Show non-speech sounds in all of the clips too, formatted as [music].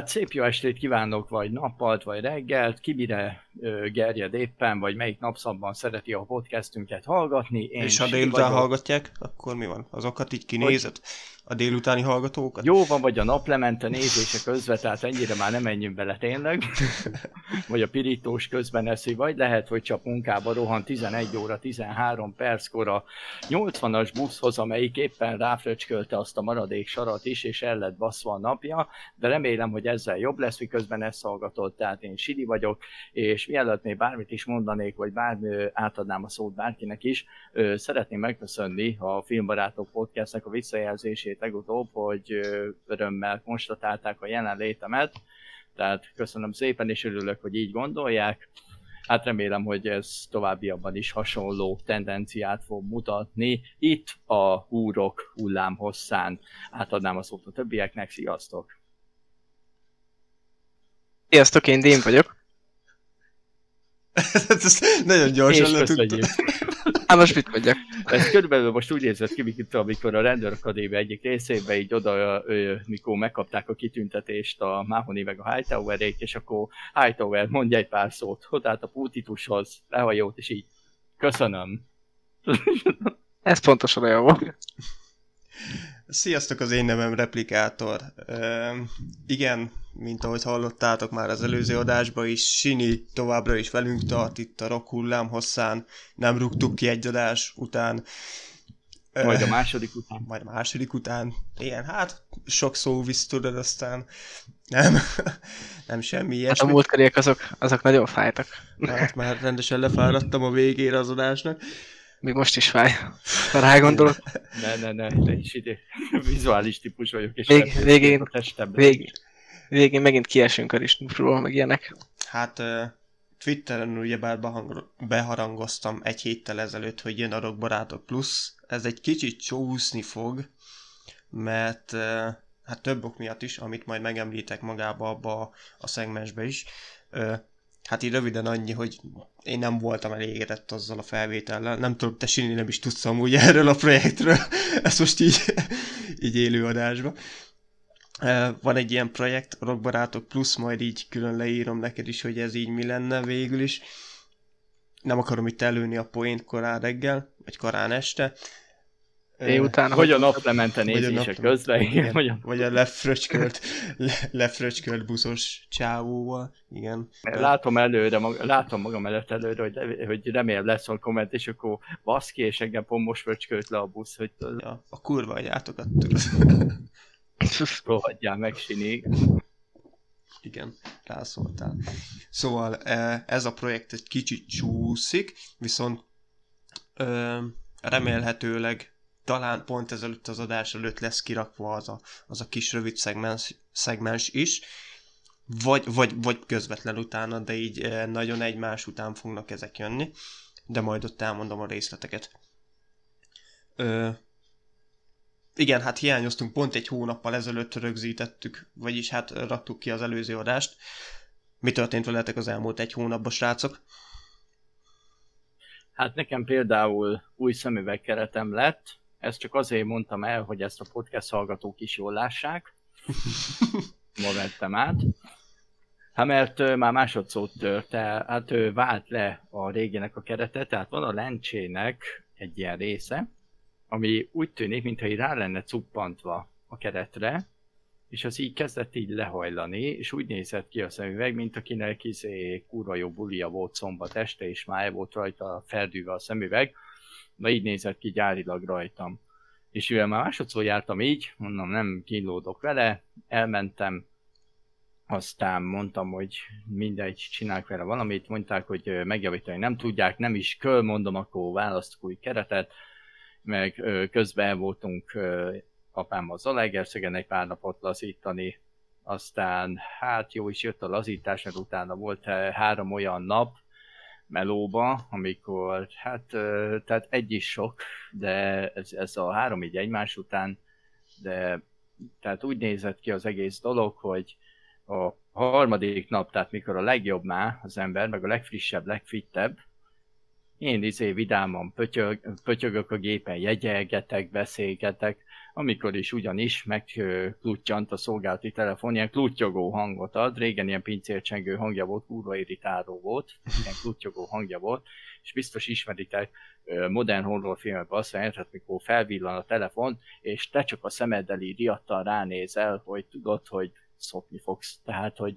Ó, hát szép jó estét kívánok, vagy nappalt, vagy reggelt, ki mire ö, gerjed éppen, vagy melyik napszabban szereti a podcastünket hallgatni. Én És ha délután hallgatják, akkor mi van? Azokat így kinézed? Hogy a délutáni hallgatókat. Jó van, vagy a naplemente nézése közben, tehát ennyire már nem menjünk bele tényleg. [laughs] vagy a pirítós közben eszi, vagy lehet, hogy csak munkába rohan 11 óra 13 perckor a 80-as buszhoz, amelyik éppen ráfröcskölte azt a maradék sarat is, és el lett baszva a napja, de remélem, hogy ezzel jobb lesz, miközben ezt hallgatod, tehát én Sidi vagyok, és mielőtt még bármit is mondanék, vagy bármi átadnám a szót bárkinek is, szeretném megköszönni a Filmbarátok podcastnek a visszajelzését legutóbb, hogy örömmel konstatálták a jelenlétemet, tehát köszönöm szépen, és örülök, hogy így gondolják. Hát remélem, hogy ez továbbiakban is hasonló tendenciát fog mutatni. Itt a húrok hullám hosszán. Átadnám a szót a többieknek, sziasztok! Sziasztok, én Dén vagyok. [laughs] Ez nagyon gyorsan letudtam. Hát most mit mondjak? Ez körülbelül most úgy érzett ki, mint amikor a Rendőr Akadémia egyik részében így oda, ő, mikor megkapták a kitüntetést a Mahoney meg a hightower és akkor Hightower mondja egy pár szót, át a pultitushoz, lehajót, és így köszönöm. Ez pontosan olyan volt. Sziasztok, az én nevem Replikátor. Uh, igen, mint ahogy hallottátok már az előző adásban is, Sini továbbra is velünk tart itt a rock hullám hosszán, nem rúgtuk ki egy adás után. Majd a második után. Majd a második után. Igen, hát sok szó visz tudod, aztán nem, [laughs] nem semmi ilyesmi. Hát a múltkoriek azok, azok nagyon fájtak. Hát már rendesen lefáradtam a végére az adásnak. Még most is fáj, ha rá gondolok. ne, ne, ne, de is ide vizuális típus vagyok, és Vég, végén, a vég, végén megint kiesünk a ritmusról, meg ilyenek. Hát uh, Twitteren ugyebár beharangoztam egy héttel ezelőtt, hogy jön a Rock Barátok Plus. Ez egy kicsit csúszni fog, mert uh, hát több ok miatt is, amit majd megemlítek magába abba a, a szegmensbe is. Uh, Hát így röviden annyi, hogy én nem voltam elégedett azzal a felvétellel. Nem tudom, te Sini nem is tudsz amúgy erről a projektről. [laughs] Ezt most így, így élő adásban. Van egy ilyen projekt, Rockbarátok Plus, majd így külön leírom neked is, hogy ez így mi lenne végül is. Nem akarom itt előni a poént korán reggel, vagy korán este, Délután, hogy a naplemente nézése közben. Igen, vagy, a... vagy a lefröcskölt, le, lefröcskölt buszos csávóval. Igen. Látom előre, mag, látom magam előtt előre, hogy, hogy remélem lesz a komment, és akkor baszki, és engem pont most fröcskölt le a busz, hogy... Ja, a kurva agyátokat tudod. Rohadjál meg, Sini. Igen, rászóltál. Szóval ez a projekt egy kicsit csúszik, viszont remélhetőleg talán pont ezelőtt az adás előtt lesz kirakva az a, az a kis rövid szegmens, szegmens is, vagy, vagy, vagy közvetlen utána, de így eh, nagyon egymás után fognak ezek jönni, de majd ott elmondom a részleteket. Ö, igen, hát hiányoztunk, pont egy hónappal ezelőtt rögzítettük, vagyis hát raktuk ki az előző adást. Mi történt veletek az elmúlt egy hónapban, srácok? Hát nekem például új szemüvegkeretem lett, ezt csak azért mondtam el, hogy ezt a podcast hallgatók is jól lássák. [laughs] Ma vettem át. Hát mert már másodszor tört el, hát ő vált le a régének a keretet, tehát van a lencsének egy ilyen része, ami úgy tűnik, mintha így rá lenne cuppantva a keretre, és az így kezdett így lehajlani, és úgy nézett ki a szemüveg, mint akinek izé kurva jó bulia volt szombat este, és már volt rajta ferdűve a szemüveg, Na így nézett ki gyárilag rajtam. És mivel már másodszor jártam így, mondom, nem kínlódok vele, elmentem, aztán mondtam, hogy mindegy, csinálják vele valamit, mondták, hogy megjavítani nem tudják, nem is kell, mondom, akkor választok új keretet, meg közben voltunk apám az Zalaegerszegen egy pár napot lazítani, aztán hát jó is jött a lazítás, mert utána volt három olyan nap, melóba, amikor, hát, tehát egy is sok, de ez, ez a három így egymás után, de tehát úgy nézett ki az egész dolog, hogy a harmadik nap, tehát mikor a legjobb már az ember, meg a legfrissebb, legfittebb, én izé vidáman pötyög, pötyögök a gépen, jegyelgetek, beszélgetek, amikor is ugyanis megkluttyant a szolgálati telefonján, kluttyogó hangot ad, régen ilyen pincércsengő hangja volt, kurva irritáló volt, ilyen kluttyogó hangja volt, és biztos ismeritek modern horrorfilmekben azt jelenthet, mikor felvillan a telefon, és te csak a szemeddel így riadtan ránézel, hogy tudod, hogy szopni fogsz. Tehát, hogy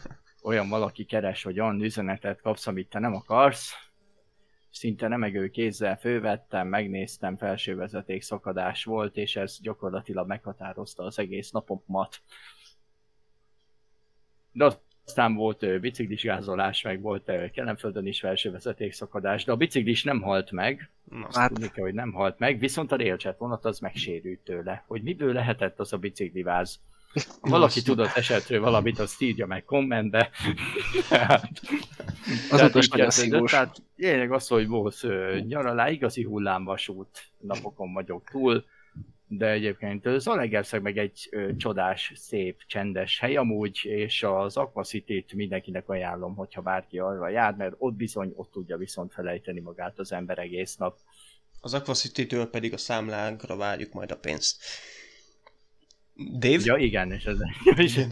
[laughs] olyan valaki keres, hogy olyan üzenetet kapsz, amit te nem akarsz, szinte nemegő kézzel fővettem, megnéztem, felső vezeték szakadás volt, és ez gyakorlatilag meghatározta az egész napomat. De aztán volt biciklis gázolás, meg volt Kelemföldön is felső vezeték szakadás, de a biciklis nem halt meg, Na, hát... tudni kell, hogy nem halt meg, viszont a railchat vonat az megsérült tőle. Hogy miből lehetett az a bicikliváz? Ha valaki tudott esetről valamit, azt írja meg kommentbe. [laughs] az utas nagyon szívós. Tehát lényeg az, hogy volt nyaralá, igazi hullámvasút napokon vagyok túl, de egyébként Zalegerszeg meg egy ö, csodás, szép, csendes hely amúgy, és az Aquacity-t mindenkinek ajánlom, hogyha bárki arra jár, mert ott bizony, ott tudja viszont felejteni magát az ember egész nap. Az Aquacity-től pedig a számlánkra várjuk majd a pénzt. Dave? Ja, igen, és ez [laughs] egy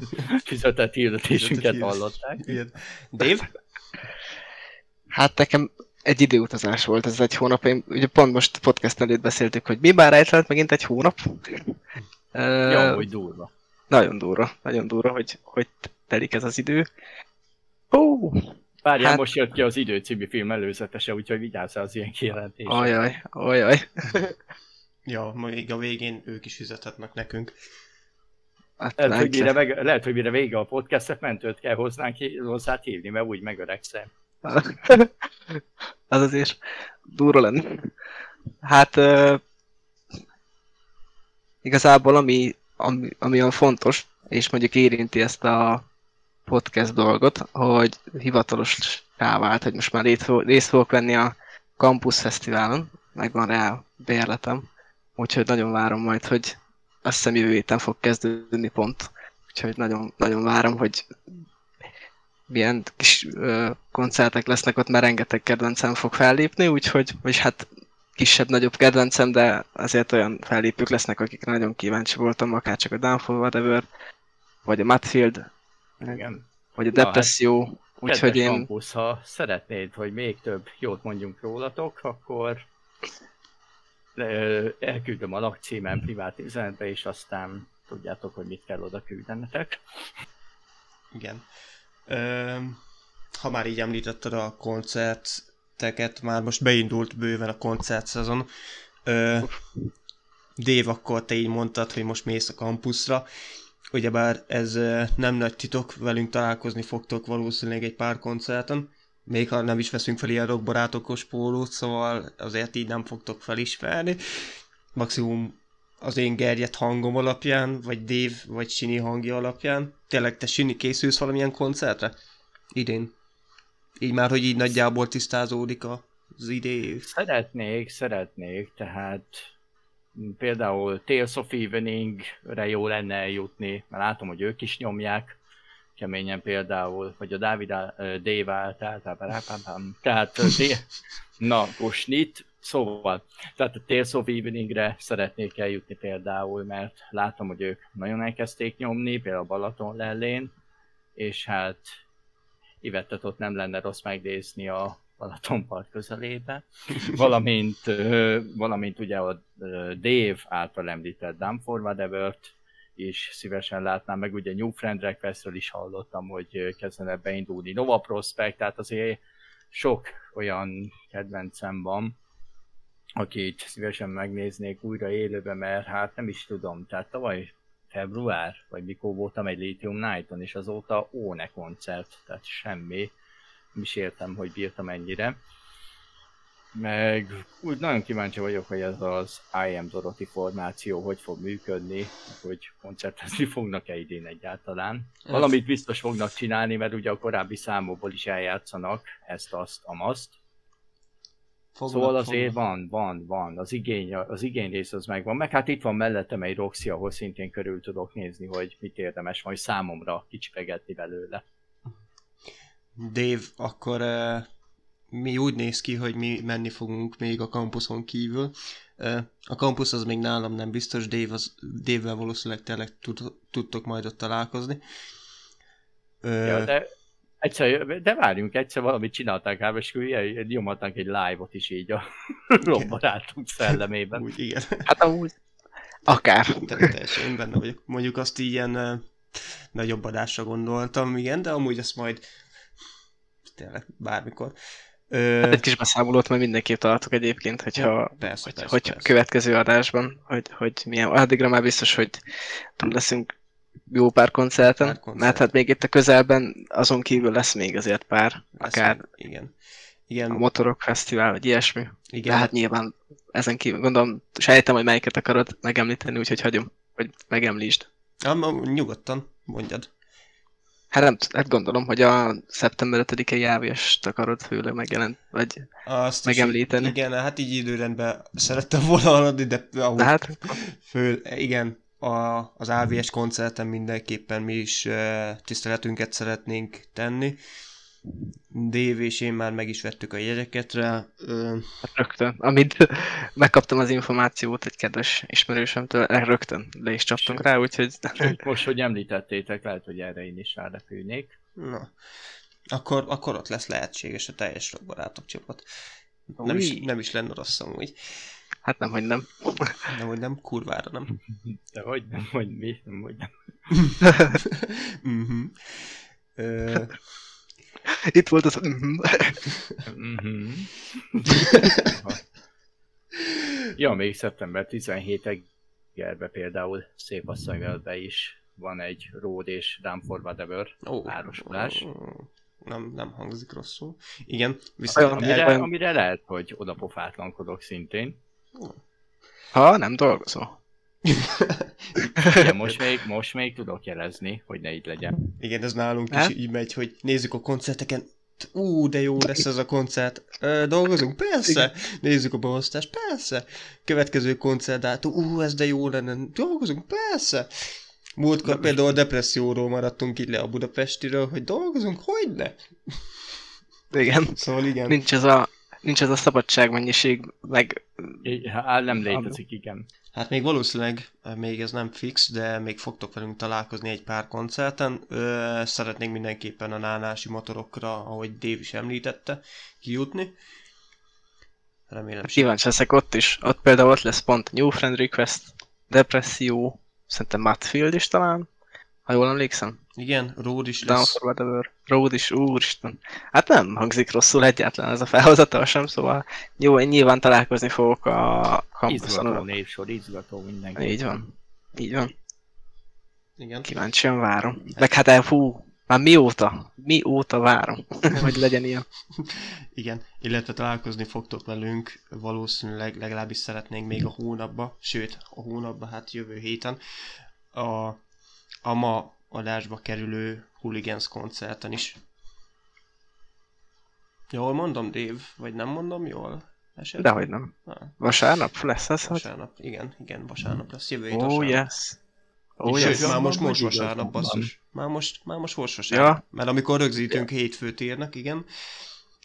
fizetett hirdetésünket hallották. Igen. Dave? Hát nekem egy időutazás volt ez egy hónap. Én ugye pont most podcast előtt beszéltük, hogy mi bár eltelt megint egy hónap. Ja, uh, hogy durva. Nagyon durva, nagyon durva, hogy, hogy telik ez az idő. Ó, Várjál, hát... most jött ki az Idő című film előzetese, úgyhogy vigyázzál az ilyen kijelentésre. Ajaj, ajaj. ja, még a végén ők is fizethetnek nekünk. Hát lehet, hogy mire, meg, lehet, hogy mire vége a podcastet mentőt kell hoznánk hozzá hívni, mert úgy megöregszem. [laughs] az azért durva lenne. Hát uh, igazából ami, ami, ami a fontos, és mondjuk érinti ezt a podcast dolgot, hogy hivatalos rávált, hogy most már részt fogok venni a Campus Fesztiválon, megvan rá bérletem, úgyhogy nagyon várom majd, hogy azt hiszem jövő héten fog kezdődni pont. Úgyhogy nagyon, nagyon várom, hogy milyen kis ö, koncertek lesznek ott, mert rengeteg kedvencem fog fellépni, úgyhogy, vagy hát kisebb-nagyobb kedvencem, de azért olyan fellépők lesznek, akikre nagyon kíváncsi voltam, akár csak a Downfall Whatever, vagy a Matfield, Igen. vagy a Depresszió, hát, úgyhogy én... Campus, ha szeretnéd, hogy még több jót mondjunk rólatok, akkor elküldöm a lakcímen privát üzenetbe, és aztán tudjátok, hogy mit kell oda küldenetek. Igen. Ö, ha már így említetted a koncerteket, már most beindult bőven a koncertszezon. Ö, Dév, akkor te így mondtad, hogy most mész a kampuszra. Ugyebár ez nem nagy titok, velünk találkozni fogtok valószínűleg egy pár koncerten még ha nem is veszünk fel ilyen rockbarátokos pólót, szóval azért így nem fogtok felismerni. Maximum az én gerjedt hangom alapján, vagy Dave, vagy Sini hangja alapján. Tényleg te Sini készülsz valamilyen koncertre? Idén. Így már, hogy így nagyjából tisztázódik az idé. Szeretnék, szeretnék, tehát például Tales of Evening-re jó lenne eljutni, mert látom, hogy ők is nyomják keményen például, vagy a Dávid Dave általában, tehát na, Kosnit, szóval, tehát a Tales of Eveningre szeretnék eljutni például, mert látom, hogy ők nagyon elkezdték nyomni, például a Balaton lellén, és hát Ivettet ott nem lenne rossz megnézni a Balatonpart közelébe, [laughs] valamint, valamint ugye a Dave által említett Dumb for is szívesen látnám, meg ugye New Friend Requestről is hallottam, hogy kezdene beindulni Nova Prospect, tehát azért sok olyan kedvencem van, akit szívesen megnéznék újra élőben, mert hát nem is tudom, tehát tavaly február, vagy mikor voltam egy Lithium Night-on, és azóta óne koncert, tehát semmi. Nem is értem, hogy bírtam ennyire. Meg úgy nagyon kíváncsi vagyok, hogy ez az I Am Dorothy formáció hogy fog működni, hogy koncertezni fognak-e idén egyáltalán. Valamit biztos fognak csinálni, mert ugye a korábbi számokból is eljátszanak ezt, azt, amazt. Fognak, szóval azért fognak. van, van, van, az igény, az igény rész az megvan, meg hát itt van mellettem egy Roxy, ahol szintén körül tudok nézni, hogy mit érdemes majd számomra kicsipegetni belőle. Dave, akkor uh mi úgy néz ki, hogy mi menni fogunk még a kampuszon kívül. A kampusz az még nálam nem biztos, Dave az, Dave-vel valószínűleg tényleg tud, tudtok majd ott találkozni. Ö, Ja, de egyszer, de várjunk, egyszer valamit csinálták ám, és akkor ilyen- nyomatnánk egy live-ot is így a robbarátunk [laughs] szellemében. Úgy, igen. Hát amúgy akár. Te- Teljesen én benne vagyok. Mondjuk azt ilyen ö, nagyobb adásra gondoltam, igen, de amúgy ezt majd tényleg bármikor. Hát egy kis beszámolót majd mindenképp találtok egyébként, hogyha, persze, hogy, persze, hogy persze. következő adásban, hogy, hogy milyen, addigra már biztos, hogy túl leszünk jó pár koncerten, Pár koncerten. mert hát még itt a közelben azon kívül lesz még azért pár, Lesz akár még- Igen. a Igen, motorok fesztivál, vagy ilyesmi. igen. De hát nyilván ezen kívül, gondolom, sejtem, hogy melyiket akarod megemlíteni, úgyhogy hagyom, hogy megemlítsd. Ám, nyugodtan, mondjad. Hát nem, hát gondolom, hogy a szeptember 5-i jávést akarod főleg megjelent, vagy Azt Megemlíteni. Is, igen, hát így időrendben szerettem volna haladni, de de hát föl, igen, a, az AVS koncerten mindenképpen mi is uh, tiszteletünket szeretnénk tenni. Dave és én már meg is vettük a jegyeket rá. Uh, Hát rögtön. Amint [laughs] megkaptam az információt egy kedves ismerősömtől, eh, rögtön le is csaptunk rá, úgyhogy Sőt, most, hogy említettétek, lehet, hogy erre én is rárepülnék. na, akkor, akkor ott lesz lehetséges a teljes barátok csapat. Nem is, nem is lenne rossz amúgy. hát nem, hogy nem. Nem, hogy nem, kurvára nem. De hogy nem, hogy mi, nem, hogy nem. [laughs] Mhm. Ö, Itt volt az... mhm. Mhm. ja, még szeptember 17 Gerbe például szép asszonyvelbe is van egy Road és Down for Whatever Ó, párosulás. ó, Nem, nem hangzik rosszul. Igen, Olyan- viszont Amire, olyan- amire lehet, hogy oda pofátlankodok szintén. Ha nem dolgozol. De [laughs] most még, most még tudok jelezni, hogy ne így legyen. igen, ez nálunk Hát? is így megy, hogy nézzük a koncerteken, ú, de jó lesz ez a koncert. Ö, dolgozunk? Persze. Nézzük a beosztást? Persze. Következő koncertdátum, ú, ez de jó lenne. Dolgozunk? Persze. Múltkor például a depresszióról maradtunk így le a Budapestiről, hogy dolgozunk? Hogyne? Igen. Szóval igen. Nincs ez a, nincs ez a szabadságmennyiség, meg Hát nem létezik, igen. Hát még valószínűleg, még ez nem fix, de még fogtok velünk találkozni egy pár koncerten. Ö, szeretnénk mindenképpen a nánási motorokra, ahogy Dave is említette, kijutni. Remélem kíváncsi leszek ott is. Ott például ott lesz pont New Friend Request, Depresszió, szerintem Matfield is talán, ha jól emlékszem. Igen, Road is Down lesz. for Whatever. Road is, úristen. Hát nem hangzik rosszul egyáltalán ez a felhozatal sem, szóval jó, én nyilván találkozni fogok a Izgató campuson. névsor, izgató mindenki. Így van. Így van. Igen. Kíváncsian várom. Meg hát el, fú, már mióta, mióta várom, [laughs] hogy legyen ilyen. [laughs] Igen, illetve találkozni fogtok velünk, valószínűleg legalábbis szeretnénk még a hónapba, sőt, a hónapba, hát jövő héten, a, a ma adásba kerülő Hooligans koncerten is. Jól mondom, Dave? Vagy nem mondom jól? Esetleg? Dehogy nem. Ah, Vasárnap lesz ez, hogy? vasárnap, igen, igen, vasárnap lesz, jövő hét Oh, vasárnap. yes. Oh, yes. yes. Már most, most hogy vasárnap, basszus. Már most, már most most vasárnap. Ja. Mert amikor rögzítünk, hétfőt írnak, igen.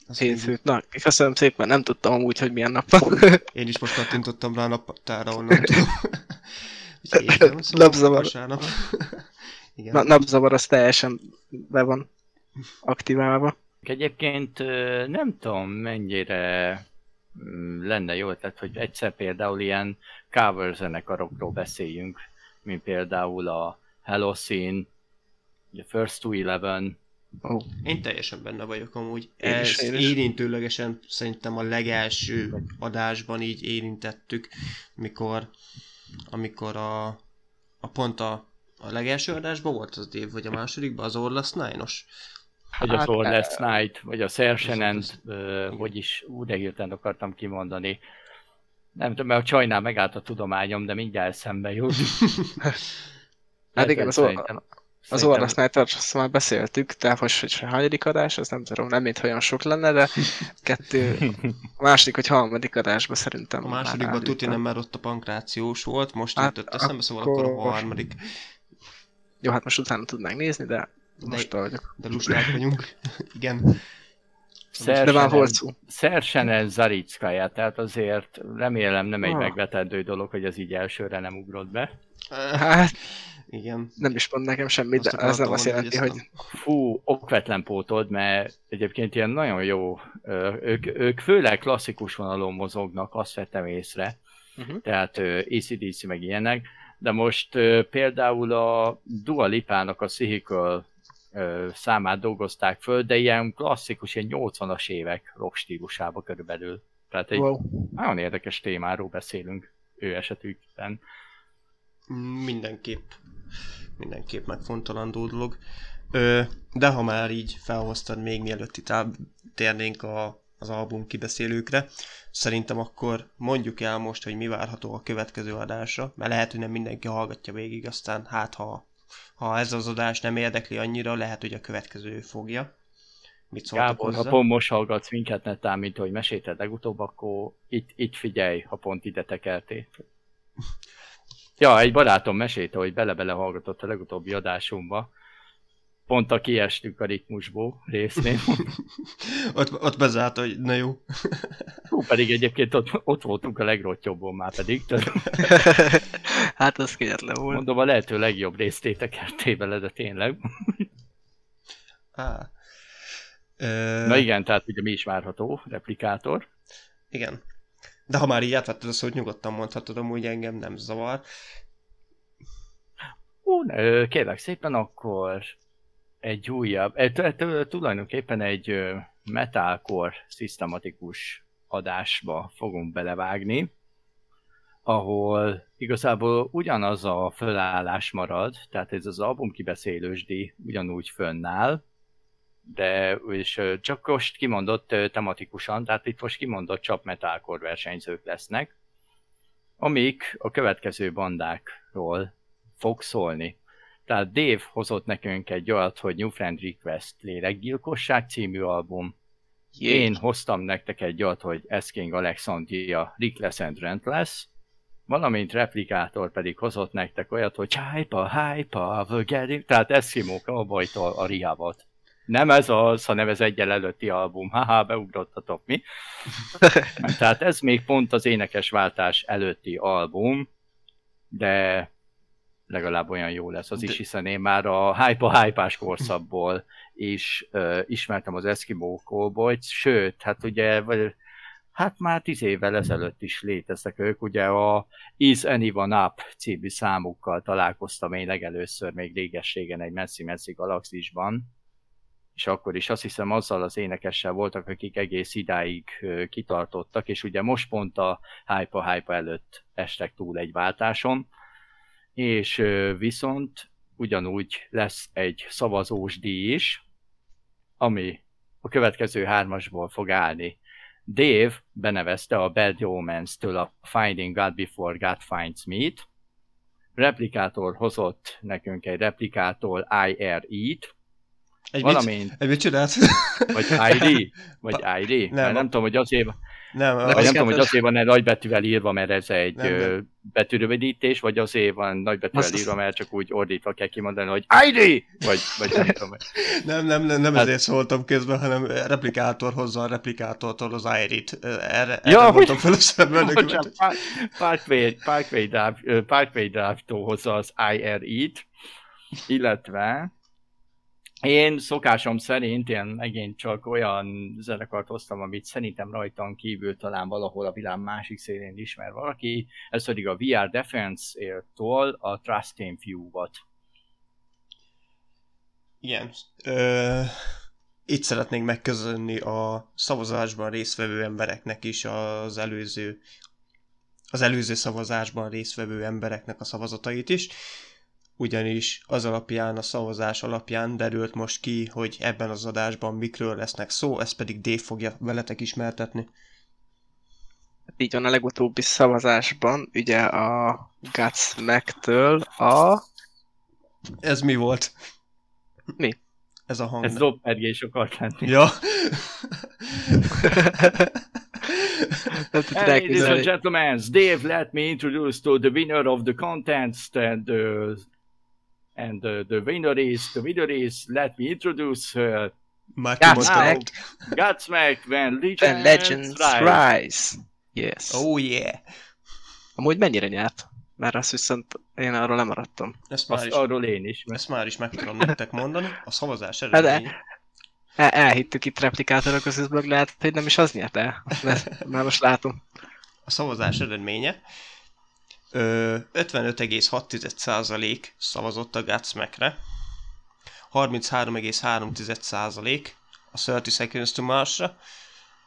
Azt Hétfőt. Na, köszönöm szépen, nem tudtam amúgy, hogy milyen nap van. Én is most kattintottam rá a naptára, onnan tudom. [laughs] Úgyhogy szóval vasárnap. Igen. Na, napzavar az teljesen be van aktiválva. Egyébként nem tudom, mennyire mm, lenne jó ötlet, hogy egyszer például ilyen cover zenekarokról beszéljünk, mint például a Hellocene, a First to Eleven, Ó, Én teljesen benne vagyok amúgy. Én Ez is, én is. érintőlegesen szerintem a legelső adásban így érintettük, mikor, amikor a, a pont a, a legelső adásban volt az év, vagy a másodikban, az Orlasz Nine-os. vagy Hát, az All eh, Night, vagy a Sersenend, az- hogy is, úgy hirtelen akartam kimondani. Nem tudom, mert a csajnál megállt a tudományom, de mindjárt szembe jut. [laughs] Hát igen, az, Szerintem- az Orlasz Night-ot azt már beszéltük, de most, hogy hányadik adás, az nem tudom, nem mint olyan sok lenne, de kettő, a második, hogy harmadik adásban szerintem. A már másodikban tuti rádiót- nem, mert ott a pankrációs volt, most Hát jutott eszembe, szóval akkor a harmadik. Jó, hát most utána tudnánk nézni, de most vagyok. De lusták vagyunk. [laughs] Igen. De. Szersenen Zarickaja, tehát azért remélem nem egy Ah. megvetendő dolog, hogy ez így elsőre nem ugrott be. Hát Igen. nem is mond nekem semmit, Azt de ez nem azt jelenti, hogy Fú, okvetlen pótold, mert egyébként ilyen nagyon jó, ők, ők főleg klasszikus vonalon mozognak, azt vettem észre, uh-huh. tehát ACDC meg ilyenek, de most például a Dua Lipának a ö, számát dolgozták föl, de ilyen klasszikus, ilyen 80-as évek rock stílusába körülbelül. Tehát egy wow. nagyon érdekes témáról beszélünk ő esetükben. Mindenképp, mindenképp megfontolandó dolog. Ö, de ha már így felhoztad még mielőtt itt térnénk a, az album kibeszélőkre, szerintem akkor mondjuk el most, hogy mi várható a következő adásra, mert lehet, hogy nem mindenki hallgatja végig, aztán hát ha, ha ez az adás nem érdekli annyira, lehet, hogy a következő fogja. Mit szóltak Gábor, ha hozzá? pont most hallgatsz minket netán, mint ahogy mesélted legutóbb, akkor itt, itt figyelj, ha pont ide tekertél. [laughs] Ja, egy barátom mesélte, hogy bele-bele hallgatott a legutóbbi adásunkba. Pont a kiestünk a ritmusból résznél. [laughs] ott, ott bezárt, hogy na jó. Hú, pedig egyébként ott, ott voltunk a legrottyobban már pedig. Tehát [laughs] hát az kegyetlen volt. mondom, a lehető legjobb részt tétekertél bele, de tényleg. Á. Ö, Na igen, tehát ugye mi is várható, replikátor. Igen. De ha már így átvetted a szót, nyugodtan mondhatod, amúgy engem nem zavar. Ú, ö, kérlek szépen, akkor egy újabb, tulajdonképpen egy metalcore szisztematikus adásba fogunk belevágni, ahol igazából ugyanaz a fölállás marad, tehát ez az album kibeszélősdi ugyanúgy fönnáll, de és csak most kimondott tematikusan, tehát itt most kimondott csak metalcore versenyzők lesznek, amik a következő bandákról fog szólni. Tehát Dave hozott nekünk egy olyat, hogy New Friend Request Lélekgyilkosság című album. Jé. Én hoztam nektek egy olyat, hogy Asking Alexandria Reckless and Rentless, valamint Replikátor pedig hozott nektek olyat, hogy Hypa, Hypa, getting... Tehát Eskimo Cowboy-tól a Rihavat. Nem ez az, hanem ez egyel előtti album. Haha, beugrottatok mi? [laughs] Tehát ez még pont az énekesváltás előtti album, de legalább olyan jó lesz az is, De- hiszen én már a hype hype korszakból is uh, ismertem az Eskimo Cowboyt, sőt, hát ugye, vagy, hát már tíz évvel ezelőtt is léteztek ők, ugye a Is Anyone Up című számukkal találkoztam én legelőször még réges-régen egy messzi-messzi galaxisban, és akkor is azt hiszem azzal az énekessel voltak, akik egész idáig ö, kitartottak, és ugye most pont a hype hype előtt estek túl egy váltáson, és viszont ugyanúgy lesz egy szavazós díj is, ami a következő hármasból fog állni. Dave benevezte a Bad Omens-től a Finding God Before God Finds Me-t, Replikátor hozott nekünk egy Replikátor IRE-t, Egy valamint, Mit, egy mit vagy [laughs] ID, vagy ID, nem, Nem, nem tudom, hogy azért, nem, nem kell- tudom, hogy azért van egy nagybetűvel írva, mert ez egy Nem, nem. betűrövidítés, vagy azért van nagybetűvel írva, mert csak úgy ordítva kell kimondani, hogy ID! Vagy, vagy nem tudom. [laughs] nem, nem, nem, nem Hát- ezért szóltam közben, hanem replikátor hozza a replikátortól az IRIT. Erre, Ja, erre mondtam fel a Parkway, Parkway Drive-tól hozza az IRE-t, illetve én szokásom szerint én megint csak olyan zenekart hoztam, amit szerintem rajtam kívül talán valahol a világ másik szélén ismer valaki, ez pedig a VR Defense-tól a Trust Team View-ot. Igen. Ö, itt szeretnénk megköszönni a szavazásban résztvevő embereknek is az előző az előző szavazásban résztvevő embereknek a szavazatait is, ugyanis az alapján, a szavazás alapján derült most ki, hogy ebben az adásban mikről lesznek szó, ezt pedig Dave fogja veletek ismertetni. Így van a legutóbbi szavazásban, ugye a Godsmack-től a... Ez mi volt? Mi? Ez a hang. Ez dobpergés akart lenni. Ja. Ladies and gentlemen, Dave, let me introduce to the winner of the contest, and uh, and uh, the winner is the winner is. Let me introduce her, Godsmack, Godsmack, when Legends, and Legends Rise. Rise. Yes. Oh yeah! Amúgy mennyire nyert? Mert azt viszont én arról nem maradtam. Ezt már, Azt is, arról én is. Mert ezt már is meg tudom nektek mondani. A szavazás Hát, eredmény. El, elhittük itt replikátorok között, lehet, hogy nem is az nyert el. Mert már most látom. A szavazás eredménye. Ö, 55,6% szavazott a Godsmackre. 33,3% a 30 Seconds to Mars-ra.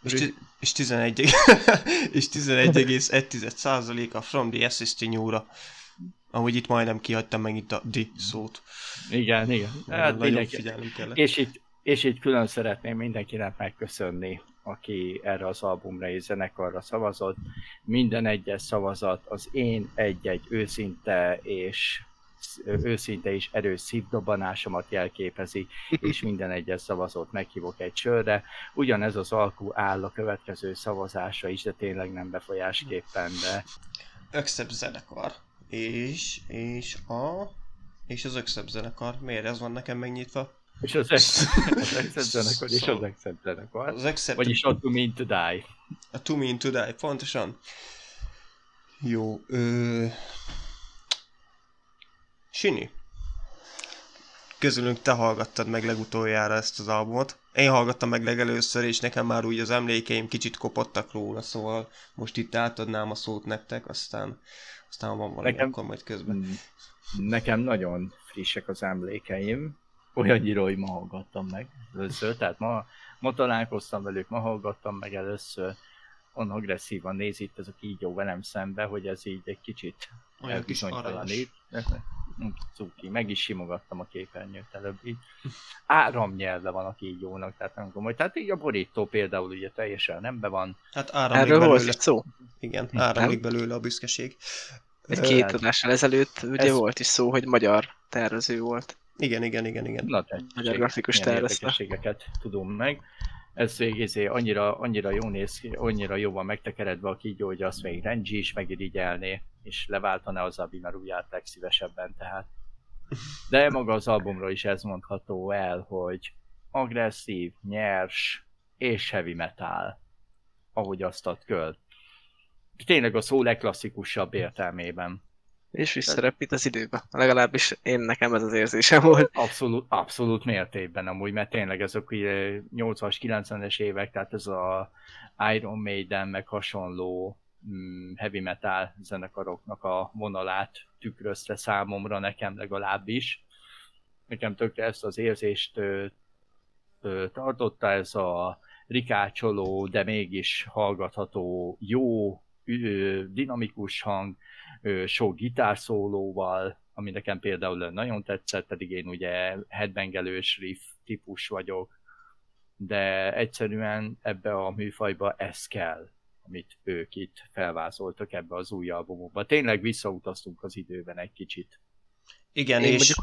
És, és 11, [laughs] és 11,1% a From the Assist to New-ra. Ahogy itt majdnem kihagytam megint a di szót. igen, igen. Hát nagyon figyelnem kellett. és, itt, és itt külön szeretném mindenkinek megköszönni, aki erre az albumra és zenekarra szavazott. Minden egyes szavazat az én egy-egy őszinte és őszinte és erős szívdobanásomat jelképezi, [laughs] és minden egyes szavazót meghívok egy sörre. Ugyanez az alkú áll a következő szavazásra is, de tényleg nem befolyásképpen, de Ökszebb zenekar. És, és a... És az Ökszebb zenekar. Miért ez van nekem megnyitva? És az Exet [laughs] zenekar és az Exet zenekar. Az Ökszebb... Vagyis a To Mean To Die. A To Mean To Die, pontosan. Jó, ö... Sini. Közülünk te hallgattad meg legutoljára ezt az albumot. Én hallgattam meg legelőször, és nekem már úgy az emlékeim kicsit kopottak róla, szóval most itt átadnám a szót nektek, aztán, aztán van valami, Nekem- akkor majd közben. Mm, Nekem nagyon frissek az emlékeim, olyannyira, hogy ma hallgattam meg először, tehát ma, ma találkoztam velük, ma hallgattam meg először, on agresszívan néz itt ez a kígyó velem szembe, hogy ez így egy kicsit Olyan kis aranyos. Mm, Cuki, meg is simogattam a képernyőt előbb így. Áramnyelve van a kígyónak, tehát nem komoly. Tehát így a borító például ugye teljesen nembe van. Hát áramlik Erről volt belőle. szó. Igen, Nem? áramlik belőle a büszkeség. Egy két adással ezelőtt ugye ez- volt is szó, hogy magyar tervező volt. Igen, igen, igen, igen. Na, Magyar grafikus érdekességeket tudunk meg. Ez végézé annyira, annyira jó néz ki, annyira jó van megtekeredve a kígyó, hogy azt még Renji is megirigyelné, és leváltaná az Abi Maruját legszívesebben tehát. De maga az albumról is ez mondható el, hogy agresszív, nyers és heavy metal, ahogy azt ad köl. Tényleg a szó legklasszikusabb értelmében. És visszarepít az időbe. Legalábbis én nekem ez az érzésem volt. Abszolút, abszolút mértékben amúgy, mert tényleg ezek ugye 80-as, 90-es évek, tehát ez a Iron Maiden, meg hasonló mm, heavy metal zenekaroknak a vonalát tükrözte számomra, nekem legalábbis. Nekem tökre ezt az érzést ö, ö, tartotta, ez a rikácsoló, de mégis hallgatható, jó, ö, dinamikus hang, sok gitárszólóval, ami nekem például nagyon tetszett, pedig én ugye headbangelős riff típus vagyok, de egyszerűen ebbe a műfajba ez kell, amit ők itt felvázoltak ebbe az új albumokba. Tényleg visszautaztunk az időben egy kicsit. Igen, Én és...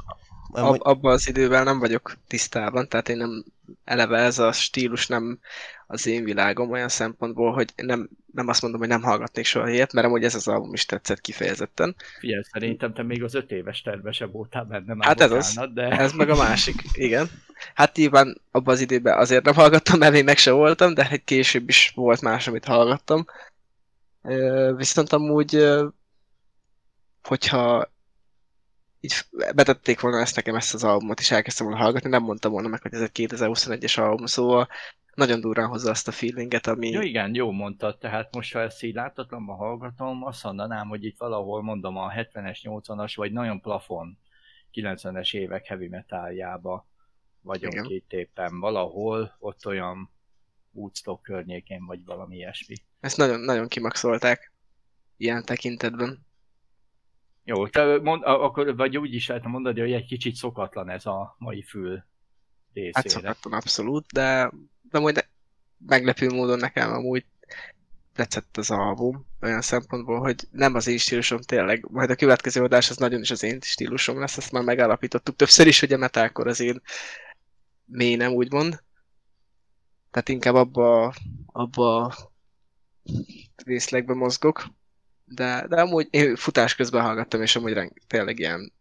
Ab, abban az időben nem vagyok tisztában, tehát én nem, eleve ez a stílus nem az én világom olyan szempontból, hogy nem, nem azt mondom, hogy nem hallgatnék soha ilyet, mert amúgy ez az album is tetszett kifejezetten. Figyelj, szerintem te még az öt éves terve se voltál benne már Hát ez az. de Ez meg a másik, igen. Hát nyilván abban az időben azért nem hallgattam, mert én meg se voltam, de egy később is volt más, amit hallgattam. Viszont amúgy, hogyha így betették volna ezt nekem ezt az albumot, és elkezdtem volna hallgatni, nem mondtam volna meg, hogy ez egy 2021-es album, szóval nagyon durán hozza azt a feelinget, ami... Jó, igen, jó mondtad, tehát most ha ezt így láthatatlanban hallgatom, azt mondanám, hogy itt valahol mondom a 70-es, 80-as, vagy nagyon plafon 90-es évek heavy metaljába vagyunk Igen. itt éppen valahol, ott olyan Woodstock környékén, vagy valami ilyesmi. Ezt nagyon, nagyon kimaxolták ilyen tekintetben. Jó, te mond, akkor, vagy úgy is lehetne mondani, hogy egy kicsit szokatlan ez a mai fül részére. Hát szokatlan abszolút, de, de majd meglepő módon nekem amúgy tetszett az album, olyan szempontból, hogy nem az én stílusom tényleg, majd a következő adás az nagyon is az én stílusom lesz, ezt már megállapítottuk többször is, hogy a metalkor az én mély nem úgymond. Tehát inkább abba, abba részlegbe mozgok. De, de amúgy én futás közben hallgattam, és amúgy reng, tényleg ilyen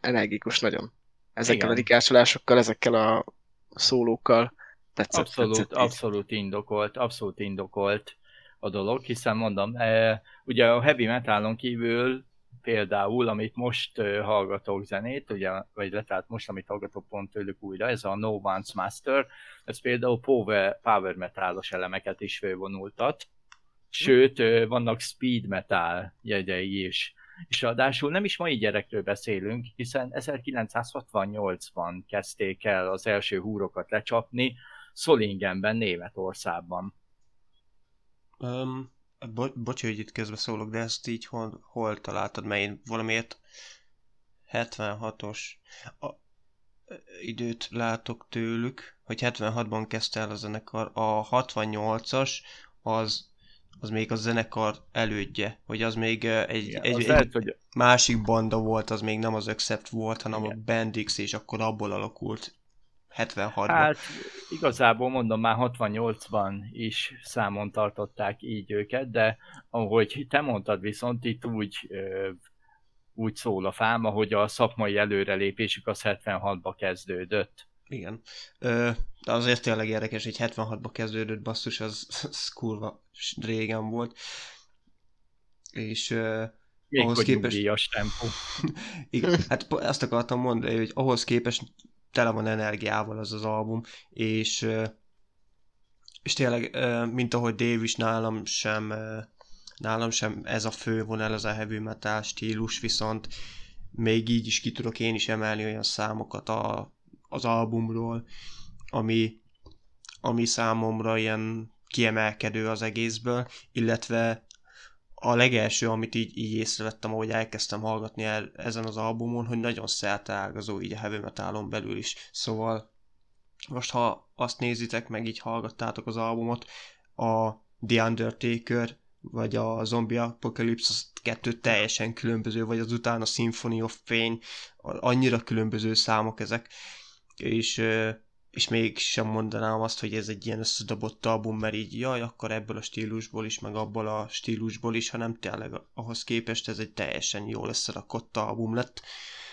energikus nagyon. Ezekkel Igen. a rikácsolásokkal, ezekkel a szólókkal. tetszett. Abszolút, tetszett abszolút indokolt, abszolút indokolt a dolog, hiszen mondom, e, ugye a heavy metalon kívül például, amit most uh, hallgatok zenét, ugye, vagy tehát most, amit hallgatok pont tőlük újra, ez a No One's Master, ez például power, power metalos elemeket is fölvonultat, sőt, vannak speed metal jegyei is. És ráadásul nem is mai gyerekről beszélünk, hiszen 1968-ban kezdték el az első húrokat lecsapni, Solingenben, Németországban. Um, bo- bocs, hogy itt közbe szólok, de ezt így hol, hol találtad? Mert én valamiért 76-os a, időt látok tőlük, hogy 76-ban kezdte el a zenekar. A 68-as az az még a zenekar elődje, hogy az még egy, Igen, egy, az egy lehet, hogy másik banda volt, az még nem az Accept volt, hanem Igen. a Bandix, és akkor abból alakult 76-ban. Hát igazából mondom, már 68-ban is számon tartották így őket, de ahogy te mondtad viszont itt úgy, úgy szól a fáma, hogy a szakmai előrelépésük az 76-ba kezdődött. Igen. Ö, de azért tényleg érdekes, hogy 76-ba kezdődött basszus, az, az kurva régen volt. És ö, ahhoz képest... Tempó. [laughs] Igen, hát azt akartam mondani, hogy ahhoz képest tele van energiával az az album, és, ö, és tényleg, mint ahogy Dave is nálam sem, nálam sem ez a fő vonal, ez a heavy metal stílus, viszont még így is ki tudok én is emelni olyan számokat a, az albumról, ami, ami számomra ilyen kiemelkedő az egészből, illetve a legelső, amit így, így észrevettem, ahogy elkezdtem hallgatni el, ezen az albumon, hogy nagyon szerteágazó így a heavy metalon belül is. Szóval most ha azt nézitek, meg így hallgattátok az albumot, a The Undertaker, vagy a Zombie Apocalypse, az kettő teljesen különböző, vagy az utána Symphony of Pain, annyira különböző számok ezek, és és még sem mondanám azt, hogy ez egy ilyen összedobott album, mert így jaj, akkor ebből a stílusból is, meg abból a stílusból is, hanem tényleg ahhoz képest ez egy teljesen jól összerakott album lett.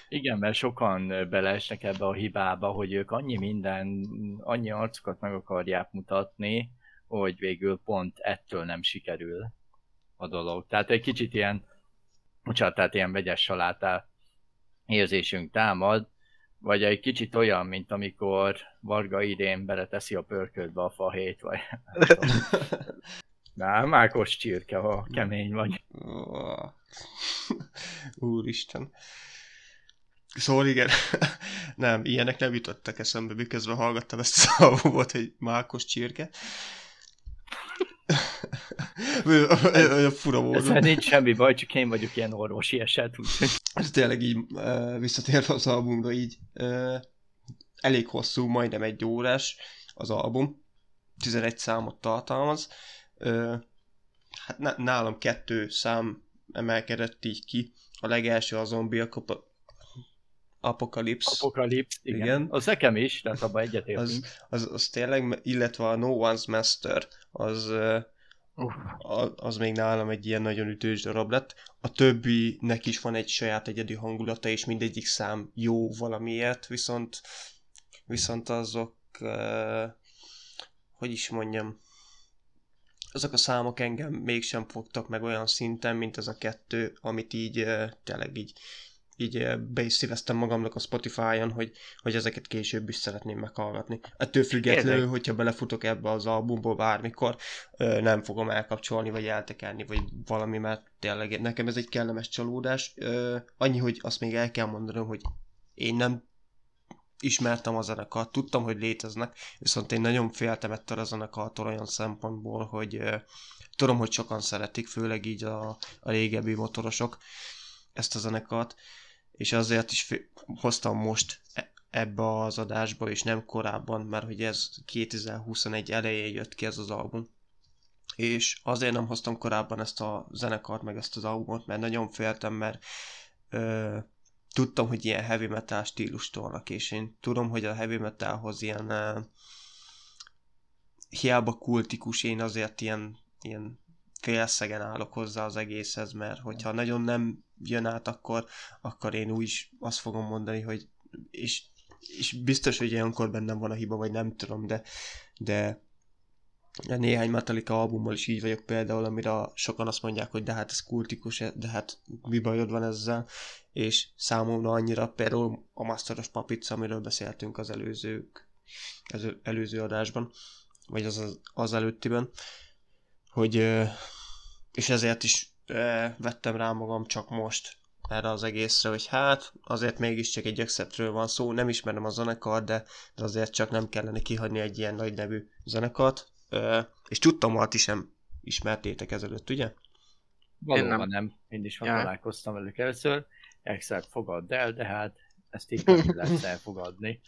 Igen, mert sokan beleesnek ebbe a hibába, hogy ők annyi minden, annyi arcokat meg akarják mutatni, hogy végül pont ettől nem sikerül a dolog. Tehát egy kicsit ilyen, bocsánat, tehát ilyen vegyes salátá érzésünk támad, vagy egy kicsit olyan, mint amikor Varga idén beleteszi a pörköltbe a fahét, vagy... Na, mákos csirke, ha kemény vagy. Úristen. Szóval igen, [laughs] nem, ilyenek nem jutottak eszembe, miközben hallgattam ezt az albumot, hogy mákos csirke. Fura módon. Ezzel nincs semmi baj, csak én vagyok ilyen orvosi eset. Úgyhogy... Ez tényleg így visszatérve az albumra, így elég hosszú, majdnem egy órás az album. 11 számot tartalmaz. Hát nálam kettő szám emelkedett így ki. A legelső a Zombie Apocalypse. Apocalypse, igen. igen. Az nekem is, tehát abban egyetértünk. Az, az, az tényleg, illetve a No One's Master, az, uh, az még nálam egy ilyen nagyon ütős darab lett. A többinek is van egy saját egyedi hangulata, és mindegyik szám jó valamiért, viszont, viszont azok, uh, hogy is mondjam, azok a számok engem mégsem fogtak meg olyan szinten, mint ez a kettő, amit így uh, tényleg így így be is szíveztem magamnak a Spotify-on, hogy, hogy ezeket később is szeretném meghallgatni. Ettől függetlenül, hogyha belefutok ebbe az albumból bármikor, nem fogom elkapcsolni, vagy eltekerni, vagy valami, mert tényleg nekem ez egy kellemes csalódás. Annyi, hogy azt még el kell mondanom, hogy én nem ismertem a zenekart, tudtam, hogy léteznek, viszont én nagyon féltem ettől a zenekartól olyan szempontból, hogy tudom, hogy sokan szeretik, főleg így a, a régebbi motorosok ezt a zenekart, és azért is hoztam most ebbe az adásba, és nem korábban, mert hogy ez 2021 elején jött ki ez az album. És azért nem hoztam korábban ezt a zenekart, meg ezt az albumot, mert nagyon féltem, mert ö, tudtam, hogy ilyen heavy metal stílus tolnak, és én tudom, hogy a heavy metalhoz ilyen ö, hiába kultikus, én azért ilyen, ilyen félszegen állok hozzá az egészhez, mert hogyha nagyon nem jön át, akkor, akkor én úgy is azt fogom mondani, hogy és, és biztos, hogy ilyenkor bennem van a hiba, vagy nem tudom, de, de néhány Metallica albummal is így vagyok például, amire sokan azt mondják, hogy de hát ez kultikus, de hát mi bajod van ezzel, és számomra annyira például a Masteros Papic, amiről beszéltünk az előzők, az előző adásban, vagy az, az, az előttiben, hogy és ezért is vettem rá magam csak most erre az egészre, hogy hát azért mégiscsak egy acceptről van szó, nem ismerem a zenekar, de, de azért csak nem kellene kihagyni egy ilyen nagy nevű zenekart, és tudtam, hogy ti sem ismertétek ezelőtt, ugye? Valóban Én nem. nem. Én is ja. találkoztam velük először. Except fogadd el, de hát ezt így nem [laughs] lesz elfogadni.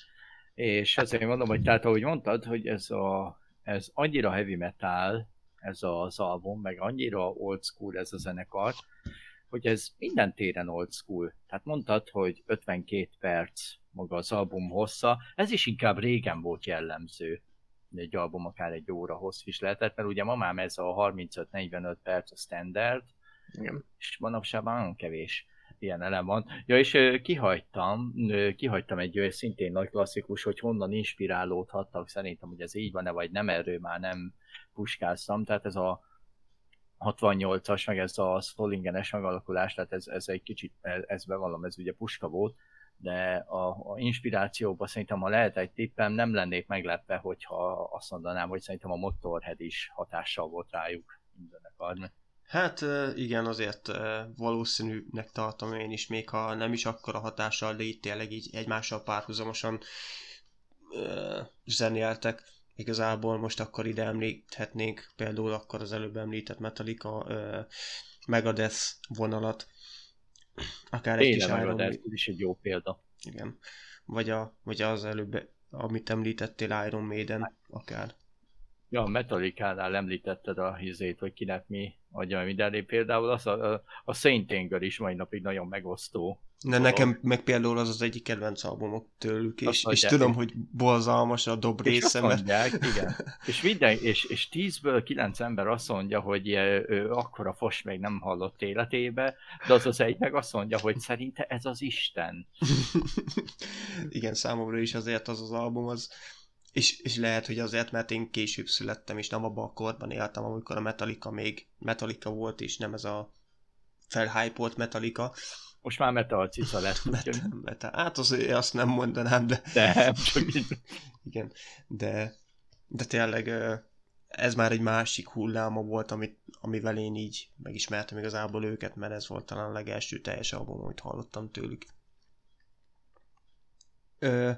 És azért mondom, hogy tehát ahogy mondtad, hogy ez, a, ez annyira heavy metal, ez az album, meg annyira old school ez a zenekar, hogy ez minden téren old school. Tehát mondtad, hogy 52 perc maga az album hossza, ez is inkább régen volt jellemző egy album akár egy óra hosszú is lehetett, mert ugye ma már ez a 35-45 perc a standard, Igen. és manapság már nagyon kevés ilyen elem van. Ja, és kihagytam, kihagytam egy szintén nagy klasszikus, hogy honnan inspirálódhattak, szerintem, hogy ez így van-e, vagy nem, erről már nem puskáztam, tehát ez a 68-as, meg ez a Stollingenes megalakulás, tehát ez, ez egy kicsit, ez bevallom, ez ugye puska volt, de a, a inspirációban szerintem, ha lehet egy tippem, nem lennék meglepve, hogyha azt mondanám, hogy szerintem a Motorhead is hatással volt rájuk mindenek adni. Hát igen, azért valószínűnek tartom én is, még ha nem is akkora hatással, de itt tényleg így egymással párhuzamosan zenéltek. Igazából most akkor ide említhetnénk például akkor az előbb említett Metallica Megadeth vonalat, Akár egy kis Iron ez is egy jó példa. Igen. Vagy, a, vagy az előbb, amit említettél, Iron Maiden, akár. Ja, a Metallica-nál említetted a hizét, hogy kinek mi adja minden. Például az a, a, a Saint Anger is mai napig nagyon megosztó de nekem meg például az az egyik kedvenc albumok tőlük, és, és tudom, hogy borzalmas a dob része, mert... Mondják, [laughs] igen. És, minden, és, és tízből kilenc ember azt mondja, hogy ő akkora fos még nem hallott életébe, de az az egy meg azt mondja, hogy szerinte ez az Isten. [laughs] igen, számomra is azért az az album az, és, és lehet, hogy azért, mert én később születtem, és nem abban a korban éltem, amikor a Metallica még Metallica volt, és nem ez a felhypolt Metallica, most már metal cica lett. [laughs] metal, metal. Hát az, azt nem mondanám, de... De, csak így. [laughs] Igen, de, de tényleg ez már egy másik hulláma volt, amit, amivel én így megismertem igazából őket, mert ez volt talán a legelső teljes album, amit hallottam tőlük. Ö,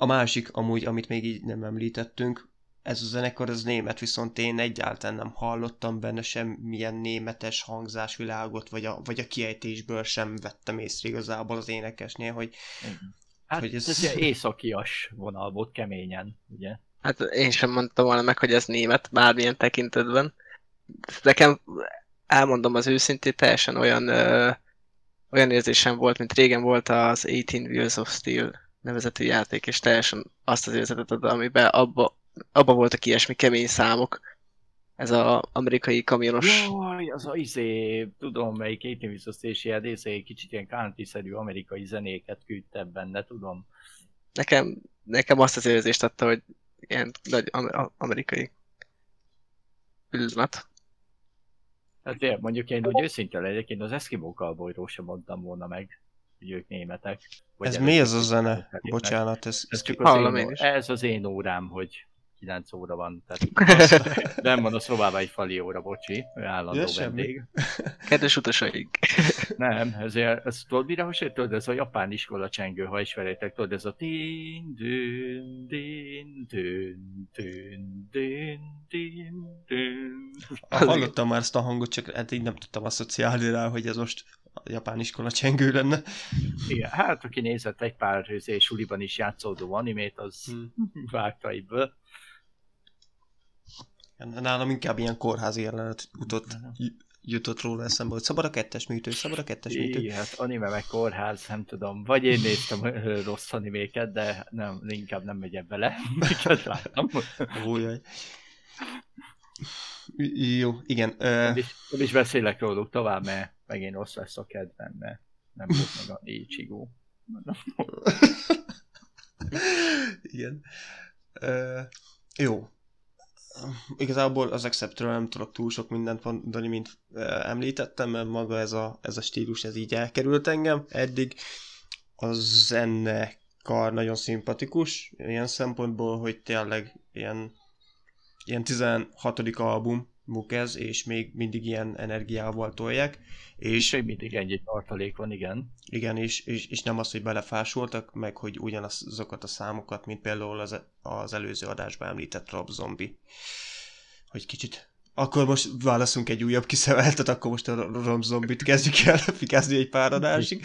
a másik amúgy, amit még így nem említettünk, ez a zenekar az német, viszont én egyáltalán nem hallottam benne semmilyen németes hangzásvilágot, vagy a, vagy a kiejtésből sem vettem észre igazából az énekesnél, hogy, hát hogy ez... ez északias vonal volt keményen, ugye? Hát én sem mondtam volna meg, hogy ez német bármilyen tekintetben. Nekem elmondom az őszintét, teljesen olyan, ö, olyan érzésem volt, mint régen volt az 18 Wheels of Steel nevezetű játék, és teljesen azt az érzetet ad, amiben abba, abban voltak ilyesmi kemény számok. Ez az amerikai kamionos... Jaj, az a izé, tudom melyik étnéviszasztési egy kicsit ilyen country amerikai zenéket küldte benne, tudom. Nekem, nekem azt az érzést adta, hogy ilyen nagy amerikai pillanat. Hát én mondjuk én úgy őszinte legyek, én az Eskimo Cowboyról sem mondtam volna meg, hogy ők németek. ez mi ez a zene? Bocsánat, ez, ez, ez, csak az én, ez az én órám, hogy 9 óra van, tehát [laughs] [laughs] nem van a szobában egy fali óra, bocsi, állandó ja, vendég. Kedves utasaink! [laughs] Nem, ezért, ez tudod mire hasonlít? Tudod, ez a japán iskola csengő, ha ismeritek, tudod, ez a tin, dün, din, dün, dün, dün, dün, dün. Hallottam már ezt a hangot, csak hát így nem tudtam asszociálni rá, hogy ez most a japán iskola csengő lenne. Igen, hát aki nézett egy pár suliban is játszódó animét, az hmm. [laughs] vágta ebből. Nálam inkább ilyen kórházi jelenet jutott, jutott róla eszembe, hogy szabad a kettes műtő, szabad a kettes műtő. Igen, hát anime meg kórház, nem tudom. Vagy én néztem rossz animéket, de nem, inkább nem megyek bele. [laughs] Miket láttam. Újjaj. Jó, igen. Nem, is, nem is beszélek róluk tovább, mert megint rossz lesz a kedvem, mert nem volt meg a Ichigo. [laughs] igen. Uh, jó, igazából az Acceptről nem tudok túl sok mindent mondani, mint említettem, mert maga ez a, ez a stílus, ez így elkerült engem eddig. A zenekar nagyon szimpatikus, ilyen szempontból, hogy tényleg ilyen, ilyen 16. album, ez, és még mindig ilyen energiával tolják. És még mindig ennyi tartalék van, igen. Igen, és, és, és nem az, hogy belefásoltak, meg hogy ugyanazokat a számokat, mint például az, az előző adásban említett Rob Zombie. Hogy kicsit akkor most válaszunk egy újabb kiszemeltet, akkor most a Rob Zombie-t kezdjük el [laughs] fikázni egy pár adásig.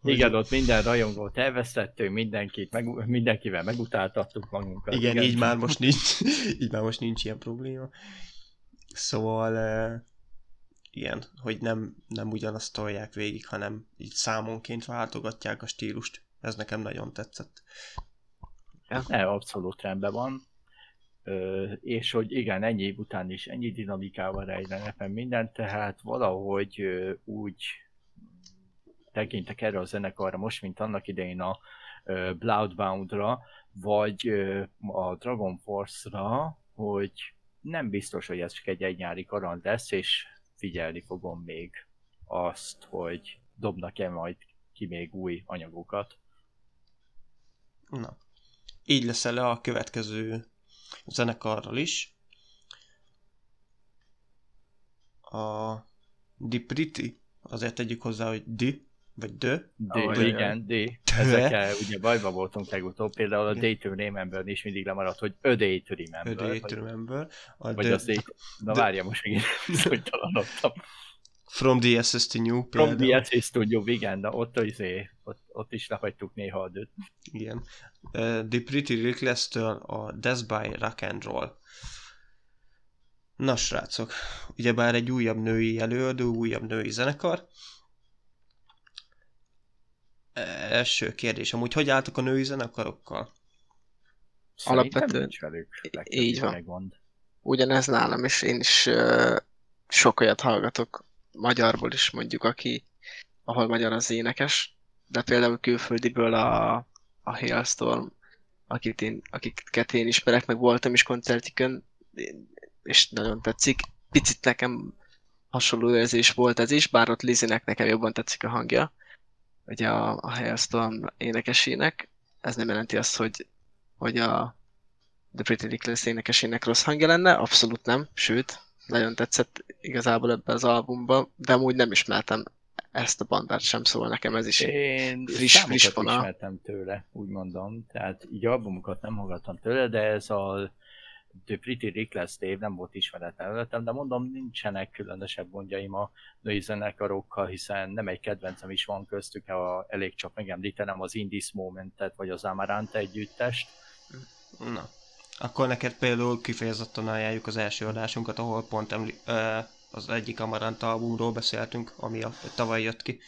Hogy... Igen, ott minden rajongót elvesztettünk, mindenkit, meg, mindenkivel megutáltattuk magunkat. Igen, igen, így már most nincs, [laughs] így már most nincs ilyen probléma. Szóval uh, ilyen, hogy nem, nem ugyanazt tolják végig, hanem így számonként váltogatják a stílust. Ez nekem nagyon tetszett. Ne, abszolút rendben van. Ö, és hogy igen, ennyi év után is ennyi dinamikával rejlenek ebben minden, tehát valahogy ö, úgy tekintek erre a zenekarra most, mint annak idején a Bloodbound-ra, vagy a Dragon Force-ra, hogy nem biztos, hogy ez csak egy egynyári kaland lesz, és figyelni fogom még azt, hogy dobnak-e majd ki még új anyagokat. Na, így lesz le a következő zenekarral is. A Di Pretty, azért tegyük hozzá, hogy Di, vagy Dö. D, oh, igen, D. Ezekkel ugye bajba voltunk legutóbb, például a Day to Remember is mindig lemaradt, hogy A Day to Remember. A Day to Remember. A vagy az Day... Na várja, most megint [laughs] bizonytalanodtam. From the SS to New például. From the SS to New, igen, de ott, izé, ott, ott is lehagytuk néha a dőt. Igen. Uh, the Pretty Reckless-től a Death by Rock and Roll. Na srácok, ugyebár egy újabb női előadó, újabb női zenekar, első kérdés. Amúgy hogy álltok a női zenekarokkal? Alapvetően így van. Megmond. Ugyanez nálam, és én is uh, sok olyat hallgatok magyarból is mondjuk, aki, ahol magyar az énekes, de például külföldiből a, a Hailstorm, akit én, akiket én ismerek, meg voltam is koncertikön, és nagyon tetszik. Picit nekem hasonló érzés volt ez is, bár ott Lizinek nekem jobban tetszik a hangja, ugye a, a Hailstorm énekesének. Ez nem jelenti azt, hogy, hogy a The Pretty Reckless énekesének rossz hangja lenne, abszolút nem, sőt, nagyon tetszett igazából ebbe az albumba, de amúgy nem ismertem ezt a bandát sem, szóval nekem ez is Én friss, friss vonal. ismertem tőle, úgy mondom, tehát így albumokat nem hallgattam tőle, de ez a The Pretty Reckless Dave nem volt ismeretlen előttem, de mondom, nincsenek különösebb gondjaim a női zenekarokkal, hiszen nem egy kedvencem is van köztük, ha elég csak megemlítenem az Indies Momentet, vagy az Amarante együttest. Na, akkor neked például kifejezetten ajánljuk az első adásunkat, ahol pont emli- az egyik Amaranta albumról beszéltünk, ami a, tavaly jött ki.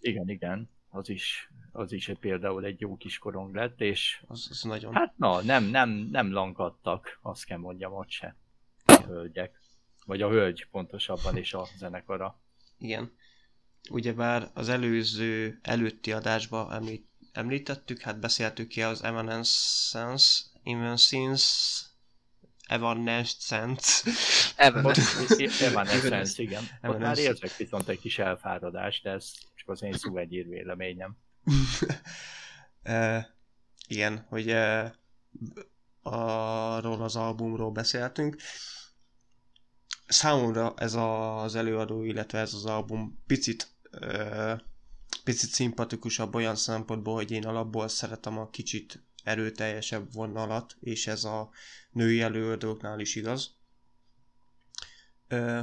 Igen, igen, az is az is például egy jó kis korong lett, és az, az nagyon... hát na, nem, nem, nem lankadtak, azt kell mondjam ott se a hölgyek. Vagy a hölgy pontosabban is a zenekara. Igen. Ugyebár az előző, előtti adásban említ, említettük, hát beszéltük ki az Evanescence, Evanescence, Evanescence. Evanescence, Evanescence, igen. Ott már érzek viszont egy kis elfáradást, de ez csak az én szuvegyír véleményem [laughs] igen, hogy e, arról az albumról beszéltünk. Számomra ez az előadó, illetve ez az album picit picit szimpatikusabb olyan szempontból, hogy én alapból szeretem a kicsit erőteljesebb vonalat, és ez a női előadóknál is igaz. Ö,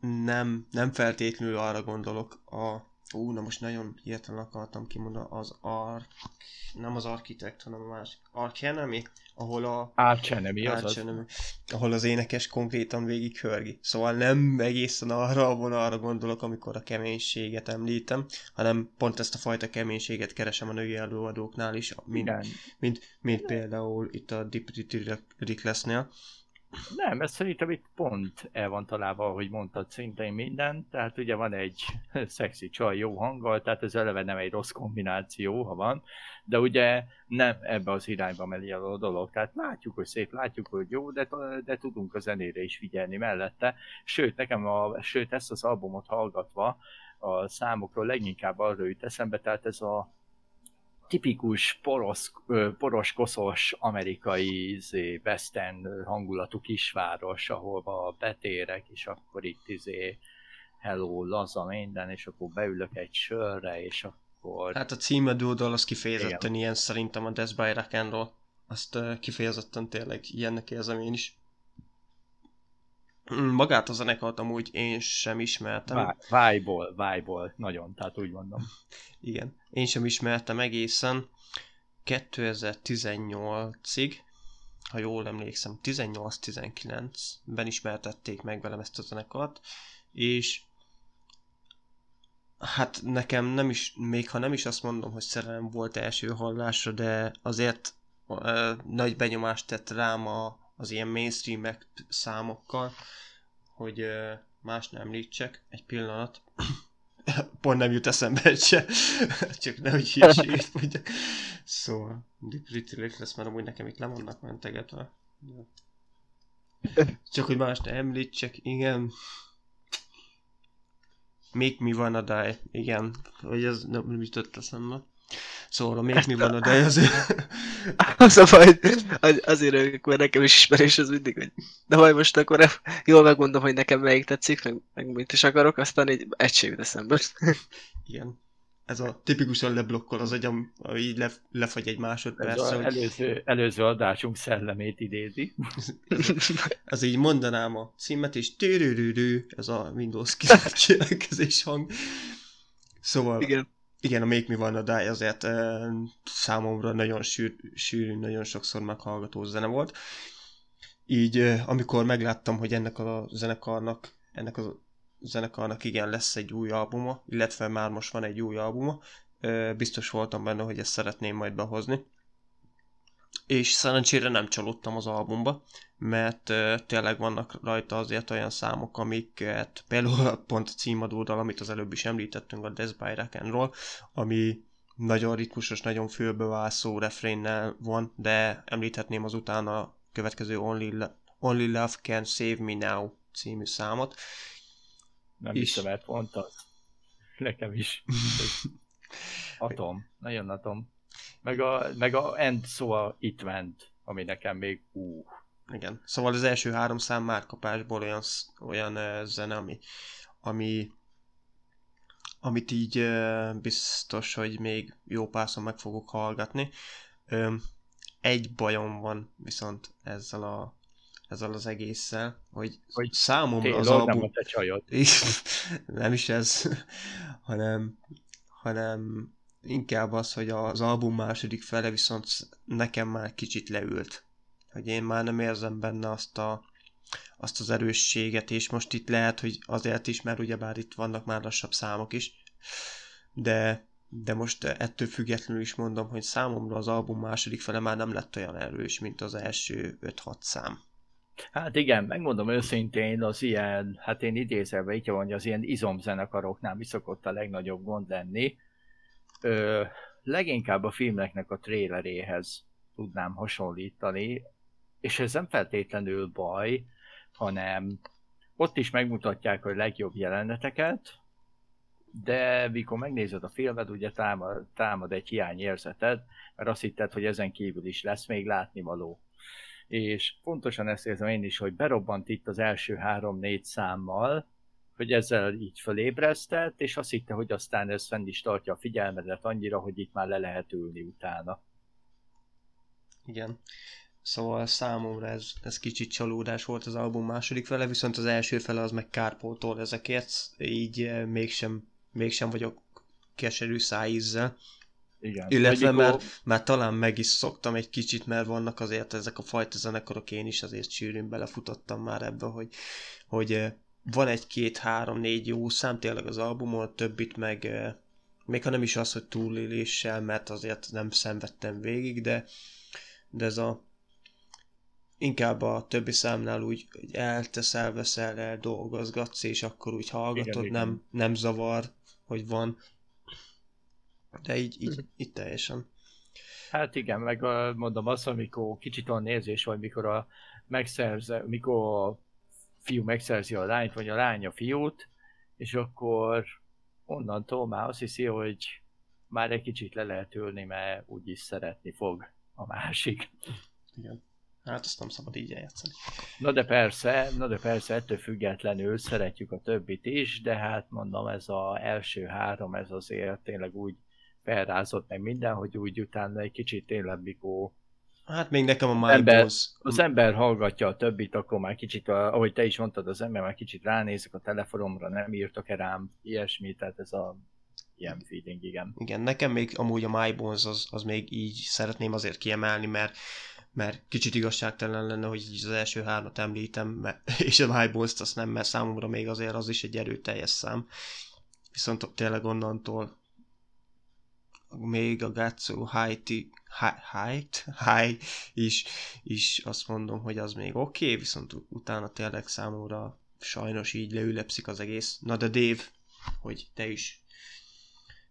nem, nem feltétlenül arra gondolok a Ú, na most nagyon hirtelen akartam kimondani az Ark... Nem az Architect, hanem a másik. Ark Enemy, ahol a... Arch Enemy, az Enemy, ahol az énekes konkrétan végig hörgi. Szóval nem egészen arra a vonalra gondolok, amikor a keménységet említem, hanem pont ezt a fajta keménységet keresem a női előadóknál is, mint, mint, mint például itt a Deep Reckless-nél. Nem, ez szerintem itt pont el van találva, ahogy mondtad, szintén minden. Tehát ugye van egy [laughs] szexi csaj jó hanggal, tehát ez eleve nem egy rossz kombináció, ha van, de ugye nem ebbe az irányba megy el a dolog. Tehát látjuk, hogy szép, látjuk, hogy jó, de, de tudunk a zenére is figyelni mellette. Sőt, nekem a, sőt, ezt az albumot hallgatva a számokról leginkább arra jut eszembe, tehát ez a tipikus poros, poros, koszos amerikai izé, western hangulatú kisváros, ahol betérek, és akkor itt izé hello, laza minden, és akkor beülök egy sörre, és akkor... Hát a címedúdól az kifejezetten Igen. ilyen szerintem a Death by Rock Azt uh, kifejezetten tényleg ilyennek érzem én is. Mm, magát a zenekart amúgy én sem ismertem. Vibe-ból, vibe nagyon, tehát úgy mondom. [laughs] Igen, én sem ismertem egészen 2018-ig, ha jól emlékszem, 18-19-ben ismertették meg velem ezt a zenekart, és hát nekem nem is, még ha nem is azt mondom, hogy szerelem volt első hallásra, de azért ö, nagy benyomást tett rám a, az ilyen mainstream számokkal, hogy más nem említsek, egy pillanat. [coughs] Pont nem jut eszembe egy se, [coughs] csak nehogy hülyeséget mondjak. Szóval, Pretty lesz, mert amúgy nekem itt le vannak mentegetve. Csak hogy más ne említsek, igen. Make me wanna die, igen. Hogy ez nem jutott eszembe. Szóval a még mi van a de azért... [laughs] az a baj, azért akkor nekem is ismerés az mindig, hogy de majd most akkor jól megmondom, hogy nekem melyik tetszik, meg, meg mit is akarok, aztán egy egység eszembe. Igen. Ez a tipikusan leblokkol az agyam, ami így lef, lefagy egy másodperc. Ez az előző, előző adásunk szellemét idézi. [laughs] az így mondanám a címet, és tűrűrűrű, ez a Windows 9 hang. Szóval Igen igen, a Make Me Wanna Die azért e, számomra nagyon sűr, sűrű, nagyon sokszor meghallgató zene volt. Így e, amikor megláttam, hogy ennek a zenekarnak, ennek a zenekarnak igen lesz egy új albuma, illetve már most van egy új albuma, e, biztos voltam benne, hogy ezt szeretném majd behozni és szerencsére nem csalódtam az albumba, mert tényleg vannak rajta azért olyan számok, amiket például pont a címadódal, amit az előbb is említettünk, a Death by Rock and Roll, ami nagyon ritmusos, nagyon fülbevászó refrénnel van, de említhetném az utána következő Only, Only Love Can Save Me Now című számot. Nem is hiszem, mert pont az. Nekem is. [laughs] atom. Nagyon atom. Meg a, meg a end szóval itt ment, ami nekem még ú. Igen. Szóval az első három szám már kapásból olyan, olyan uh, zene, ami, ami amit így uh, biztos, hogy még jó párszor meg fogok hallgatni. Um, egy bajom van viszont ezzel a ezzel az egésszel, hogy, hogy számomra az album... [laughs] Nem, nem is ez, hanem, hanem inkább az, hogy az album második fele viszont nekem már kicsit leült. Hogy én már nem érzem benne azt a azt az erősséget, és most itt lehet, hogy azért is, mert ugyebár itt vannak már lassabb számok is, de, de most ettől függetlenül is mondom, hogy számomra az album második fele már nem lett olyan erős, mint az első 5-6 szám. Hát igen, megmondom őszintén, az ilyen, hát én idézelve így hogy az ilyen izomzenekaroknál mi szokott a legnagyobb gond lenni, ö, leginkább a filmeknek a tréleréhez tudnám hasonlítani, és ez nem feltétlenül baj, hanem ott is megmutatják a legjobb jeleneteket, de mikor megnézed a filmet, ugye támad, támad egy hiányérzeted, mert azt hitted, hogy ezen kívül is lesz még látnivaló. És pontosan ezt érzem én is, hogy berobbant itt az első három-négy számmal, hogy ezzel így fölébresztett, és azt hitte, hogy aztán ez fenn is tartja a figyelmedet annyira, hogy itt már le lehet ülni utána. Igen. Szóval számomra ez, ez kicsit csalódás volt az album második fele, viszont az első fele az meg kárpótol ezekért, így eh, mégsem, mégsem vagyok keserű szájízzel. Igen. Illetve már, már talán meg is szoktam egy kicsit, mert vannak azért ezek a fajta zenekarok, én is azért sűrűn belefutottam már ebbe, hogy, hogy van egy-két-három-négy jó szám tényleg az albumon, többit meg még ha nem is az, hogy túléléssel, mert azért nem szenvedtem végig, de, de ez a inkább a többi számnál úgy hogy elteszel, veszel el, dolgozgatsz, és akkor úgy hallgatod, Igen, nem, igen. nem zavar, hogy van. De így, így, így teljesen. Hát igen, meg mondom azt, amikor kicsit olyan érzés vagy, mikor a megszerze, mikor a fiú megszerzi a lányt, vagy a lány a fiút, és akkor onnantól már azt hiszi, hogy már egy kicsit le lehet ülni, mert úgyis szeretni fog a másik. Igen. Hát azt nem szabad így eljátszani. Na de persze, na de persze, ettől függetlenül szeretjük a többit is, de hát mondom, ez az első három, ez azért tényleg úgy felrázott meg minden, hogy úgy utána egy kicsit tényleg, mikor Hát még nekem a My Ember- az ember hallgatja a többit, akkor már kicsit, ahogy te is mondtad, az ember már kicsit ránézek a telefonomra, nem írtak-e rám ilyesmi, tehát ez a ilyen feeling, igen. Igen, nekem még amúgy a My Bones az, az még így szeretném azért kiemelni, mert mert kicsit igazságtalan lenne, hogy így az első hármat említem, mert, [laughs] és a My Bones-t azt nem, mert számomra még azért az is egy erőteljes szám. Viszont tényleg onnantól még a Gatsu Haiti High is, is azt mondom, hogy az még oké, okay, viszont utána tényleg számomra sajnos így leülepszik az egész. Na de Dave, hogy te is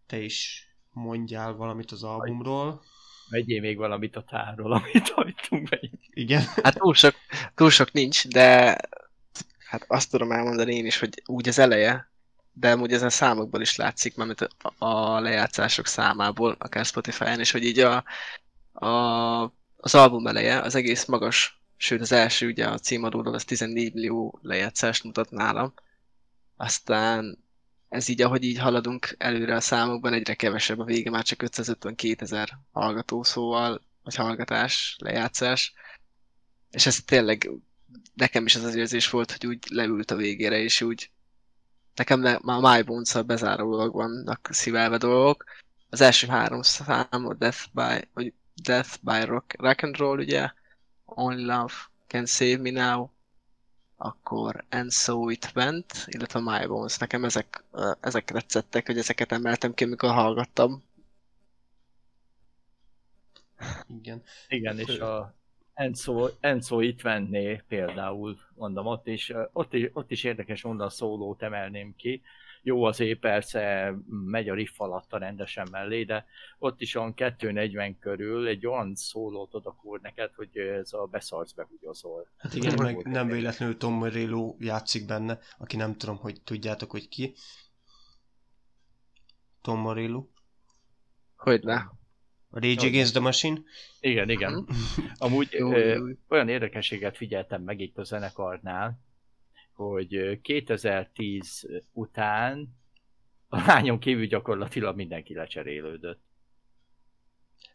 te is mondjál valamit az albumról. Vegyél még valamit a tárról, [laughs] amit hagytunk meg. Igen. Hát túl sok, túl sok nincs, de hát azt tudom elmondani én is, hogy úgy az eleje, de amúgy ezen számokból is látszik, mert a, lejátszások számából, akár Spotify-on is, hogy így a, a, az album eleje az egész magas, sőt az első ugye a címadóról az 14 millió lejátszást mutat nálam. Aztán ez így, ahogy így haladunk előre a számokban, egyre kevesebb a vége, már csak 552 ezer hallgató, szóval, vagy hallgatás, lejátszás. És ez tényleg nekem is az az érzés volt, hogy úgy leült a végére, és úgy nekem már My bones bezárólag vannak szívelve dolgok. Az első három szám, a Death by, vagy Death by rock, rock and Roll, ugye, Only Love Can Save Me Now, akkor And So It Went, illetve My Bones. Nekem ezek, ezek tetszettek, hogy ezeket emeltem ki, amikor hallgattam. Igen. Igen, és a Enzo, Enzo itt venné például, mondom, ott is, ott is, ott is érdekes mondani, a szólót emelném ki. Jó, azért persze megy a riff alatta rendesen mellé, de ott is olyan 240 körül egy olyan szólót ad akkor neked, hogy ez a beszarsz behugyozol. Hát igen, meg nem véletlenül Tom Morello játszik benne, aki nem tudom, hogy tudjátok, hogy ki. Tom Morello. Hogy ne? A Rage Against the Machine. Igen, igen. Amúgy Jó, ö, jó. olyan érdekességet figyeltem meg itt a zenekarnál, hogy ö, 2010 után a lányon kívül gyakorlatilag mindenki lecserélődött.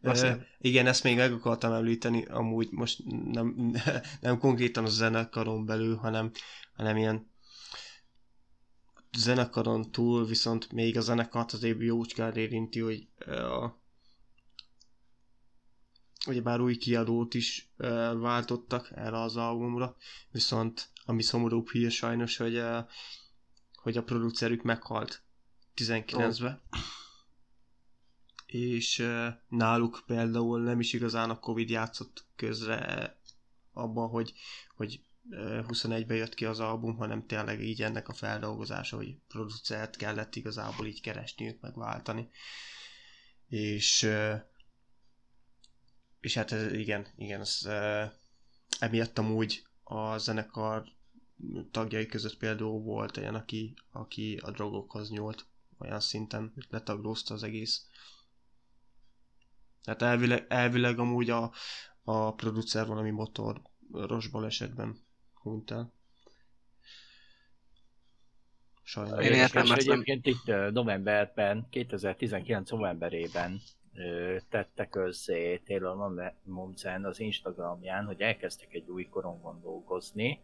Uh, igen, ezt még meg akartam említeni, amúgy most nem, [laughs] nem konkrétan a zenekaron belül, hanem, hanem ilyen zenekaron túl, viszont még a zenekart azért jócskán érinti, hogy uh, a ugyebár új kiadót is uh, váltottak erre az albumra, viszont ami szomorúbb hír sajnos, hogy, uh, hogy a producerük meghalt 19-ben. Oh. És uh, náluk például nem is igazán a Covid játszott közre abban, hogy, hogy uh, 21-ben jött ki az album, hanem tényleg így ennek a feldolgozása, hogy producert kellett igazából így keresniük, megváltani. És és hát ez, igen, igen, ez, uh, emiatt amúgy a zenekar tagjai között például volt olyan, aki, aki a drogokhoz nyúlt, olyan szinten letaglózta az egész. Tehát elvileg, elvileg amúgy a, a producer valami motoros balesetben hunyt el. Sajnálom. Én értem, egyébként itt novemberben, 2019 novemberében tette közzé Taylor Momsen az Instagramján, hogy elkezdtek egy új korongon dolgozni,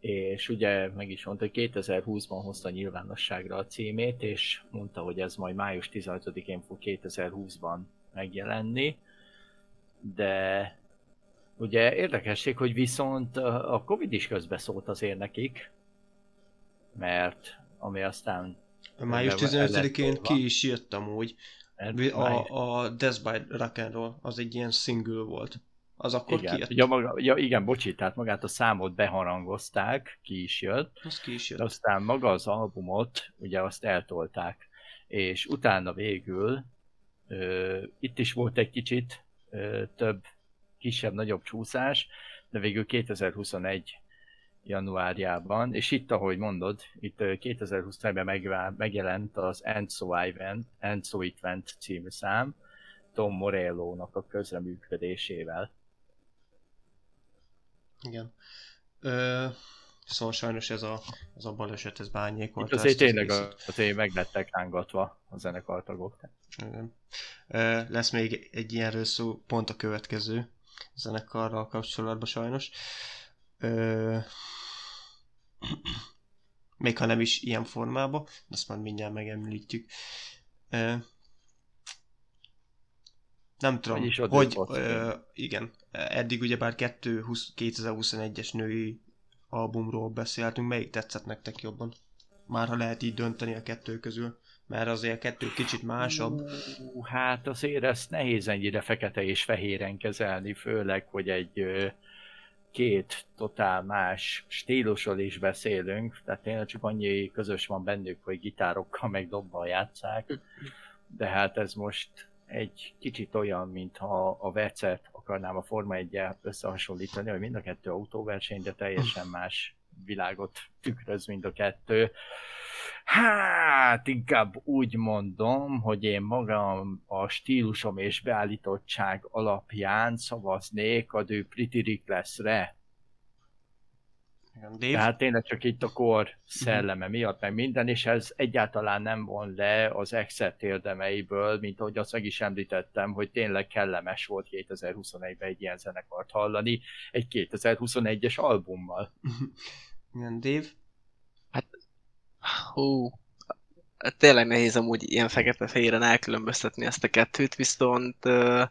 és ugye meg is mondta, hogy 2020-ban hozta nyilvánosságra a címét, és mondta, hogy ez majd május 15-én fog 2020-ban megjelenni, de ugye érdekesség, hogy viszont a a Covid is közbeszólt azért nekik, mert ami aztán Május el lett 15-én tolva. ki is jött amúgy. A, a Death by Rock and Roll az egy ilyen single volt. Az akkor igen, kijött? ja, maga, ja, igen, bocsi, tehát magát a számot beharangozták, ki is jött, Az ki is jött. de aztán maga az albumot, ugye azt eltolták, és utána végül ö, itt is volt egy kicsit ö, több kisebb-nagyobb csúszás, de végül 2021 januárjában, és itt, ahogy mondod, itt 2021-ben megjelent az And So It Went című szám, Tom Morello-nak a közreműködésével. Igen. Ö, szóval sajnos ez a, ez a baleset, ez bányékolt. Itt azért tényleg azért meg lettek rángatva a zenekartagok. Igen. Ö, lesz még egy ilyenről szó, pont a következő zenekarral kapcsolatban sajnos. Ö, még ha nem is ilyen formában, azt már mindjárt megemlítjük. Ö, nem tudom, Vagyis hogy ö, igen, eddig ugyebár 2021-es női albumról beszéltünk, melyik tetszett nektek jobban? Már ha lehet így dönteni a kettő közül, mert azért a kettő kicsit másabb. Hát azért ezt nehéz ennyire fekete és fehéren kezelni, főleg, hogy egy ö, két totál más stílusról is beszélünk, tehát tényleg csak annyi közös van bennük, hogy gitárokkal meg dobbal játszák, de hát ez most egy kicsit olyan, mintha a vecet akarnám a Forma 1 összehasonlítani, hogy mind a kettő autóverseny, de teljesen más világot tükröz mind a kettő. Hát inkább úgy mondom, hogy én magam a stílusom és beállítottság alapján szavaznék a The Pretty Dave? Tehát tényleg csak itt a kor szelleme miatt, meg minden, és ez egyáltalán nem von le az Exet érdemeiből, mint ahogy azt meg is említettem, hogy tényleg kellemes volt 2021-ben egy ilyen zenekart hallani, egy 2021-es albummal. [laughs] Igen, Dave? Hú, tényleg nehéz amúgy ilyen fekete-fehéren elkülönböztetni ezt a kettőt, viszont uh,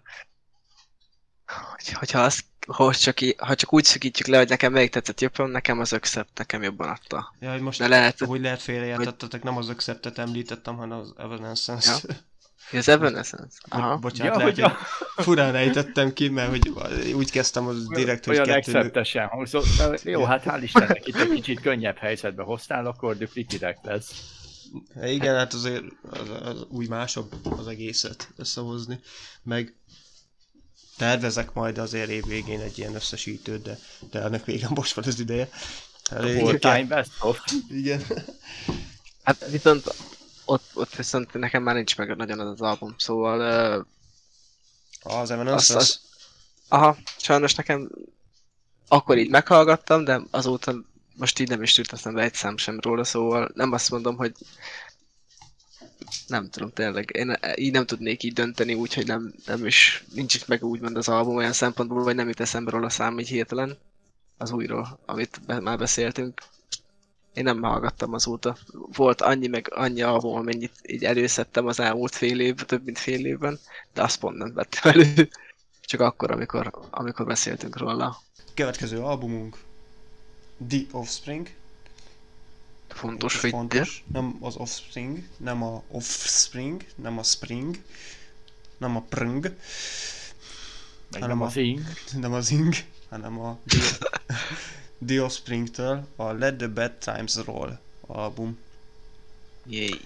hogy, hogyha azt, hogy csak, ha csak úgy szakítjuk le, hogy nekem melyik tetszett jobban, nekem az Accept nekem jobban adta. Ja, hogy most De lehet- hogy lehet félreértettetek, nem az Acceptet említettem, hanem az Evanescence. Ja. [laughs] Az Evanescence? Aha. Bocsánat, Ja, lehet, hogy hogy [laughs] furán ejtettem ki, mert hogy úgy kezdtem az direkt, hogy Olyan kettő... acceptesen hangzott. de Jó, hát hál' Istennek itt egy kicsit könnyebb helyzetbe hoztál, akkor The Pretty Reckless. Igen, hát azért az, az úgy másabb az egészet összehozni, meg tervezek majd azért év végén egy ilyen összesítőt, de, de ennek végén most van az ideje. Elég- All time best of. Igen. Hát viszont ott, ott viszont nekem már nincs meg nagyon az az album, szóval uh, Az Evanescence. Az- az- aha, sajnos nekem akkor így meghallgattam, de azóta most így nem is jut eszembe egy szám sem róla, szóval nem azt mondom, hogy nem tudom, tényleg, én így nem tudnék így dönteni, úgyhogy nem, nem is, nincs itt meg úgymond az album olyan szempontból, hogy nem jut eszembe róla szám így hirtelen, az újról, amit be, már beszéltünk. Én nem hallgattam azóta. Volt annyi meg annyi album, amennyit így előszedtem az elmúlt fél év, több mint fél évben, de azt pont nem vettem elő. Csak akkor, amikor, amikor beszéltünk róla. Következő albumunk The Offspring. Fontos, Ez hogy fontos. Nem az Offspring, nem a Offspring, nem a Spring, nem a Prng, Meg Hanem nem a- az ing. [laughs] nem az Ing, hanem a [laughs] The, The Offspring-től a Let the Bad Times Roll album. Jéj.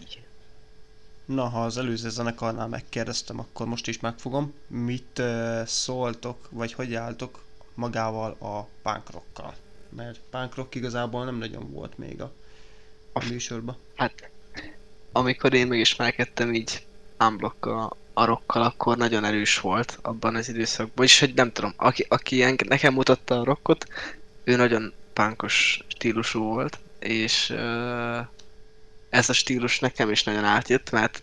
Na, ha az előző zenekarnál megkérdeztem, akkor most is megfogom. Mit uh, szóltok, vagy hogy álltok magával a punk rockkal? Mert punk rock igazából nem nagyon volt még a, a műsorban. Hát, amikor én megismerkedtem így unblockkal, a rockkal, akkor nagyon erős volt abban az időszakban. Vagyis, hogy nem tudom, aki, aki enge- nekem mutatta a rockot, ő nagyon punkos stílusú volt, és uh, ez a stílus nekem is nagyon átjött, mert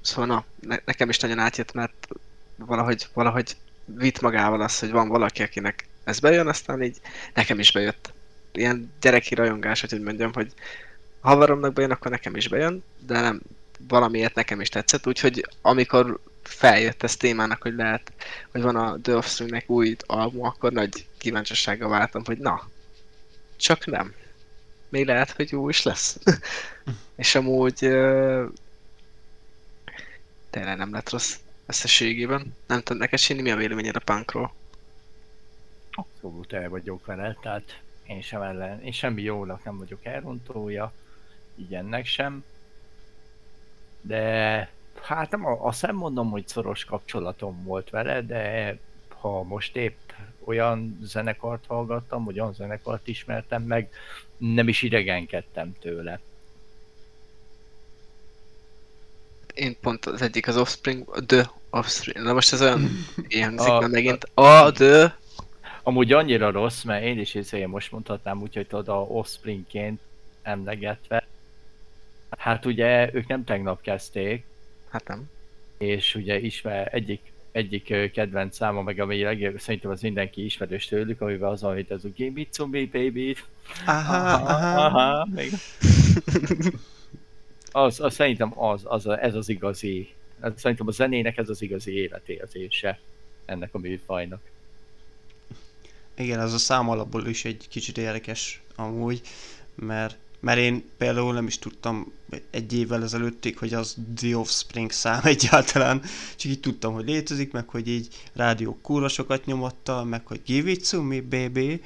szóval na, ne, nekem is nagyon átjött, mert valahogy, valahogy vitt magával az, hogy van valaki, akinek ez bejön, aztán így nekem is bejött. Ilyen gyereki rajongás, hogy úgy mondjam, hogy ha haveromnak bejön, akkor nekem is bejön, de nem, valamiért nekem is tetszett, úgyhogy amikor feljött ez témának, hogy lehet, hogy van a The Offspringnek új album, akkor nagy kíváncsisággal váltam, hogy na, csak nem. Még lehet, hogy jó is lesz. [laughs] És amúgy uh, tényleg nem lett rossz. összességében. Nem tudom, neked Sini, mi a véleményed a punkról? Abszolút el vagyok vele, tehát én sem ellen, én semmi jónak nem vagyok elrontója, így ennek sem. De hát nem azt nem mondom, hogy szoros kapcsolatom volt vele, de ha most épp olyan zenekart hallgattam, vagy olyan zenekart ismertem meg, nem is idegenkedtem tőle. Én pont az egyik az Offspring, The Offspring, na most ez olyan [laughs] ilyen a, megint, a The Amúgy annyira rossz, mert én is én most mondhatnám úgy, hogy tudod a Offspringként emlegetve. Hát ugye ők nem tegnap kezdték. Hát nem. És ugye ismer egyik egyik kedvenc száma, meg ami legjobb, szerintem az mindenki ismerős tőlük, amivel az, amit ez a Game It Zombie Baby. Aha, aha, aha. aha még. az, az, szerintem az, az a, ez az igazi, szerintem a zenének ez az igazi életérzése ennek a műfajnak. Igen, az a szám alapból is egy kicsit érdekes amúgy, mert, mert én például nem is tudtam egy évvel ezelőttig, hogy az The Offspring szám [laughs] egyáltalán, csak így tudtam, hogy létezik, meg hogy így rádió kúrosokat nyomotta, meg hogy Give it to me, baby,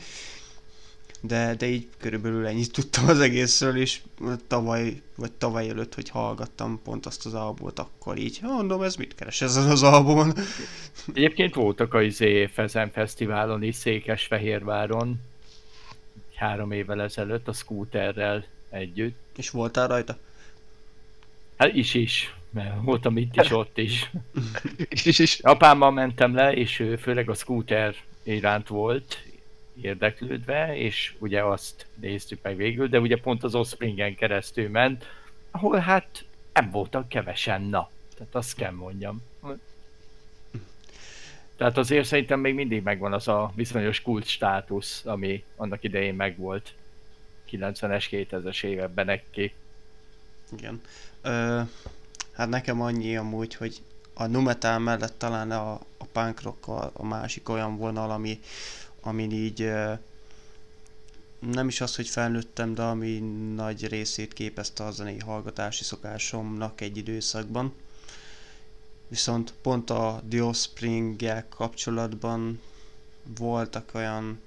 de, de így körülbelül ennyit tudtam az egészről, és tavaly, vagy tavaly előtt, hogy hallgattam pont azt az albumot, akkor így, mondom, ez mit keres ezen az albumon? Egyébként voltak a izé Fezen Fesztiválon is, Székesfehérváron, három évvel ezelőtt, a scooterrel együtt. És voltál rajta? Hát is is, mert voltam itt is, ott is. [laughs] is, is. Apámmal mentem le, és ő főleg a scooter iránt volt, érdeklődve, és ugye azt néztük meg végül, de ugye pont az Offspringen keresztül ment, ahol hát nem voltak kevesen, na. Tehát azt kell mondjam. Tehát azért szerintem még mindig megvan az a bizonyos kult státusz, ami annak idején megvolt 90-es, 2000-es években neki. Igen. Ö, hát nekem annyi amúgy, hogy a Numetal mellett talán a, a punk rock a, a másik olyan vonal, ami, amin így nem is az, hogy felnőttem, de ami nagy részét képezte a zenei hallgatási szokásomnak egy időszakban. Viszont pont a The offspring kapcsolatban voltak olyan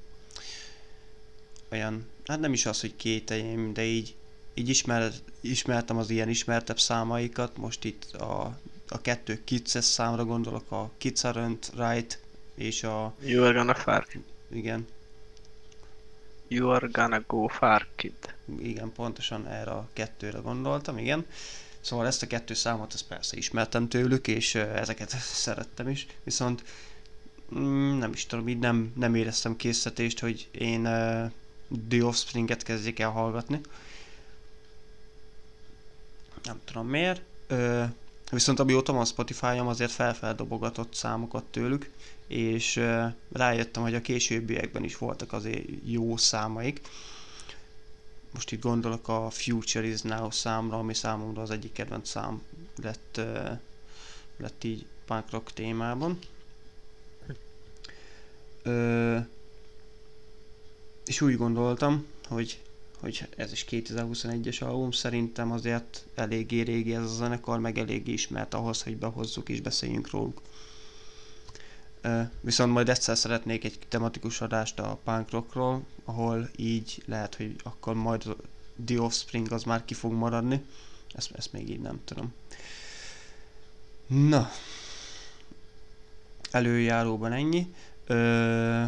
olyan, hát nem is az, hogy kételjeim, de így, így ismer, ismertem az ilyen ismertebb számaikat, most itt a, a kettő Kids számra gondolok, a Kids Aren't Right és a... You are gonna far. Igen. You are gonna go far, kid. Igen, pontosan erre a kettőre gondoltam, igen. Szóval ezt a kettő számot, ezt persze ismertem tőlük, és ezeket [laughs] szerettem is, viszont mm, nem is tudom, így nem, nem éreztem készítést, hogy én uh, The Offspring-et kezdjék el hallgatni. Nem tudom miért. Uh, viszont amióta van Spotify-om, azért felfeldobogatott számokat tőlük, és uh, rájöttem, hogy a későbbiekben is voltak azért jó számaik. Most itt gondolok a Future is Now számra, ami számomra az egyik kedvenc szám lett, lett így punk rock témában. Uh, és úgy gondoltam, hogy, hogy ez is 2021-es album, szerintem azért eléggé régi ez a zenekar, meg eléggé ismert ahhoz, hogy behozzuk és beszéljünk róluk. Viszont majd egyszer szeretnék egy tematikus adást a punk rockról, ahol így lehet, hogy akkor majd The Offspring az már ki fog maradni. Ezt, ezt még így nem tudom. Na. Előjáróban ennyi. Ö...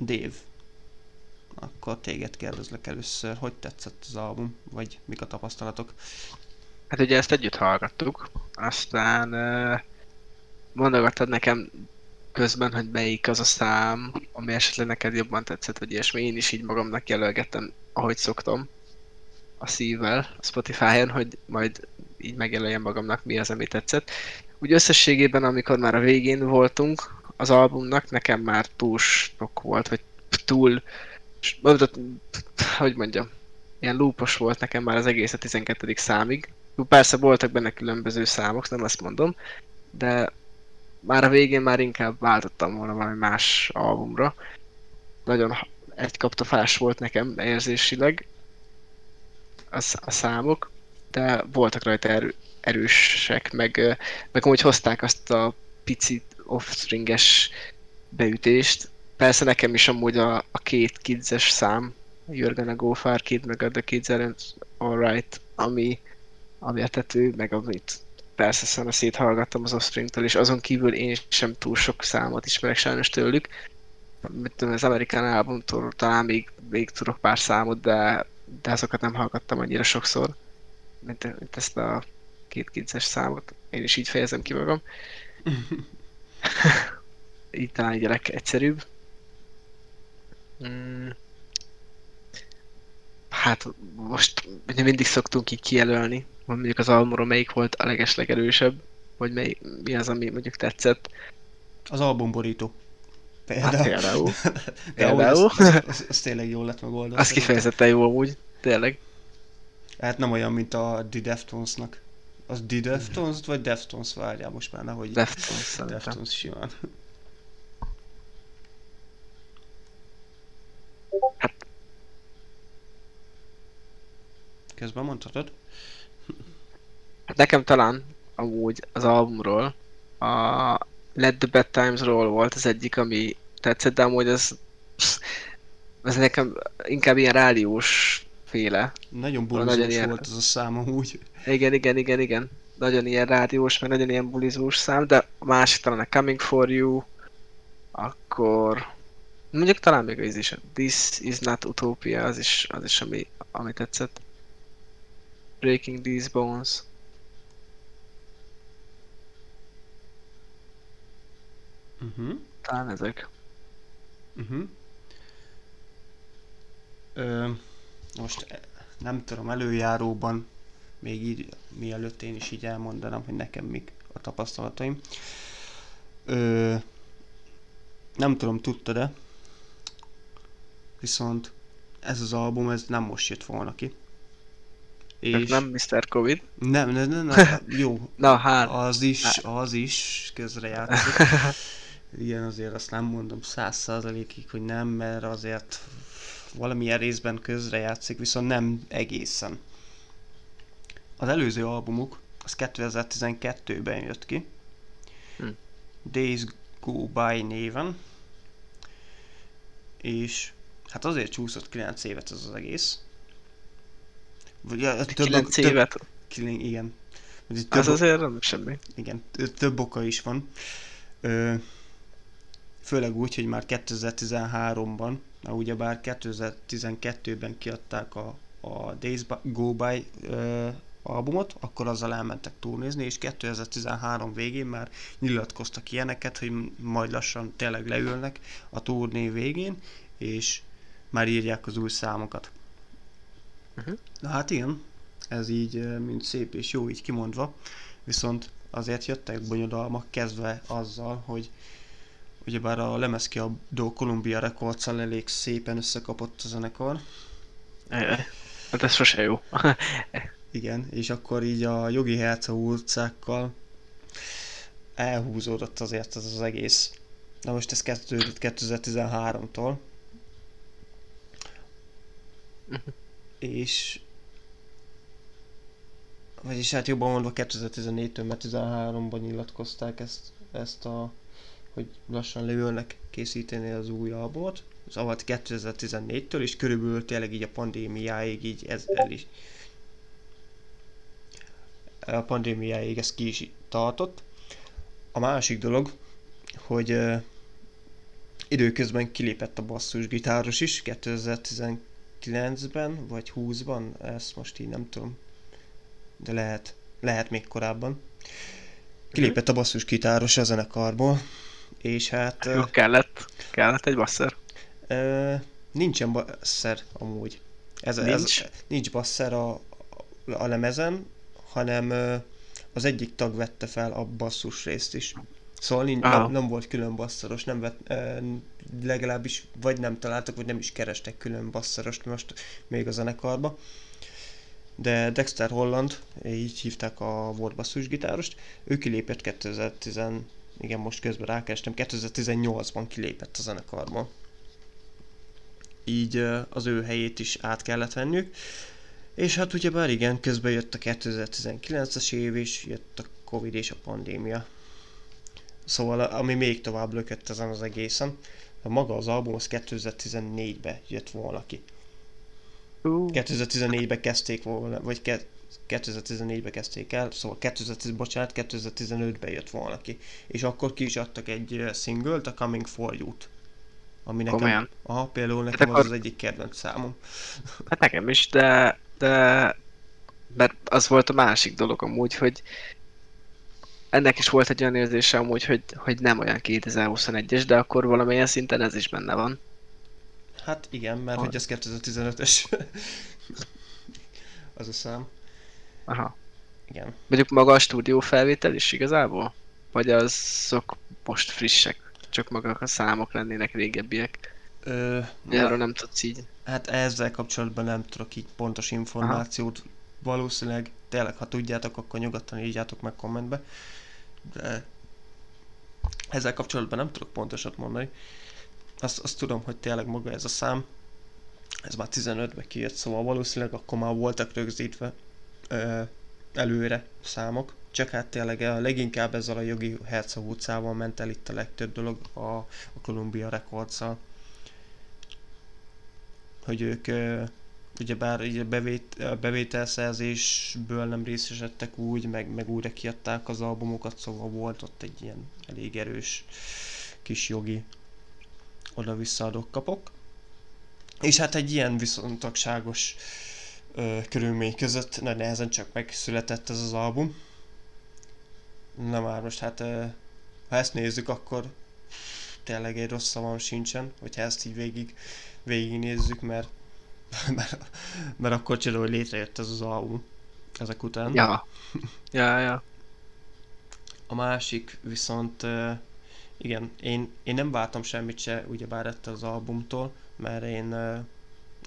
Dave. Akkor téged kérdezlek először, hogy tetszett az album, vagy mik a tapasztalatok? Hát ugye ezt együtt hallgattuk, aztán mondogattad nekem közben, hogy melyik az a szám, ami esetleg neked jobban tetszett, vagy ilyesmi. Én is így magamnak jelölgettem, ahogy szoktam, a szívvel a Spotify-on, hogy majd így megjelöljem magamnak, mi az, ami tetszett. Úgy összességében, amikor már a végén voltunk az albumnak, nekem már túl sok volt, vagy túl, hogy mondjam, ilyen lúpos volt nekem már az egész a 12. számig, Persze voltak benne különböző számok, nem azt mondom, de már a végén már inkább váltottam volna valami más albumra. Nagyon egy kaptafás volt nekem érzésileg a, a számok. de voltak rajta erő, erősek, meg, meg amúgy hozták azt a picit offstringes beütést. Persze nekem is amúgy a, a két kidzes szám, gonna go far kid, meg a The Kids Alright, ami, ami a tető, meg amit persze szana széthallgattam az Offspring-től, és azon kívül én sem túl sok számot ismerek sajnos tőlük. Az Amerikán albumtól talán még, még tudok pár számot, de, de azokat nem hallgattam annyira sokszor, mint, mint ezt a két kidzes számot. Én is így fejezem ki magam. [laughs] így talán így a legegyszerűbb. Mm. Hát most mindig szoktunk így kijelölni, mondjuk az albumról melyik volt a legeslegerősebb, vagy mely, mi az, ami mondjuk tetszett. Az albumborító. Például. Hát például. például. Ez, ez, ez, tényleg jól lett megoldva. Az kifejezetten jó amúgy, tényleg. Hát nem olyan, mint a The Deftones-nak. Az The Deftones vagy Deftones várjál most már, nehogy... Deftones Deftones simán. Hát... Közben mondhatod? Hát nekem talán amúgy az albumról a Let the Bad Times-ról volt az egyik, ami tetszett, de amúgy az, az nekem inkább ilyen rádiós féle. Nagyon bulizós nagyon ilyen... volt az a szám amúgy. Igen, igen, igen, igen. Nagyon ilyen rádiós, meg nagyon ilyen bulizós szám, de a másik talán a Coming For You, akkor mondjuk talán még az is, This is not Utopia, az is, az is ami, ami tetszett. Breaking These Bones. Uh-huh. Talán ezek. Uh-huh. Ö, most e, nem tudom, előjáróban még így, mielőtt én is így elmondanám, hogy nekem mik a tapasztalataim. Ö, nem tudom, tudtad-e, viszont ez az album, ez nem most jött volna ki. És... Nem Mr. Covid? Nem, nem, nem, nem [laughs] jó. Na, hát. Az is, az is közrejátszik. [laughs] Igen, azért azt nem mondom száz százalékig, hogy nem, mert azért valamilyen részben közrejátszik, viszont nem egészen. Az előző albumuk, az 2012-ben jött ki. Hm. Days Go By néven. És hát azért csúszott 9 évet ez az egész. Vagy, ja, több, 9 több, évet? Több, igen. Több, az azért nem semmi. Igen, több oka is van. Ö, főleg úgy, hogy már 2013-ban, na ugyebár 2012-ben kiadták a, a Days Go By ö, albumot, akkor azzal elmentek túlnézni, és 2013 végén már nyilatkoztak ilyeneket, hogy majd lassan tényleg leülnek a turné végén, és már írják az új számokat. Uh-huh. Na hát igen, ez így mint szép és jó így kimondva, viszont azért jöttek bonyodalmak kezdve azzal, hogy ugyebár a lemezkiadó Columbia records elég szépen összekapott a zenekar. Hát ez sose jó. [laughs] Igen, és akkor így a jogi herca utcákkal elhúzódott azért ez az egész. Na most ez kezdődött 2013-tól. és vagyis hát jobban mondva 2014-től, mert 13-ban nyilatkozták ezt, ezt a hogy lassan leülnek készíteni az új albumot. Az avat 2014-től, és körülbelül tényleg így a pandémiáig így ez el is a pandémiáig ez ki is tartott. A másik dolog, hogy uh, időközben kilépett a basszusgitáros is 2019-ben, vagy 20-ban, ezt most így nem tudom, de lehet, lehet még korábban. Kilépett a basszusgitáros a zenekarból, és hát... Jó, kellett, kellett egy basszer. Uh, nincsen basszer amúgy. Ez, nincs? Ez, nincs basszer a, a lemezen, hanem az egyik tag vette fel a basszus részt is. Szóval nincs, nem, nem volt külön basszeros, nem vett, legalábbis vagy nem találtak, vagy nem is kerestek külön basszerost most még a zenekarba. De Dexter Holland, így hívták a volt basszusgitárost, ő kilépett 2010 igen, most közben rákerestem, 2018-ban kilépett a zenekarból. Így az ő helyét is át kellett venniük, És hát ugye bár igen, közben jött a 2019-es év, és jött a Covid és a pandémia. Szóval ami még tovább lökött ezen az egészen, a maga az album az 2014-be jött volna ki. Uh. 2014-be kezdték volna, vagy ke- 2014-be kezdték el, szóval 2010, bocsánat, 2015-ben jött volna ki. És akkor ki is adtak egy singlet, a Coming For You-t. Ami nekem, Komolyan? aha, például Hát nekem az akkor- az egyik kedvenc számom. [laughs] Hát nekem is, de, de mert az volt a másik dolog amúgy, hogy ennek is volt egy olyan érzése amúgy, hogy, hogy nem olyan 2021-es, de akkor valamilyen szinten ez is benne van. Hát igen, mert Ah. hogy ez 2015-ös. [laughs] az a szám. Aha. Igen. Mondjuk maga a stúdió felvétel is igazából? Vagy azok most frissek? Csak maga a számok lennének régebbiek? Ö, Erről nem tudsz így. Hát ezzel kapcsolatban nem tudok így pontos információt. Valószínűleg tényleg, ha tudjátok, akkor nyugodtan írjátok meg kommentbe. De ezzel kapcsolatban nem tudok pontosat mondani. Azt, azt tudom, hogy tényleg maga ez a szám, ez már 15-ben kijött, szóval valószínűleg akkor már voltak rögzítve ö, előre számok. Csak hát tényleg leginkább ezzel a jogi Herzog utcával ment el itt a legtöbb dolog a, a Columbia records hogy ők ö, ugyebár így a bevét, bevételszerzésből nem részesedtek úgy, meg, meg újra kiadták az albumokat, szóval volt ott egy ilyen elég erős kis jogi oda-vissza adok kapok. És hát egy ilyen viszontagságos ö, körülmény között nagy nehezen csak megszületett ez az album. Na már most hát ö, ha ezt nézzük, akkor tényleg egy rossz szavam sincsen, hogyha ezt így végig végignézzük, mert, [laughs] mert, mert akkor csinálom, hogy létrejött ez az album ezek után. Ja. [laughs] Ja, ja. A másik viszont, igen, én, én nem vártam semmit se ugyebár ettől az albumtól, mert én,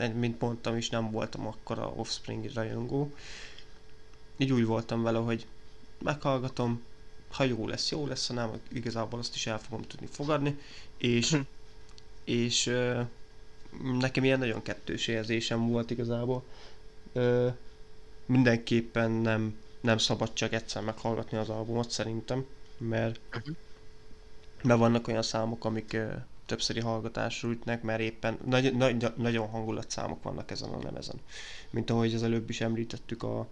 mint mondtam is, nem voltam akkor a Offspring rajongó. Így úgy voltam vele, hogy meghallgatom, ha jó lesz, jó lesz, ha nem, igazából azt is el fogom tudni fogadni, és, Hm. és uh, nekem ilyen nagyon kettős érzésem volt igazából. Ö, mindenképpen nem, nem szabad csak egyszer meghallgatni az albumot szerintem, mert, Mhm. mert vannak olyan számok, amik ö, többszöri hallgatásra ütnek, mert éppen nagy, nagy, nagyon hangulatszámok vannak ezen a lemezen. Mint ahogy az előbb is említettük a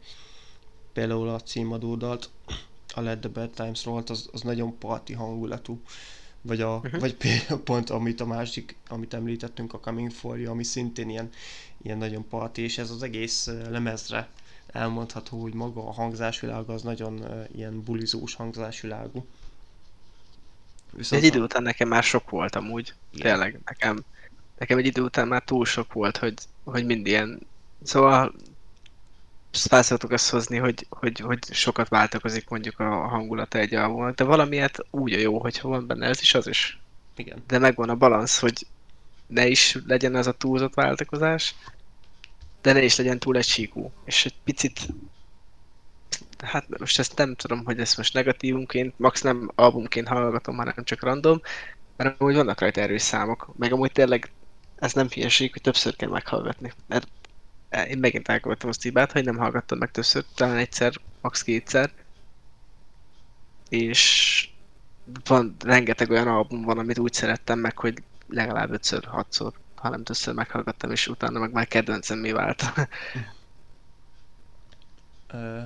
például a címadódalt, a Let the Bad Times Roll, az, az nagyon parti hangulatú. Vagy, a, Mhm. vagy például pont amit a másik, amit említettünk, a Coming For You, ami szintén ilyen, ilyen nagyon parti, és ez az egész lemezre elmondható, hogy maga a hangzásvilága az nagyon ilyen bulizós hangzásvilágú. Egy idő után nekem már sok volt amúgy. Igen. Tényleg, nekem, nekem egy idő után már túl sok volt, hogy, hogy mind ilyen... Szóval fel szoktuk azt hozni, hogy, hogy, hogy sokat változik mondjuk a hangulata egy albumnak, de valamiért úgy a jó, hogyha van benne ez is, az is. Igen. De megvan a balansz, hogy ne is legyen ez a túlzott váltakozás, de ne is legyen túl egysíkú. És egy picit hát most ezt nem tudom, hogy ezt most negatívunként, max nem albumként hallgatom, hanem csak random, mert amúgy vannak rajta erős számok, meg amúgy tényleg ez nem hülyeség, hogy többször kell meghallgatni. Mert én megint elkövettem azt hibát, hogy nem hallgattam meg többször, talán egyszer, max kétszer. És van rengeteg olyan album van, amit úgy szerettem meg, hogy legalább ötször, hatszor, ha nem többször meghallgattam, és utána meg már kedvencemmé vált. Ö,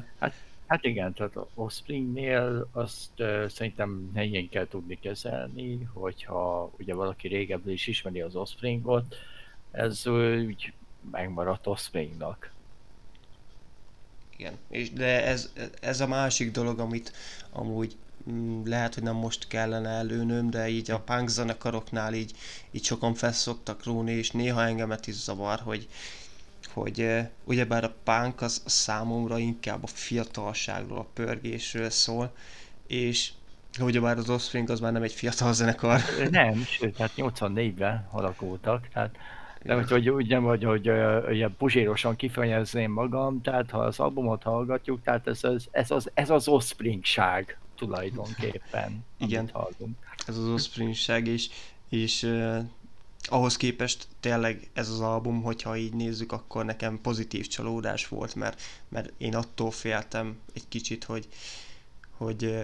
Hát igen, tehát Offspringnél azt uh, szerintem helyén kell tudni kezelni, hogyha ugye valaki régebben is ismeri az Offspringot, ez uh, úgy megmaradt Offspringnak. Igen, és de ez, ez a másik dolog, amit amúgy mm, lehet, hogy nem most kellene előnöm, de így a punk zenekaroknál így, így sokan felszoktak róni, és néha engemet is zavar, hogy, hogy ugyebár a punk az számomra inkább a fiatalságról, a pörgésről szól, és ugyebár az Offspring az már nem egy fiatal zenekar. Nem, sőt, hát 84-ben alakultak, tehát nem, hogy, hogy úgy nem, hogy, hogy ilyen puzsérosan kifejezném magam, tehát ha az albumot hallgatjuk, tehát ez az, ez az, ez az Offspringság tulajdonképpen, Igen. hallunk. ez az Offspringság, és, és ahhoz képest tényleg ez az album, hogyha így nézzük, akkor nekem pozitív csalódás volt, mert, mert én attól féltem egy kicsit, hogy, hogy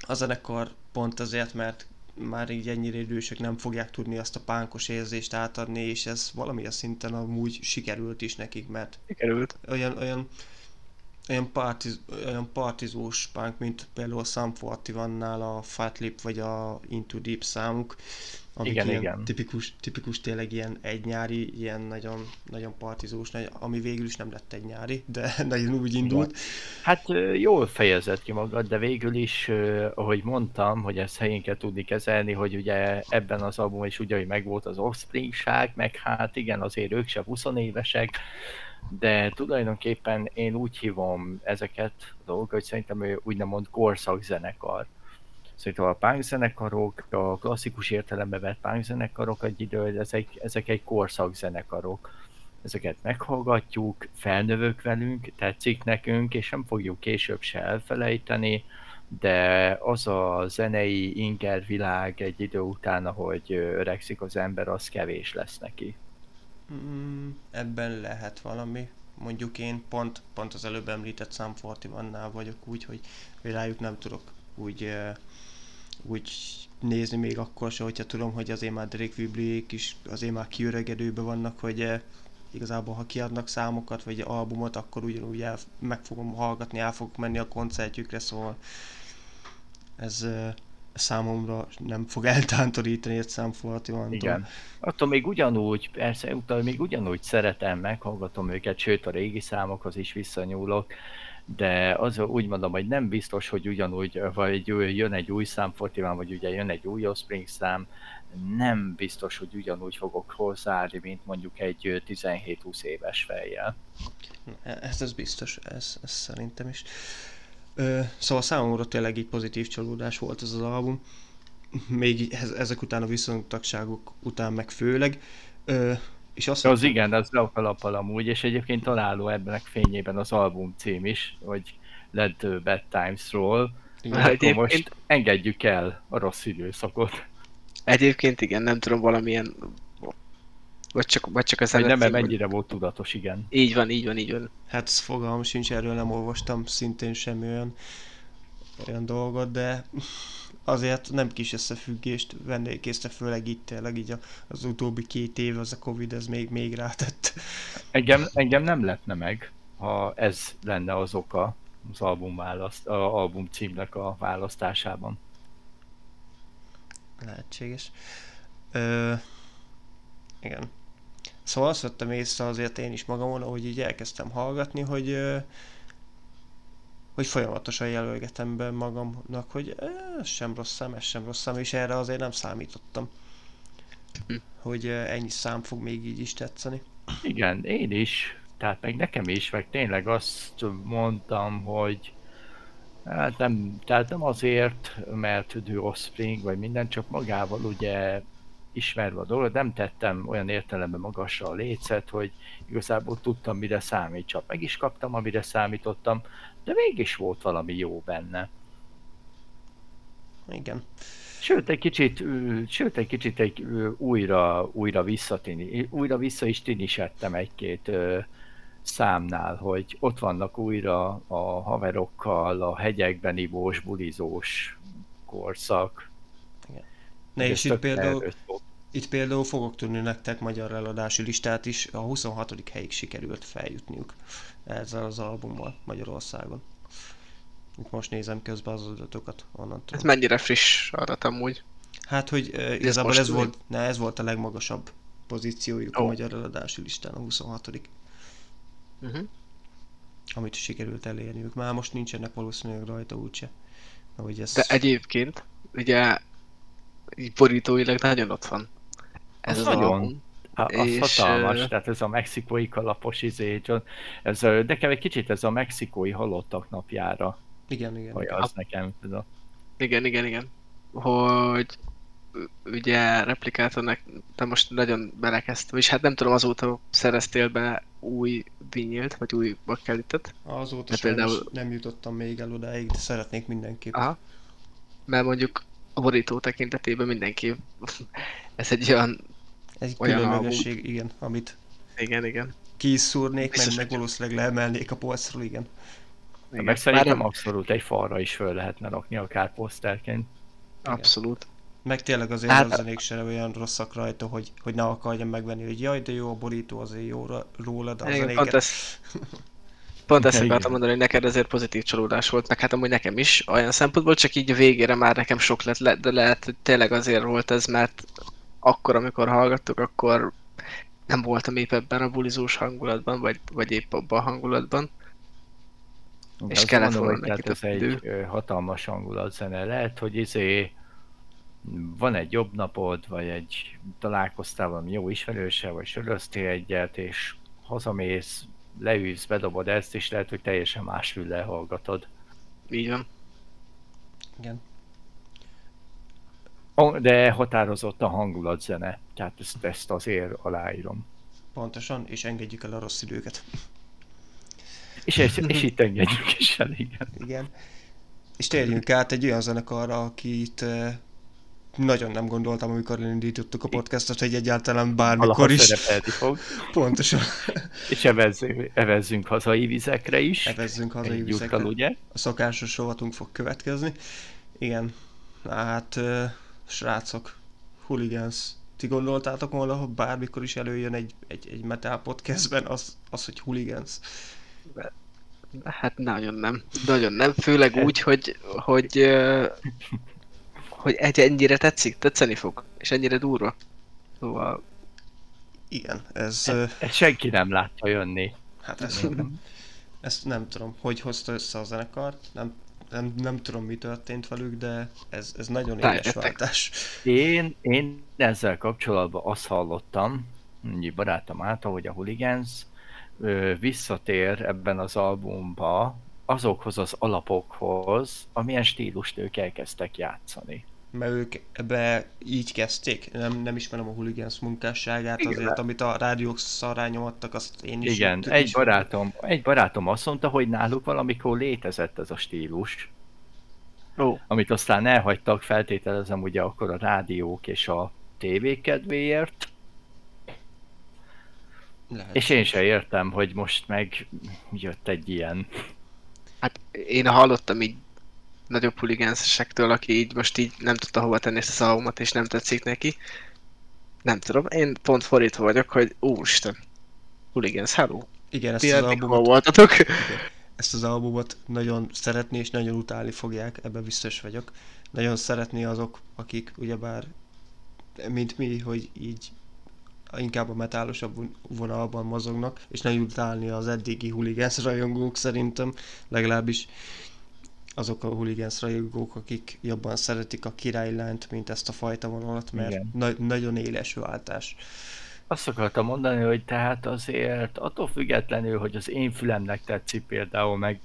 a zenekar pont azért, mert már így ennyire idősek nem fogják tudni azt a pánkos érzést átadni, és ez valamilyen szinten amúgy sikerült is nekik, mert Sikerült. olyan, olyan, olyan, partiz, olyan partizós punk, mint például a Sum 41-nál a Fat Lip vagy a Into Deep számuk, amik Igen, ilyen igen. Tipikus, tipikus tényleg ilyen egynyári, ilyen nagyon, nagyon partizós, ami végül is nem lett egy nyári, de [laughs] nagyon úgy indult. Hát jól fejezett ki magad, de végül is, ahogy mondtam, hogy ezt helyén kell tudni kezelni, hogy ugye ebben az albumban is ugye, hogy megvolt az offspringság, meg hát igen, azért ők se 20 évesek, de tulajdonképpen én úgy hívom ezeket a dolgokat, hogy szerintem ő úgymond korszakzenekar. Szerintem a punk zenekarok, a klasszikus értelembe vett punk zenekarok egy idő, ezek, ezek egy korszakzenekarok ezeket meghallgatjuk, felnövök velünk, tetszik nekünk, és nem fogjuk később se elfelejteni, de az a zenei inger világ egy idő után, ahogy öregszik az ember, az kevés lesz neki. Mm, ebben lehet valami. Mondjuk én pont, pont az előbb említett Sam 41-nál vagyok úgy, hogy rájuk nem tudok úgy, úgy nézni még akkor se, hogyha tudom, hogy azért már Drake Viblék is azért már kiöregedőben vannak, hogy eh, igazából ha kiadnak számokat vagy albumot, akkor ugyanúgy el, meg fogom hallgatni, el fogok menni a koncertjükre, szóval ez eh, számomra nem fog [laughs] eltántorítani egy 41-tól. Igen. Attól még ugyanúgy, persze, utána még ugyanúgy szeretem, meghallgatom őket, sőt a régi számokhoz is visszanyúlok, de az úgy mondom, hogy nem biztos, hogy ugyanúgy, vagy jön egy új szám Fortivan, vagy ugye jön egy új Offspring szám, nem biztos, hogy ugyanúgy fogok hozzáállni, mint mondjuk egy ö, 17-20 éves fejjel. Ez, ez biztos, ez, ez szerintem is. Ö, szóval számomra tényleg így pozitív csalódás volt ez az album. Még ezek után a viszontagságok után meg főleg. Ö, és azt Az igen, az kalappal amúgy, és egyébként találó ebben a fényében az album cím is, hogy Let the Bad Times Roll. Igen. Akkor Egyébként- most engedjük el a rossz időszakot. Egyébként igen, nem tudom, valamilyen... Vagy csak, vagy csak az Vagy nem, mert mennyire volt tudatos, igen. Így van, így van, így van. Hát fogalmam sincs, erről nem olvastam szintén semmi olyan, olyan dolgot, de azért nem kis összefüggést vennék észre, főleg itt tényleg így az utóbbi két év, az a Covid, ez még, még rátett. Engem, engem nem lepne meg, ha ez lenne az oka az album, választ, a album címnek a választásában. Lehetséges. Ö, igen. Szóval azt vettem észre azért én is magamon, ahogy így elkezdtem hallgatni, hogy ö, hogy folyamatosan jelölgetem be magamnak, hogy ez sem rossz szám, ez sem rossz szám, és erre azért nem számítottam. Hm. Hogy ennyi szám fog még így is tetszeni. Igen, én is, tehát meg nekem is, meg tényleg azt mondtam, hogy hát nem, tehát nem azért, mert The Offspring, vagy minden, csak magával ugye ismerve a dolgot, nem tettem olyan értelemben magasra a lécet, hogy igazából tudtam, mire számít, csak meg is kaptam, amire számítottam, de mégis volt valami jó benne. Igen. Sőt, egy kicsit, sőt, egy kicsit egy újra, újra visszatini, újra vissza is tinisettem egy-két számnál, hogy ott vannak újra a haverokkal, a hegyekben ivós, bulizós korszak. Ne, Ez és itt például, itt például fogok tudni nektek magyar eladási listát is, a 26. helyig sikerült feljutniuk ezzel az albummal Magyarországon. Itt most nézem közben az adatokat onnan Ez mennyire friss adat amúgy. Hát, hogy uh, igazából ez tudod? volt, ne, ez volt a legmagasabb pozíciójuk a Ó. magyar eladási listán, a 26 Uh-huh. amit sikerült elérniük. Már most nincsenek valószínűleg rajta úgyse. Ez... De egyébként, ugye, így borítóilag nagyon ott van. Ez Az az, nagyon. album. Hát, az És, hatalmas, tehát ez a mexikói kalapos izé, ez, ö, nekem egy kicsit ez a mexikói halottak napjára, Igen, igen. vagy az nekem, ez a Igen, igen, igen. Hogy ugye replikátornak, de most nagyon belekezdtem, és hát nem tudom, azóta szereztél be új vinylt, vagy új bakkelitet. Azóta De például- nem jutottam még el odáig, de szeretnék mindenképp. Aha. Mert mondjuk a borító tekintetében mindenki [laughs] ez egy olyan... Egy Olyan különlegesség, igen, amit Igen, igen. ki is szúrnék, meg, Biztos, meg hogy- valószínűleg leemelnék a polcról, igen. igen. Meg szerintem Bár- abszolút egy falra is föl lehetne rakni akár poszterként. Abszolút. Meg tényleg azért Hát- a zenék se olyan rosszak rajta, hogy, hogy ne akarjam megvenni, hogy jaj, de jó a borító, azért jó róla, de a Igen, zenéket... pont ezt, pont ezt akartam mondani, hogy neked ezért pozitív csalódás volt, meg hát amúgy nekem is olyan szempontból, csak így a végére már nekem sok lett, le- de lehet, hogy tényleg azért volt ez, mert akkor, amikor hallgattuk, akkor nem voltam épp ebben a bulizós hangulatban, vagy, vagy épp abban a hangulatban. És Azt kellett volna hogy neki ez egy hatalmas hangulatzene. Lehet, hogy izé van egy jobb napod, vagy egy találkoztál valami jó ismerőssel, vagy söröztél egyet, és hazamész, leülsz, bedobod ezt, és lehet, hogy teljesen más füllel hallgatod. Így van. Igen. De határozott a hangulatzene, tehát ezt, ezt azért aláírom. Pontosan, és engedjük el a rossz időket. És, és, és itt engedjük is el, igen. Igen. És térjünk át egy olyan zenekarra, akit eh, nagyon nem gondoltam, amikor elindítottuk a podcastot, hogy egyáltalán bármikor is. fog. Pontosan. És evezzünk, evezzünk hazai vizekre is. Evezzünk hazai Egyúttal, vizekre. ugye? A szokásos rovatunk fog következni. Igen. Hát, uh, srácok, hooligans. Ti gondoltátok volna, hogy bármikor is előjön egy, egy, egy metal podcastben az, az, hogy hooligans? Hát nagyon nem. Nagyon nem. Főleg úgy, hogy, hogy, hogy egy ennyire tetszik, tetszeni fog. És ennyire durva. Szóval Igen, ez, uh, Ezt senki nem látta jönni. hát ez, [laughs] ezt nem tudom, hogy hozta össze a zenekar, nem, nem, nem tudom mi történt velük, de ez, ez nagyon éles váltás. Én, én ezzel kapcsolatban azt hallottam, egy barátom által, hogy a Hooligans visszatér ebben az albumba azokhoz az alapokhoz, amilyen stílust ők elkezdtek játszani. Mert ők ebbe így kezdték. Nem, nem ismerem a hooligans munkásságát, Igen. azért amit a rádiók szarrá nyomadtak, azt én is Igen, egy is- barátom, egy barátom azt mondta, hogy náluk valamikor létezett ez a stílus, Ó, amit aztán elhagytak, feltételezem ugye akkor a rádiók és a tévék kedvéért, Lehet. és én se értem, hogy most meg jött egy ilyen. hát én hallottam így nagyobb huligánsesektől, aki így most így nem tudta hova tenni ezt az albumot, és nem tetszik neki. Nem tudom, én pont fordítva vagyok, hogy úristen, Hooligans, hello, Igen, ezt ti az, albumot, voltatok? ezt az albumot nagyon szeretni és nagyon utálni fogják, ebben biztos vagyok. Nagyon szeretni azok, akik ugyebár, mint mi, hogy így inkább a metálosabb von- vonalban mozognak, és nagyon utálni az eddigi hooligans rajongók szerintem, legalábbis azok a hooligans rajongók, akik jobban szeretik a királylányt, mint ezt a fajta vonalat, mert Igen. na- nagyon éles váltás. Azt akartam mondani, hogy tehát azért attól függetlenül, hogy az én fülemnek tetszik például, meg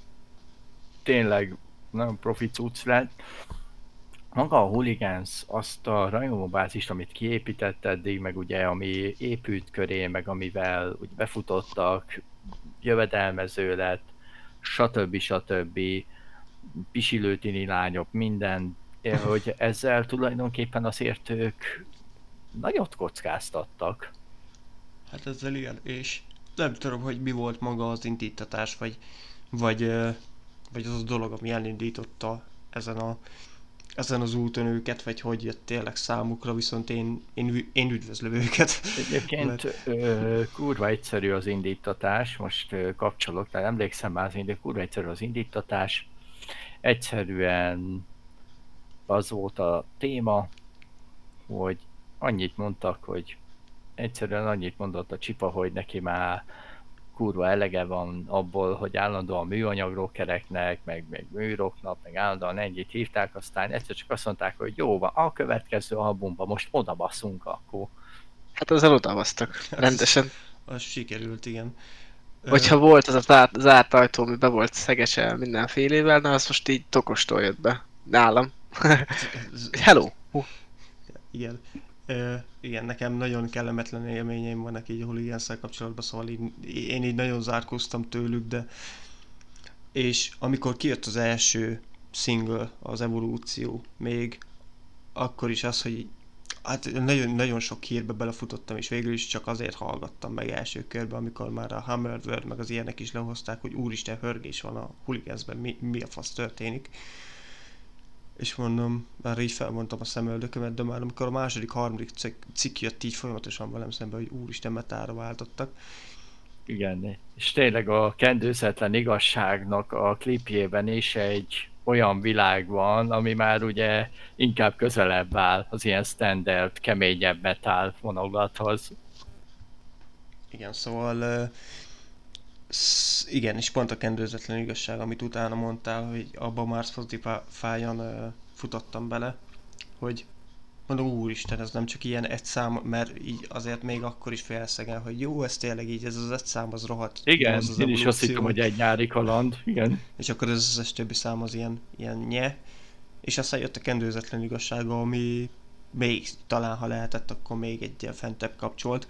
tényleg nagyon profi cucc lett, maga a Hooligans azt a rajongóbázist, amit kiépített eddig, meg ugye ami épült köré, meg amivel úgy befutottak, jövedelmező lett, stb. stb. Pisilőtini lányok, minden, hogy ezzel tulajdonképpen azért ők nagyot kockáztattak. Hát ezzel igen, és nem tudom, hogy mi volt maga az indítatás, vagy, vagy, vagy az a dolog, ami elindította ezen, a, ezen az úton őket, vagy hogy jött tényleg számukra, viszont én, én, én üdvözlöm őket. Egyébként ö, kurva egyszerű az indítatás, most ö, kapcsolok, tehát emlékszem már, az indít, kurva egyszerű az indítatás. Egyszerűen az volt a téma, hogy annyit mondtak, hogy egyszerűen annyit mondott a csipa, hogy neki már kurva elege van abból, hogy állandóan műanyagról kereknek, meg, meg műroknak, meg állandóan ennyit hívták, aztán egyszer csak azt mondták, hogy jó van, a következő albumban most oda basszunk akkor. Hát ezzel odavasztak, rendesen. Az sikerült, igen. Hogyha volt az a zárt, zárt ajtó, ami be volt szegese mindenfélével, na az most így tokostól jött be. Nálam. [laughs] Hello! Igen. Ö, igen, nekem nagyon kellemetlen élményeim vannak így a hooligans kapcsolatban, szóval így, én így nagyon zárkóztam tőlük, de és amikor kijött az első single, az Evolúció, még akkor is az, hogy hát nagyon, nagyon sok hírbe belefutottam, és végül is csak azért hallgattam meg első körben, amikor már a Hammerword meg az ilyenek is lehozták, hogy úristen, hörgés van a huligánzben, mi, mi a fasz történik. És mondom, már így felmondtam a szemöldökömet, de már amikor a második, harmadik cikk jött így folyamatosan velem szemben, hogy úristen, metára váltottak. Igen, és tényleg a kendőzetlen igazságnak a klipjében is egy olyan világ van, ami már ugye inkább közelebb áll az ilyen standard, keményebb metal vonogathoz. Igen, szóval igen, és pont a kendőzetlen igazság, amit utána mondtál, hogy abban már Spotify-on futottam bele, hogy mondom, úristen, ez nem csak ilyen egy szám, mert így azért még akkor is felszegen, hogy jó, ez tényleg így, ez az egy szám, az rohadt. Igen, az az én is azt hittem, hogy egy nyári kaland, igen. És akkor ez az összes többi szám az ilyen, ilyen nye, és aztán jött a kendőzetlen igazsága, ami még talán, ha lehetett, akkor még egy fentebb kapcsolt,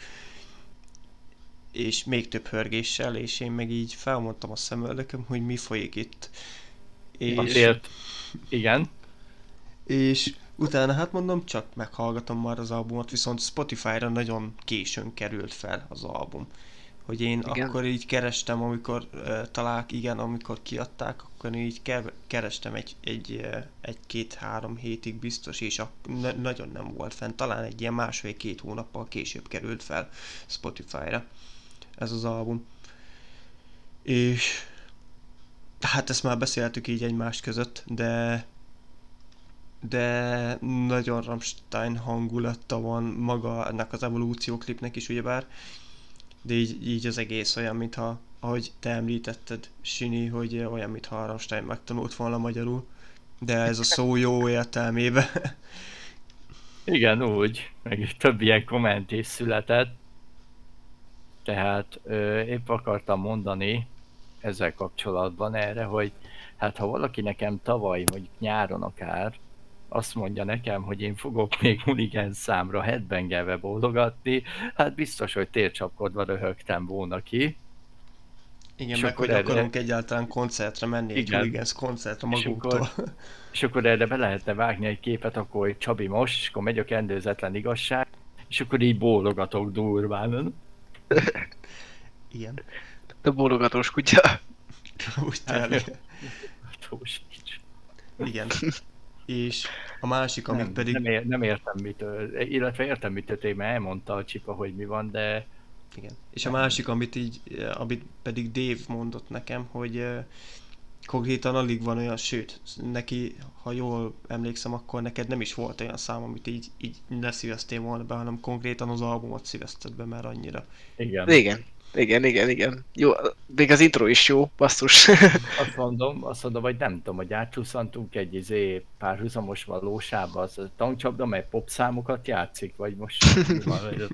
és még több hörgéssel, és én meg így felmondtam a szemöldököm, hogy mi folyik itt. És... Azért, igen. És Utána hát mondom, csak meghallgatom már az albumot, viszont Spotify-ra nagyon későn került fel az album. Hogy én igen. akkor így kerestem, amikor uh, találk, igen, amikor kiadták, akkor így kerestem egy, egy, egy-két-három hétig biztos, és a, ne, nagyon nem volt fent. Talán egy ilyen másfél-két hónappal később került fel Spotify-ra ez az album. És hát ezt már beszéltük így egymás között, de de nagyon Rammstein hangulata van maga ennek az evolúció klipnek is ugyebár, de így, így az egész olyan, mintha, ahogy te említetted, Sini, hogy olyan, mintha Rammstein megtanult volna magyarul, de ez a szó jó értelmébe. Igen, úgy, meg több ilyen komment is született, tehát ö, épp akartam mondani ezzel kapcsolatban erre, hogy hát ha valaki nekem tavaly, vagy nyáron akár azt mondja nekem, hogy én fogok még Hooligan számra headbangelve bólogatni, hát biztos, hogy tércsapkodva röhögtem volna ki. Igen, és meg hogy erre... akarunk egyáltalán koncertre menni, Igen. egy Hooligans koncertre magunktól. És akkor, és akkor erre be lehetne vágni egy képet, akkor hogy Csabi most, és akkor megy a kendőzetlen igazság, és akkor így bólogatok durván. Igen. De bólogatós kutya. Úgy tényleg. Igen. És a másik, amit nem, pedig... Nem, ér, nem értem mitől, illetve értem mitől, mert elmondta a csipa, hogy mi van, de... Igen. És a másik, amit így, amit pedig Dave mondott nekem, hogy konkrétan alig van olyan, sőt, neki, ha jól emlékszem, akkor neked nem is volt olyan szám, amit így, így ne szíveztél volna be, hanem konkrétan az albumot szívezted be, mert annyira. Igen. Igen. Igen, igen, igen. Jó, még az intro is jó, basszus. [laughs] azt mondom, azt mondom, hogy nem tudom, hogy átcsúszantunk egy izé párhuzamos valósába, az a tankcsapda, mely pop számokat játszik, vagy most hogy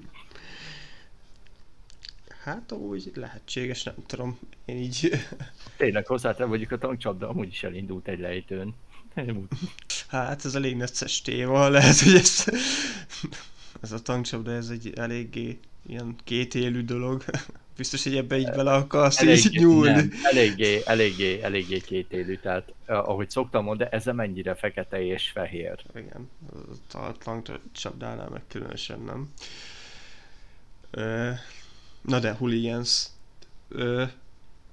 Hát úgy lehetséges, nem tudom, én így... [laughs] Tényleg hozzáteszem, mondjuk a tankcsapda amúgy is elindult egy lejtőn. Hát ez elég necces téma, [laughs] lehet, hogy ez, ez a tankcsapda, ez egy eléggé ilyen két élő dolog. Biztos, hogy ebbe így bele akarsz elég, így nyúlni. Nem, eléggé, eléggé, eléggé két élő, tehát ahogy szoktam mondani, ez a mennyire fekete és fehér. Igen, a tankcsapdánál meg különösen nem. Na de, Hooligans.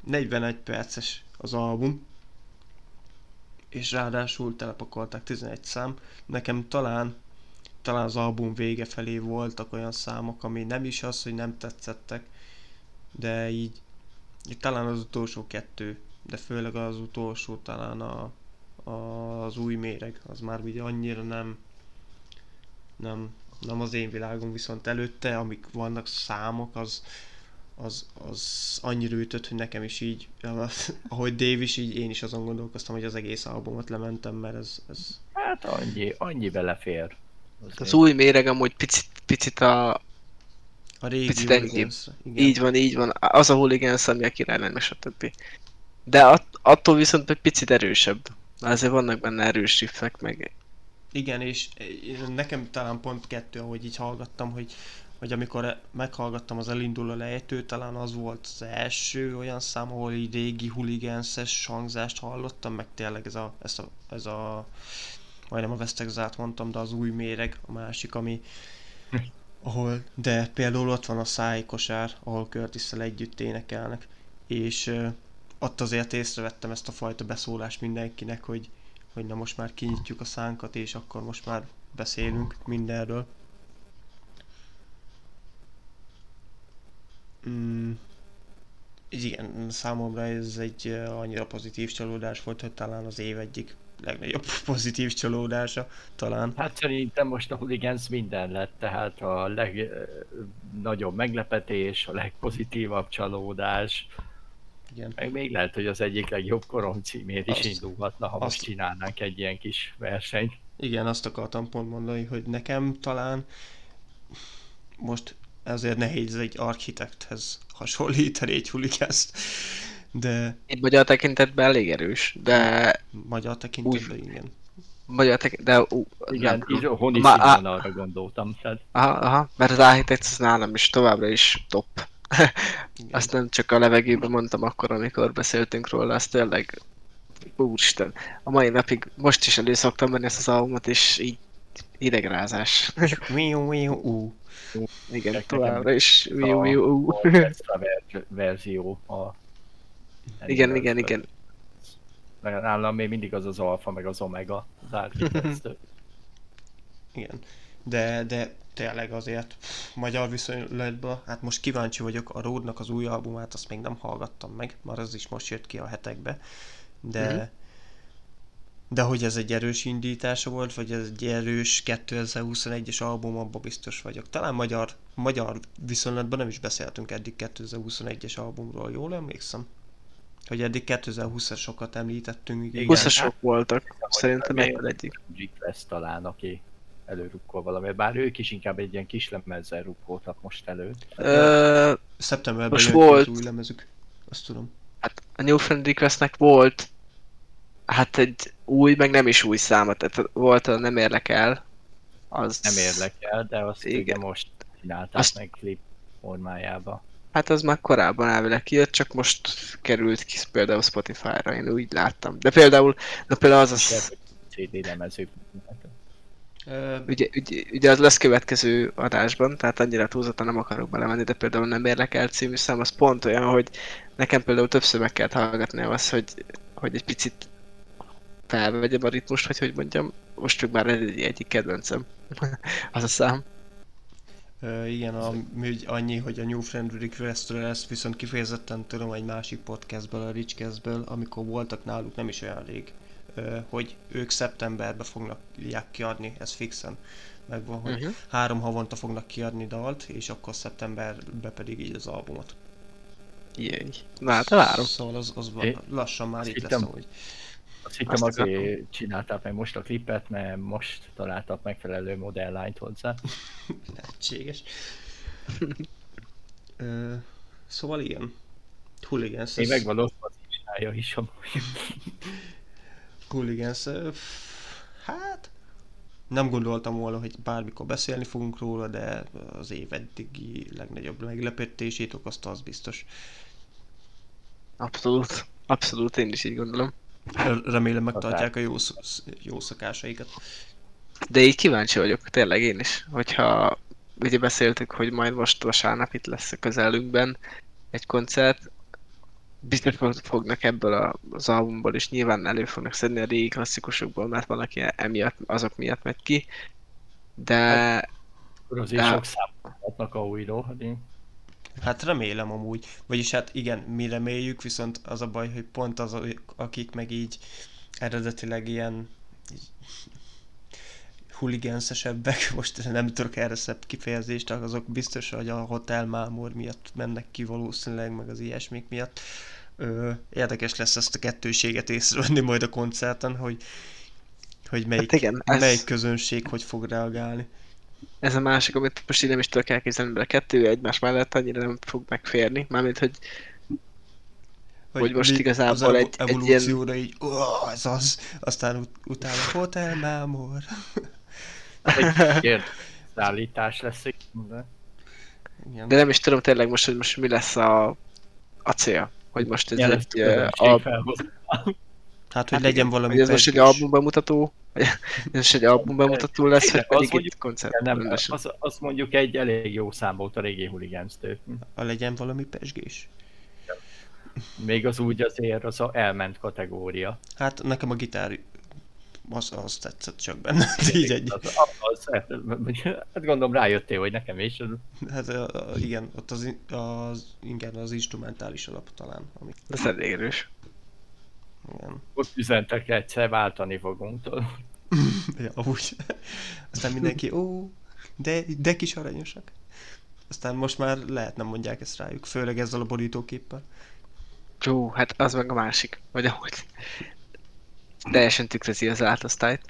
41 perces az album, és ráadásul telepakolták 11 szám. Nekem talán talán az album vége felé voltak olyan számok, ami nem is az, hogy nem tetszettek, de így, így talán az utolsó kettő, de főleg az utolsó talán a, a, az új méreg, az már ugye annyira nem, nem, nem az én világom, viszont előtte, amik vannak számok, az, az, az annyira ütött, hogy nekem is így, [laughs] ahogy Dave is, így én is azon gondolkoztam, hogy az egész albumot lementem, mert ez... ez... Hát annyi, annyi belefér. Azért. Az új méreg amúgy picit, picit a... A régi picit igen. Így van, így van. Az a hooligans, ami a király lenne, stb. De att, attól viszont egy picit erősebb. Azért vannak benne erős riffek, meg... Igen, és nekem talán pont kettő, ahogy így hallgattam, hogy hogy amikor meghallgattam az elinduló lejtőt, talán az volt az első olyan szám, ahol így régi huligánszes hangzást hallottam, meg tényleg ez a, ez a, ez a majdnem a Vesztegzát mondtam, de az új méreg, a másik, ami ahol, de például ott van a szájkosár, ahol curtis együtt énekelnek, és uh, ott azért észrevettem ezt a fajta beszólást mindenkinek, hogy, hogy na most már kinyitjuk a szánkat, és akkor most már beszélünk mindenről. Mm, igen, számomra ez egy annyira pozitív csalódás volt, hogy talán az év egyik legnagyobb [laughs] pozitív csalódása, talán. Hát szerintem most a Hooligans minden lett, tehát a legnagyobb meglepetés, a legpozitívabb csalódás. Igen. Meg még lehet, hogy az egyik legjobb korom címért is azt, indulhatna, ha azt, most csinálnánk egy ilyen kis versenyt. Igen, azt akartam pont mondani, hogy nekem talán most ezért nehéz egy architekthez hasonlítani egy huligást. De... Egy magyar tekintetben elég erős, de... Magyar tekintetben, úgy... igen. Magyar tekintetben, de... Uh, igen, így honi Ma, a... arra gondoltam. Tehát... Aha, aha, mert az Architect az nálam is továbbra is top. Azt nem csak a levegőben mondtam akkor, amikor beszéltünk róla, azt tényleg úristen, a mai napig most is elő szoktam venni ezt az albumot, és így idegrázás. Miu, miu, ú. Igen, továbbra is miu, miu, ú. A verzió a igen, igen, igen. Nálam még mindig az az alfa, meg az omega, az [laughs] Igen. De, de tényleg azért magyar viszonylatban, hát most kíváncsi vagyok, a Ródnak az új albumát, azt még nem hallgattam meg, már az is most jött ki a hetekbe, de mm-hmm. de hogy ez egy erős indítása volt, vagy ez egy erős 2021-es album, abban biztos vagyok. Talán magyar, magyar viszonylatban nem is beszéltünk eddig 2021-es albumról, jól emlékszem? Hogy eddig 2020-asokat említettünk. Igen. 20-asok voltak, szerintem meg egyik. Lesz talán, aki előrukkol valami, bár ők is inkább egy ilyen kis lemezzel rukkoltak most elő. Ö... Szeptemberben most volt az új lemezük, azt tudom. Hát a New Friend Requestnek volt hát egy új, meg nem is új száma, tehát volt a Nem érlek el. Az... Nem érlek el, de azt igen. most csinálták azt... meg klip formájába. Hát az már korábban elvileg kijött, csak most került ki például Spotify-ra, én úgy láttam. De például, de például az az... CD lemezők. Ugye, ugye, ugye, az lesz következő adásban, tehát annyira túlzottan nem akarok belemenni, de például nem érlek el című szám, az pont olyan, hogy nekem például többször meg kellett hallgatni az, hogy, hogy egy picit felvegyem a ritmust, vagy hogy mondjam, most csak már egy, egyik kedvencem [laughs] az a szám. Uh, igen, a, annyi, hogy a New Friend request ezt viszont kifejezetten tudom egy másik podcastből, a Richcastből, amikor voltak náluk nem is olyan rég, uh, hogy ők szeptemberben fognak kiadni, ez fixen megvan, hogy uh-huh. három havonta fognak kiadni dalt, és akkor szeptemberben pedig így az albumot. Jéj. Na hát várom. Szóval az, az é, lassan már itt lesz, hogy... Azt hittem azért csinálták meg most a klipet, mert most találtak megfelelő modelllányt hozzá. [laughs] Lehetséges. Ö, szóval ilyen. Hooligans. Én megvan ott az csinálja is amúgy. Hooligans. Hát... Nem gondoltam volna, hogy bármikor beszélni fogunk róla, de az év eddigi legnagyobb meglepetését okozta, az biztos. Abszolút. Abszolút, én is így gondolom. Remélem megtartják a jó, jó szakásaikat. De így kíváncsi vagyok, tényleg én is, hogyha ugye beszéltük, hogy majd most vasárnap itt lesz a közelünkben egy koncert, biztos fognak ebből az albumból is nyilván elő fognak szedni a régi klasszikusokból, mert van, aki emiatt, azok miatt megy ki, de... Hát, azért de... sok számolhatnak a újról, hát remélem amúgy. Vagyis hát igen, mi reméljük, viszont az a baj, hogy pont az, akik meg így eredetileg ilyen huligánsesebbek, [laughs] most nem tudok erre szebb kifejezést, azok biztos, hogy a Hotel Mámor miatt mennek ki valószínűleg, meg az ilyesmik miatt. Ö, érdekes lesz ezt a kettőséget észrevenni majd a koncerten, hogy, hogy melyik, hát igen, ez... melyik közönség hogy fog reagálni ez a másik, amit most így nem is tudok elképzelni, mert a kettő egymás mellett annyira nem fog megférni, mármint, hogy hogy, hogy most igazából egy, egy ilyen... így, oh, ez az, aztán ut- utána hotel mámor. Egy [laughs] szállítás lesz de... de nem is tudom tényleg most, hogy most mi lesz a, a cél. Hogy most ez egy... A... Hát, hogy Hát legyen igen, valami hogy ez most egy album bemutató, [laughs] most egy album bemutató lesz, vagy Az pedig mondjuk- egy koncert Nem, az, az mondjuk egy elég jó szám volt a régi huligánztől. Ha legyen valami pesgés. Még az úgy azért az a elment kategória. Hát nekem a gitár az, az tetszett csak benne. [laughs] Így egy. Az, az, hát gondolom rájöttél, hogy nekem is. Hát igen, ott az, az, igen, az instrumentális alap talán. Ami, Ez elég erős. Igen. Ott üzentek egyszer, váltani fogunk. [laughs] ja, úgy. Aztán mindenki, ó, de, de kis aranyosak. Aztán most már lehet nem mondják ezt rájuk, főleg ezzel a borítóképpel. Jó, hát az meg a másik, vagy ahogy. Teljesen tükrözi az átosztályt,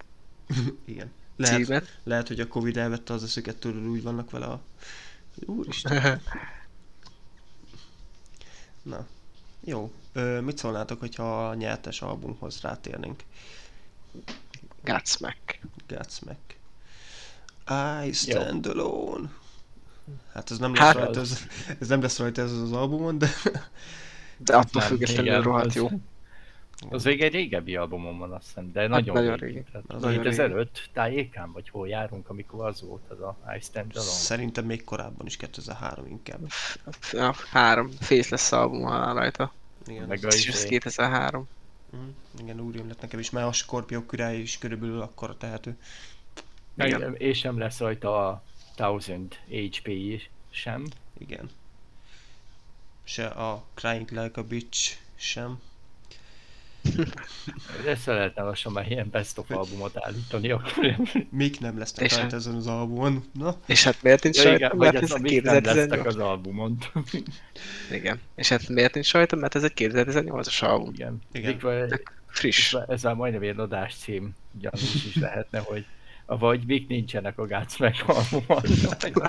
[laughs] Igen. Lehet, címet. lehet, hogy a Covid elvette az eszüket tőled, úgy vannak vele a... Úristen. [laughs] Na, jó. Ö, mit szólnátok, hogyha a nyertes albumhoz rátérnénk? Godsmack. Godsmack. I stand alone. Hát ez nem lesz Hát rajta, ez, ez nem lesz rajta ez az albumon, de De attól Nem, függetlenül igen, rohadt az- jó. Az még egy régebbi albumon van, azt hiszem, de nagyon, nagyon régi. régi. Tehát Az nagyon 2005 tájékán, vagy hol járunk, amikor az volt az a I Stand Alone. szerintem még korábban is 2003 inkább. Ja, három Faceless album van rajta. Igen, ez 2003. Mhm, igen, úgy lett nekem is, mert a Scorpio király is körülbelül akkor tehető. Igen. És sem lesz rajta a 1000 HP is sem. Igen. Se a Crying Like a Bitch sem. Össze lehetne lassan már ilyen best of albumot állítani, akkor Még nem lesznek És rajta hát- ezen az albumon. Na, És hát miért nincs ja, igen, Mert ez még nem lesznek 2018. az albumon. [laughs] Igen. És hát miért nincs rajta? Mert ez egy 2018-as album. Igen. Igen. Mikor- Friss. Ez, már majdnem egy adás cím, gyanús is lehetne, hogy vagy mik nincsenek a Godsmack albumon. [laughs]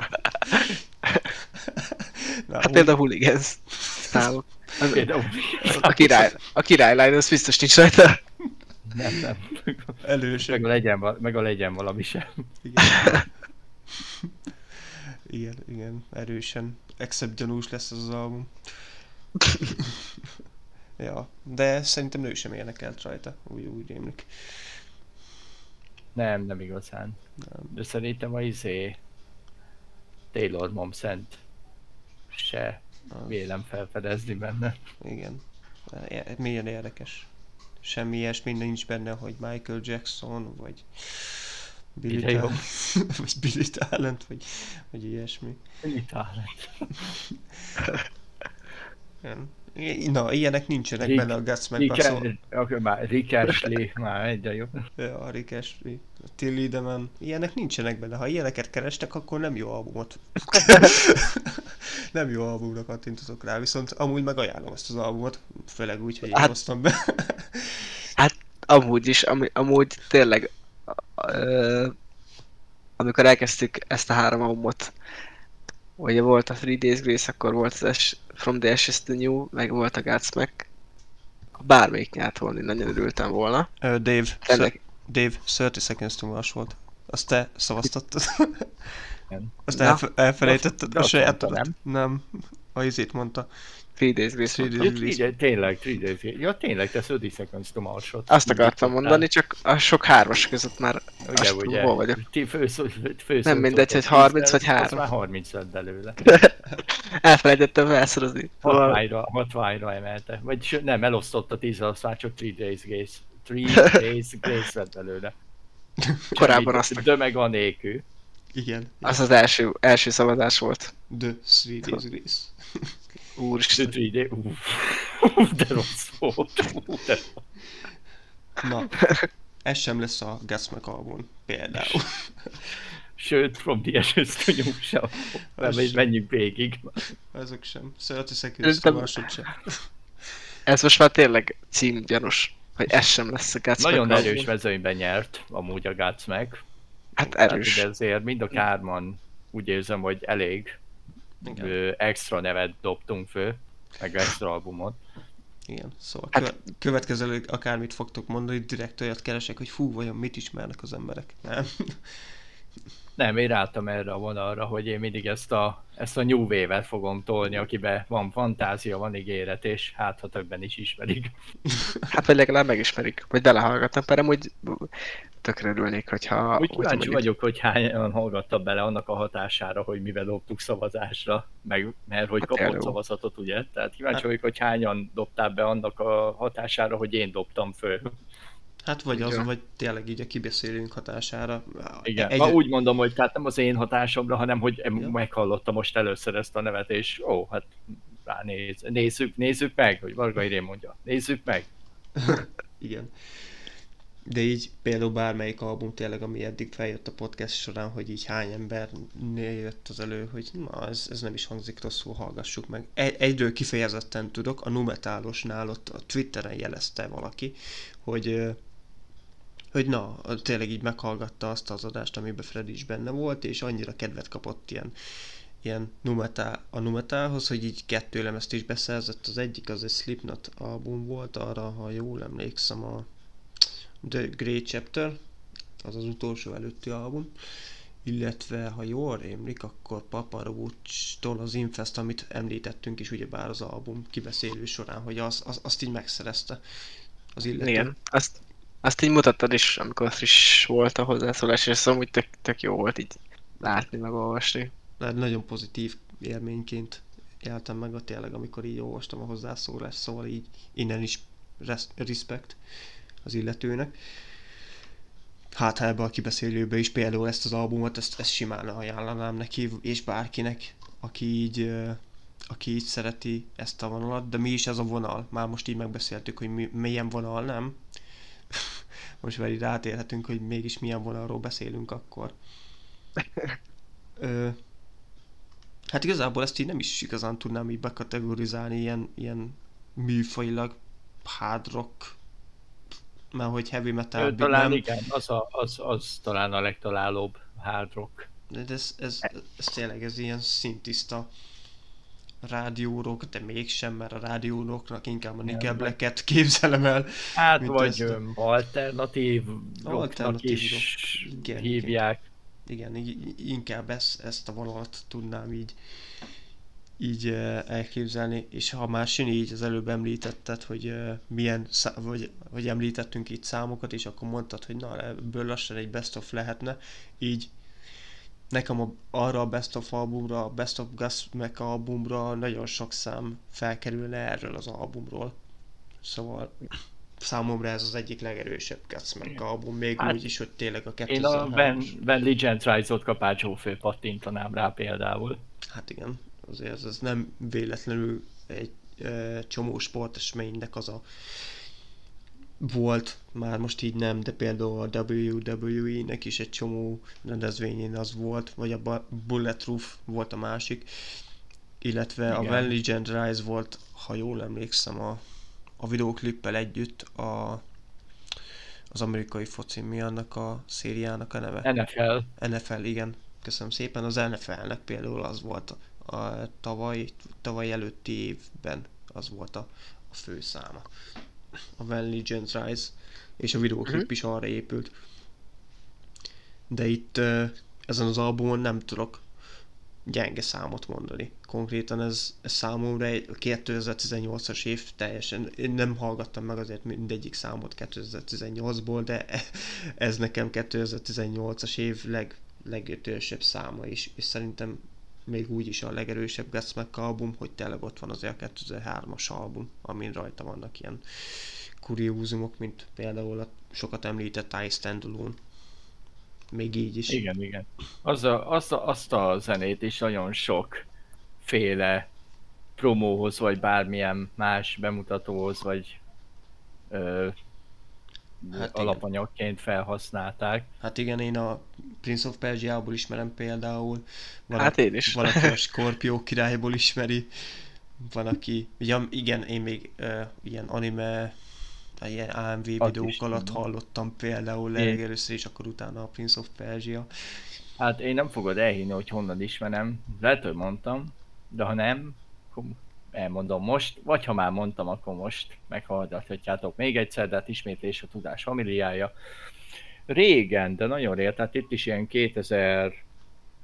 Na, Hát például a Hooligans. Náluk. Az- Például, A király, a királylány, az biztos nincs rajta. nem, nem. Elősök. Meg a legyen, meg a legyen valami sem. Igen. [laughs] igen, igen, erősen. Except gyanús lesz az, az album. [laughs] ja, de szerintem ő sem énekelt rajta, úgy, úgy rémlik. Nem, nem igazán. Nem. De szerintem a izé Taylor Momsent se Az, vélem felfedezni benne. igen. É- Milyen érdekes. Semmi ilyesmi nincs benne, hogy Michael Jackson, vagy Billy. Talent, [laughs] vagy Billy Talent, vagy, vagy ilyesmi. Ennyi talent. Igen. Na, ilyenek nincsenek Rick- benne a baszó. akkor már Rick Ashley, már egy jó. A Rick Astley, a Till Lindemann, ilyenek nincsenek benne. Ha ilyeneket kerestek, akkor nem jó albumot. [laughs] nem jó albumra kattintotok rá, viszont amúgy meg ajánlom ezt az albumot, főleg úgy, hogy én Hát- hoztam be. Amúgy is, ami, amúgy tényleg, ö, amikor elkezdtük ezt a három albumot, ugye volt a Three Days Grace, akkor volt az From the Ashes to New, meg volt a Godsmack. Bármelyik nyert volna, nagyon örültem volna. Ö, Dave, Tényleg, Dave, 30 Seconds to Mars volt. Azt te szavaztattad. Nem. Azt Na. elfe- elfelejtetted a azt sajátodat? mondta, Nem. A izét mondta. Three Days Grace Three. Days- Ja, tényleg, tényleg, three days. Ja, tényleg, te 30 seconds to Marsot. Azt akartam mondani, csak a sok hármas között már Ugye, azt ugye, hol vagyok. Ti főszó, főszó, Nem mindegy, hogy 30 vagy 3. Az már 30 lett belőle. [laughs] elfelejtettem felszorozni. Hatványra, hatványra emelte. Vagy ső, nem, elosztotta 10 azt már csak 3 days grace. 3 [laughs] days grace lett belőle. korábban azt De meg a nélkül. Igen. az az első, első szavazás volt. The Three Days Grace. Úristen. 3 days, uff, de rossz volt. Uff, de Na, ez sem lesz a Gutsmack album, például. Sőt, from the ashes new sem. Nem, sem. menjünk végig. Ezek sem. 30 Seconds to Szerintem- Mars sem. Ez most már tényleg címgyanús, hogy ez sem lesz a Godsmack Nagyon album. erős mezőnyben nyert, amúgy a Godsmack. Hát erős. ide azért mind a kárman úgy érzem, hogy elég Igen. ö, extra nevet dobtunk fő, meg extra albumot. Igen, szóval Hát- köve- következő akármit fogtok mondani, direkt olyat keresek, hogy fú, vajon mit ismernek az emberek. Nem? Nem, én ráálltam erre a vonalra, hogy én mindig ezt a ezt a New Wave-et fogom tolni, akiben van fantázia, van ígéret, és hát ha többen is ismerik. [laughs] Hát vagy legalább megismerik, vagy belehallgatnak, mert amúgy tökre örülnék, hogyha... Úgy kíváncsi mondjuk... vagyok, hogy hányan hallgatta bele annak a hatására, hogy mivel dobtuk szavazásra, meg, mert hogy hát kapott elő. szavazatot, ugye? Tehát kíváncsi hát... vagyok, hogy hányan dobták be annak a hatására, hogy én dobtam föl. Hát vagy az, vagy tényleg így a kibeszélünk hatására. Igen, Egy... Ma úgy mondom, hogy tehát nem az én hatásomra, hanem hogy ja. meghallottam most először ezt a nevet, és ó, hát ránéz, nézzük, nézzük meg, hogy Varga Irén mondja, nézzük meg. [laughs] Igen. De így például bármelyik album tényleg, ami eddig feljött a podcast során, hogy így hány ember jött az elő, hogy na, ez, ez nem is hangzik rosszul, hallgassuk meg. Egy, egyről kifejezetten tudok, a Numetálosnál ott a Twitteren jelezte valaki, hogy hogy na, tényleg így meghallgatta azt az adást, amiben Freddy is benne volt, és annyira kedvet kapott ilyen, ilyen numetál, a Numetálhoz, hogy így kettő lemezt is beszerzett. Az egyik az egy Slipknot album volt, arra, ha jól emlékszem, a The Great Chapter, az az utolsó előtti album, illetve ha jól rémlik, akkor Papa Roach-tól az Infest, amit említettünk is ugyebár az album kibeszélő során, hogy az, az, azt így megszerezte az illető. Igen, azt, azt így mutattad is, amikor friss volt a hozzászólás, és szóval úgy tök, tök jó volt így látni, meg olvasni. Nagyon pozitív élményként éltem meg a tényleg, amikor így olvastam a hozzászólást, szóval így innen is respect az illetőnek. Hát ha ebbe a kibeszélőbe is például ezt az albumot, ezt, ezt simán ajánlanám neki, és bárkinek, aki így, aki így szereti ezt a vonalat, de mi is ez a vonal? Már most így megbeszéltük, hogy mi, milyen vonal, nem? [laughs] most már így rátérhetünk, hogy mégis milyen vonalról beszélünk akkor. [laughs] Ö, hát igazából ezt így nem is igazán tudnám így bekategorizálni ilyen, ilyen műfajilag hard rock, mert hogy heavy metal... Ő, talán nem... igen, az, a, az, az talán a legtalálóbb hard rock. De ez, ez, ez, ez tényleg ez ilyen szintiszta rádiórok, de mégsem, mert a rádióroknak inkább a Nickel Black-et [laughs] képzelem el. Hát vagy ezt... alternatív rocknak is rock. igen, hívják. Igen, igen inkább ezt, ezt a vonalat tudnám így így elképzelni, és ha már Sini így az előbb említetted, hogy milyen, szá- vagy, vagy említettünk itt számokat, és akkor mondtad, hogy na, ebből lassan egy best of lehetne, így nekem a, arra a Best of albumra, a Best of Gus Mac albumra nagyon sok szám felkerülne erről az albumról. Szóval számomra ez az egyik legerősebb Gus Mac album, még hát, úgy is, hogy tényleg a 2003 Én a When, When Legend Rise-ot kapácsó fő pattintanám rá például. Hát igen, azért ez, ez nem véletlenül egy e, csomó sportesménynek az a volt, már most így nem, de például a WWE-nek is egy csomó rendezvényén az volt, vagy a Bulletproof volt a másik, illetve Igen. a When Legend Rise volt, ha jól emlékszem, a, a videóklippel együtt a, az amerikai foci, mi annak a szériának a neve? NFL. NFL, igen. Köszönöm szépen. Az NFL-nek például az volt a, a tavaly, tavaly előtti évben az volt a, a fő száma a When Legends Rise, és a videóklip uh-huh. is arra épült. De itt ezen az albumon nem tudok gyenge számot mondani. Konkrétan ez, ez számomra egy 2018-as év teljesen, én nem hallgattam meg azért mindegyik számot 2018-ból, de [laughs] ez nekem 2018-as év leg, legötősebb száma is, és szerintem még úgy is a legerősebb Godsmack album, hogy tényleg ott van azért a 2003-as album, amin rajta vannak ilyen kuriózumok, mint például a sokat említett I Stand. Még így is. Igen, igen. Az a, az a, azt a zenét is nagyon sok féle promóhoz, vagy bármilyen más bemutatóhoz, vagy ö, hát alapanyagként felhasználták. Hát igen, én a Prince of Persia-ból ismerem például. Van hát én is. Van, aki a [laughs] Scorpio királyból ismeri. Van, aki... Ugye, igen, én még uh, ilyen anime ilyen AMV videók alatt hallottam például legelőször, és akkor utána a Prince of Persia. Hát én nem fogod elhinni, hogy honnan ismerem. Lehet, hogy mondtam, de ha nem, akkor elmondom most, vagy ha már mondtam, akkor most meghallgathatjátok még egyszer, de hát ismétlés a tudás familiája. Régen, de nagyon régen, tehát itt is ilyen 2000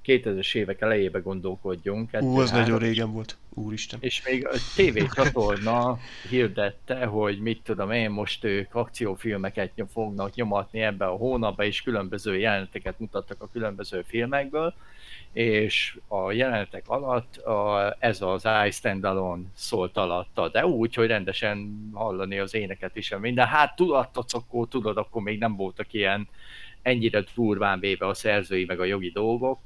2000-es évek elejébe gondolkodjunk. Ú, az nagyon régen volt. Úristen. És még a TV csatorna hirdette, hogy mit tudom én, most ők akciófilmeket fognak nyomatni ebbe a hónapba, és különböző jeleneteket mutattak a különböző filmekből, és a jelenetek alatt a, ez az I Stand Alone szólt alatta, de úgy, hogy rendesen hallani az éneket is, minden. Hát tudatot, akkor tudod, akkor még nem voltak ilyen ennyire durván véve a szerzői meg a jogi dolgok,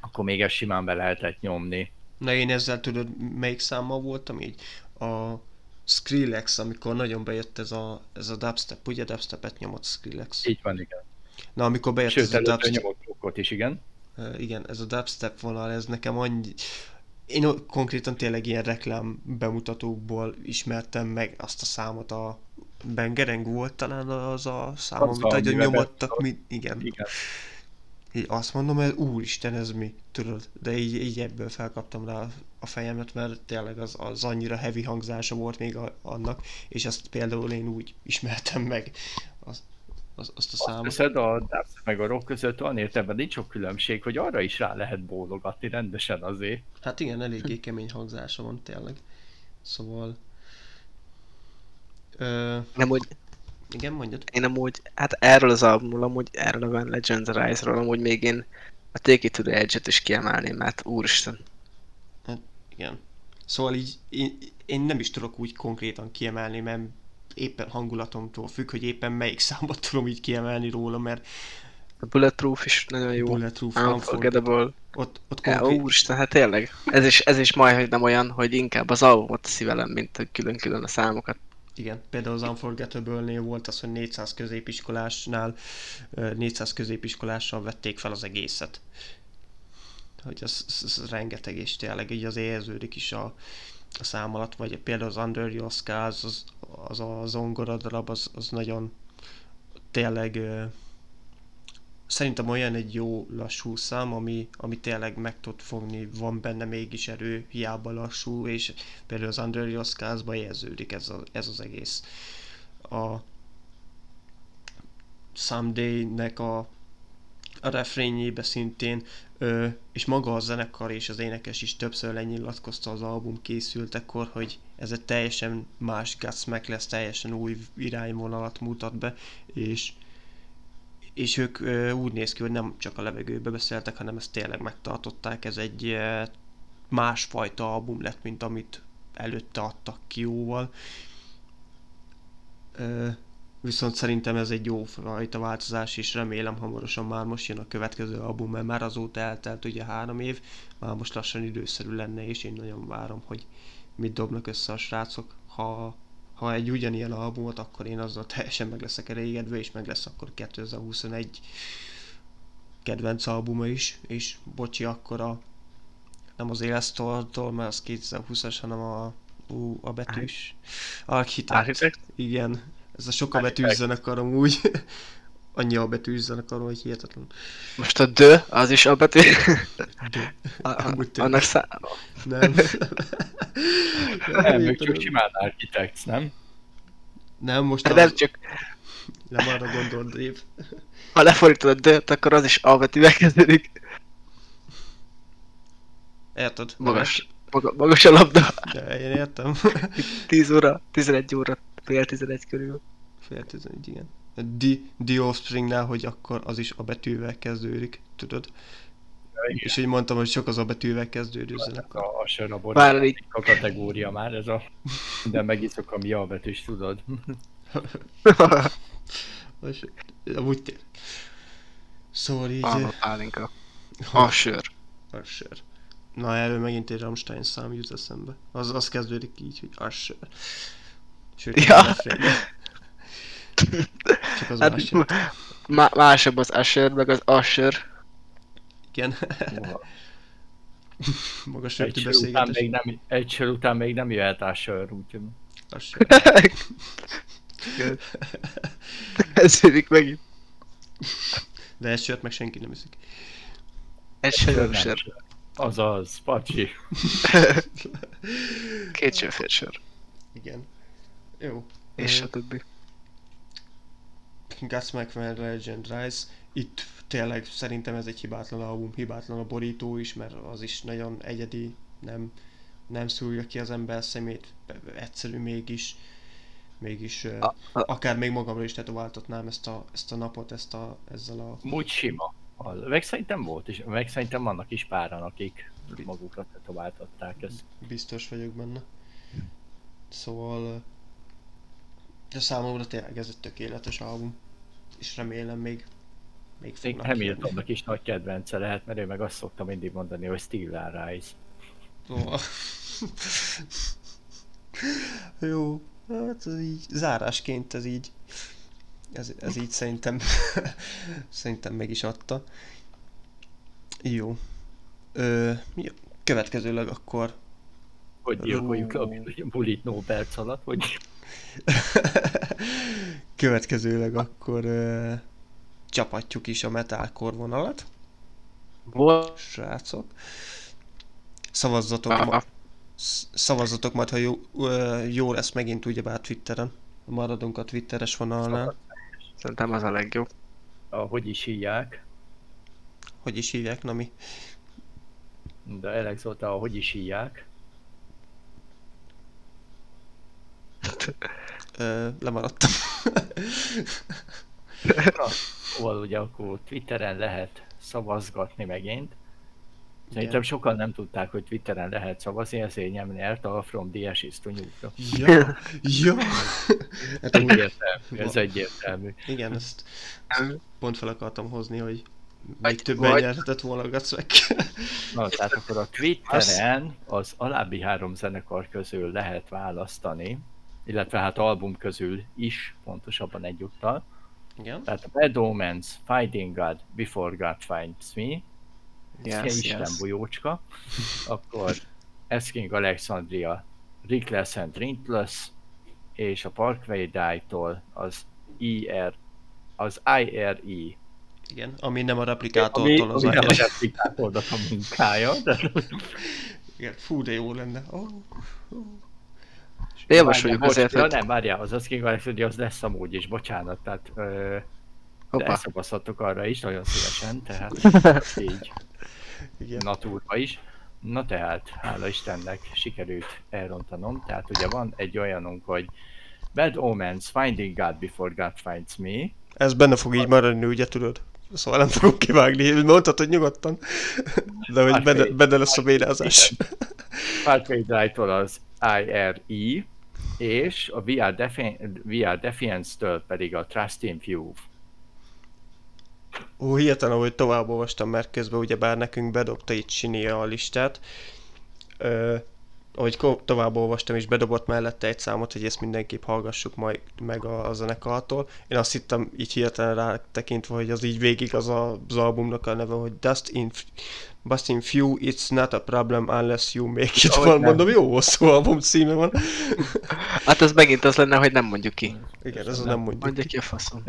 akkor még ezt simán be lehetett nyomni. Na én ezzel tudod, melyik számmal voltam így? A Skrillex, amikor nagyon bejött ez a, ez a dubstep, ugye dubstepet nyomott Skrillex? Így van, igen. Na amikor bejött Sőt, ez a dubstep, nyomott is, igen. Igen, ez a dubstep vonal, ez nekem annyi... Én konkrétan tényleg ilyen reklám bemutatókból ismertem meg azt a számot a Bengereng volt talán az a szám, Az amit a, nagyon beszélt. mi, igen. igen. Így azt mondom, hogy úristen, ez mi, tudod, de így, így ebből felkaptam rá a fejemet, mert tényleg az, az annyira heavy hangzása volt még a, annak, és ezt például én úgy ismertem meg, az, az, azt a Azt számot. hiszed, a dubstep meg a rock között van értelemben nincs sok különbség, hogy arra is rá lehet bólogatni rendesen azért. Hát igen, eléggé kemény hangzása van tényleg. Szóval... Ö, Nem úgy, igen, mondjad. én amúgy, hát erről az albumról, amúgy erről a Van Legends Rise-ról, amúgy még én a Take It to the Edge-et is kiemelném, mert úristen. Igen. Szóval így én, én nem is tudok úgy konkrétan kiemelni, mert éppen hangulatomtól függ, hogy éppen melyik [laughs] számot tudom így kiemelni róla, mert A Bulletproof is nagyon jó. Bulletproof, Unforgettable, ott, ott Ja, konkrét, úristen, hát tényleg. Ez is, ez is majd, hogy nem olyan, hogy inkább az albumot teszi velem, mint hogy külön-külön a számokat. Igen, például az Unforgettable-nél volt az, hogy 400 középiskolásnál, ö, 400 középiskolással vették fel az egészet. Hogy az, az, az rengeteg, és tényleg így az érződik is a, a szám alatt, vagy például az Under Your Scars, az, az a zongora darab, az, az nagyon tényleg szerintem olyan egy jó lassú szám, ami, ami tényleg meg tud fogni, van benne mégis erő, hiába lassú, és például az Your Scars-ba érződik ez, a, ez az egész. A Someday-nek a, a refrényébe szintén, ö, és maga a zenekar és az énekes is többször lenyilatkozta az album készültekor, hogy ez egy teljesen más Godsmack lesz, teljesen új irányvonalat mutat be, és és ők ö, úgy néz ki, hogy nem csak a levegőbe beszéltek, hanem ezt tényleg megtartották. Ez egy ö, másfajta album lett, mint amit előtte adtak ki jóval. Ö, viszont szerintem ez egy jó fajta változás, és remélem hamarosan már most jön a következő album, mert már azóta eltelt ugye három év, már most lassan időszerű lenne, és én nagyon várom, hogy mit dobnak össze a srácok. Ha, ha egy ugyanilyen albumot, akkor én azzal teljesen meg leszek elégedve, és meg lesz akkor 2021 kedvenc albuma is, és bocsi, akkor a nem az Élesztoltól, mert az 2020-as, hanem a, ú, a betűs Architect. Architect? Igen, ez a sok [laughs] a betűs zenekar amúgy. Annyi a betűs hogy hihetetlen. Most a D, az is a betű. [laughs] A, a, annak szá... nem. [laughs] Nem, ők éppen- csak simán architects, nem? nem, most Hát nem az, csak, nem arra gondolt, Dave. ha lefordítod a D-t, akkor az is A betűvel kezdődik. Érted? Magas, maga, magas a labda. De én értem. 10 óra, 11 óra, fél 11 körül. Fél tizenegy, igen. The, the Offspringnál, hogy akkor az is a betűvel kezdődik, tudod? És így mondtam, hogy sok az a betűvel kezdődő zenekar. A, a sör a így- a kategória már, ez a... De megiszok a mi a betűs, tudod? [laughs] És amúgy tényleg. Szóval így... Alma pálinka. A sör. Usher. Na, erről megint egy Rammstein szám jut eszembe. Az, az kezdődik így, hogy Usher. Sőt, Ja. Csak az Hát, má- másabb az Usher, meg az Usher. Igen. [laughs] Maga sörtű Egy sör, után beszélgetés. még nem, egy sör után még nem jöhet a sör, úgyhogy... Usher. [laughs] Kezdődik megint. De egy sört meg senki nem iszik. Egy Sör sör. Azaz, pacsi. [laughs] Két sör, fél sör. Igen. Jó. És a többi. Godsmack van Legend Rise. Itt tényleg szerintem ez egy hibátlan album, hibátlan a borító is, mert az is nagyon egyedi, nem, nem szúrja ki az ember szemét, egyszerű mégis, mégis a, a, akár még magamra is tetováltatnám ezt a, ezt a napot, ezt a, ezzel a... Úgy sima. Meg szerintem volt is, meg szerintem vannak is páran, akik magukra tetováltatták ezt. Biztos vagyok benne. Szóval... De számomra tényleg ez egy tökéletes album. És remélem még még fognak Hamiltonnak is nagy kedvence lehet, mert ő meg azt szokta mindig mondani, hogy Steel Rise. Oh. Jó, hát ez így zárásként ez így ez, ez így szerintem [laughs] szerintem meg is adta. Jó. Ö, következőleg akkor hogy gyilkoljuk a bulit no perc alatt, hogy... [laughs] Következőleg akkor uh, csapatjuk is a metalcore vonalat. Volt. Srácok. Szavazzatok, ma, szavazzatok majd, ha jó, jó lesz megint ugyebár Twitteren. Maradunk a Twitteres vonalnál. Szerintem az a legjobb. Ahogy is hívják. Hogy is hívják, Nami? De Alex Zoltán, hogy is hívják. Ö, lemaradtam. Szóval ugye akkor Twitteren lehet szavazgatni megint. Szerintem sokan nem tudták, hogy Twitteren lehet szavazni, ezért nem nyert a From the Ashes to New-ra. Ja, ja. Hát egyértelmű, ez egyértelmű. Igen, ezt pont fel akartam hozni, hogy még többen vagy... nyerhetett volna a Na, tehát akkor a Twitteren az alábbi három zenekar közül lehet választani, illetve hát album közül is, pontosabban egyúttal. Igen. Tehát a Bad Omens, Fighting God, Before God Finds Me, yes, Isten yes. bujócska, [laughs] akkor Asking Alexandria, Reckless and Drinkless, és a Parkway Die-tól az IR, az IRE. Igen, ami nem a replikátortól az ami, ami nem a replikátornak a munkája. De... Igen, fú, de jó lenne. Oh, oh. De javasoljuk most, azért, ja, hogy... nem, várjál, az az King hogy az lesz amúgy is, bocsánat, tehát ö, de elszabaszhattok arra is, nagyon szívesen, tehát [laughs] így Igen. natúrba is. Na tehát, hála Istennek sikerült elrontanom, tehát ugye van egy olyanunk, hogy Bad Omens, Finding God Before God Finds Me. Ez benne fog így maradni, ugye tudod? Szóval nem fogok kivágni, mondtad, hogy nyugodtan. De hogy benne, benne lesz a mérázás. Pathway Drive-tól az IRE, és a VR, Defi- VR Defiance-től pedig a Trust in View. Ó, hihetetlen, hogy tovább olvastam, mert közben ugyebár nekünk bedobta itt Sini a listát. Ö, ahogy tovább olvastam, és bedobott mellette egy számot, hogy ezt mindenképp hallgassuk majd meg a, a zenekartól. Én azt hittem így hirtelen rá tekintve, hogy az így végig az a, az albumnak a neve, hogy Dust in, Dust in Few, It's Not a Problem Unless You Make It. Van, mondom, jó hosszú album címe van. [laughs] hát ez megint az lenne, hogy nem mondjuk ki. Igen, ez nem, nem mondjuk Mondja ki a faszom.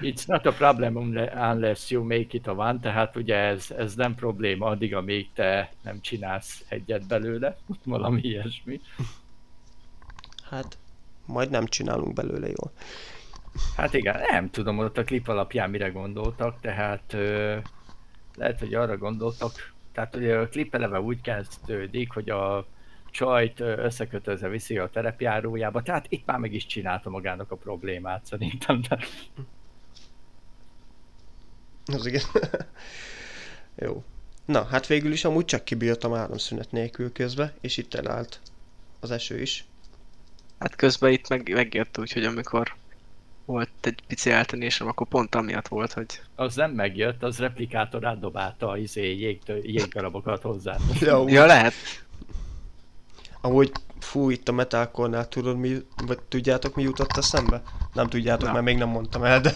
It's not a problem unless you make it a van, tehát ugye ez, ez nem probléma addig, amíg te nem csinálsz egyet belőle, [laughs] valami ilyesmi. Hát, majd nem csinálunk belőle jól. Hát igen, nem tudom, ott a klip alapján mire gondoltak, tehát ö, lehet, hogy arra gondoltak, tehát ugye a klip eleve úgy kezdődik, hogy a csajt összekötözve viszi a terepjárójába, tehát itt már meg is csinálta magának a problémát szerintem. De... Az igen. [laughs] Jó. Na, hát végül is amúgy csak kibírtam áramszünet nélkül közbe, és itt elállt az eső is. Hát közben itt meg, megjött úgy, hogy amikor volt egy pici eltenésem, akkor pont amiatt volt, hogy... Az nem megjött, az replikátor átdobálta a izé, jég, jéggarabokat hozzá. Ja, [laughs] ja, lehet. Amúgy, fú, itt a metalcore tudod mi, vagy tudjátok mi jutott eszembe? Nem tudjátok, Na. mert még nem mondtam el, de...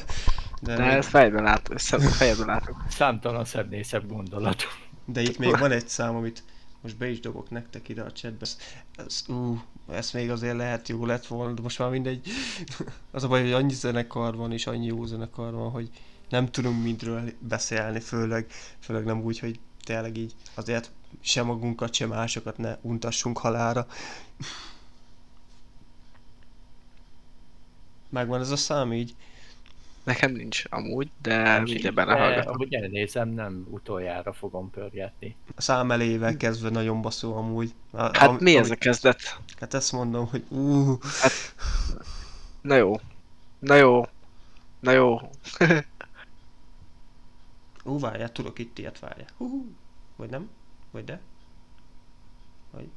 De, de még... fejben látok, fejben látok. Számtalan szebb szebb gondolat. De itt még van egy szám, amit most be is dobok nektek ide a chatbe. Ez, ez, ú, ez még azért lehet jó lett volna, de most már mindegy. [laughs] Az a baj, hogy annyi zenekar van, és annyi jó zenekar van, hogy nem tudunk mindről beszélni, főleg, főleg nem úgy, hogy tényleg így azért sem magunkat, sem másokat ne untassunk halára. Megvan ez a szám így? Nekem nincs amúgy, de Nem mindjárt sincs, belehallgatok. ahogy elnézem, nem utoljára fogom pörgetni. A számelével kezdve nagyon baszó amúgy. A, Hát am- mi ez ami- a kezdet? Hát ezt mondom, hogy ú, Na jó. Na jó. Na jó. ú, várjál, tudok itt ilyet, várjál. Hú, vagy nem? Vagy de? Vagy,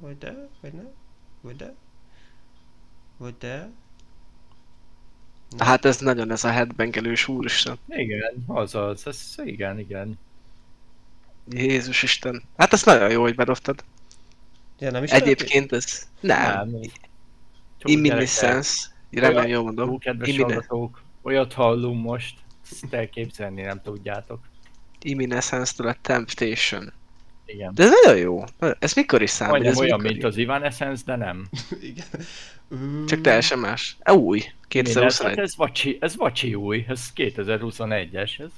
vagy de? Vagy nem? Vagy de? Vagy de? Hát ez nagyon ez a headbangelős úristen. Igen, azaz, ez, igen, igen. Jézus Isten. Hát ez nagyon jó, hogy bedobtad. Ja, nem is Egyébként ez... Nem. Csak Imminiscence. Remélem jól mondom. kedves hallgatók, olyat hallunk most, ezt elképzelni nem tudjátok. Imminescence-től a Temptation. Igen. De ez nagyon jó. Ez mikor is számít? Majdnem Ez olyan, mikor mint az Evanescence, de nem. [laughs] Igen. Csak teljesen más. E, új. Ez, 2021. ez, vacsi, ez vacsi új, ez 2021-es. Ez.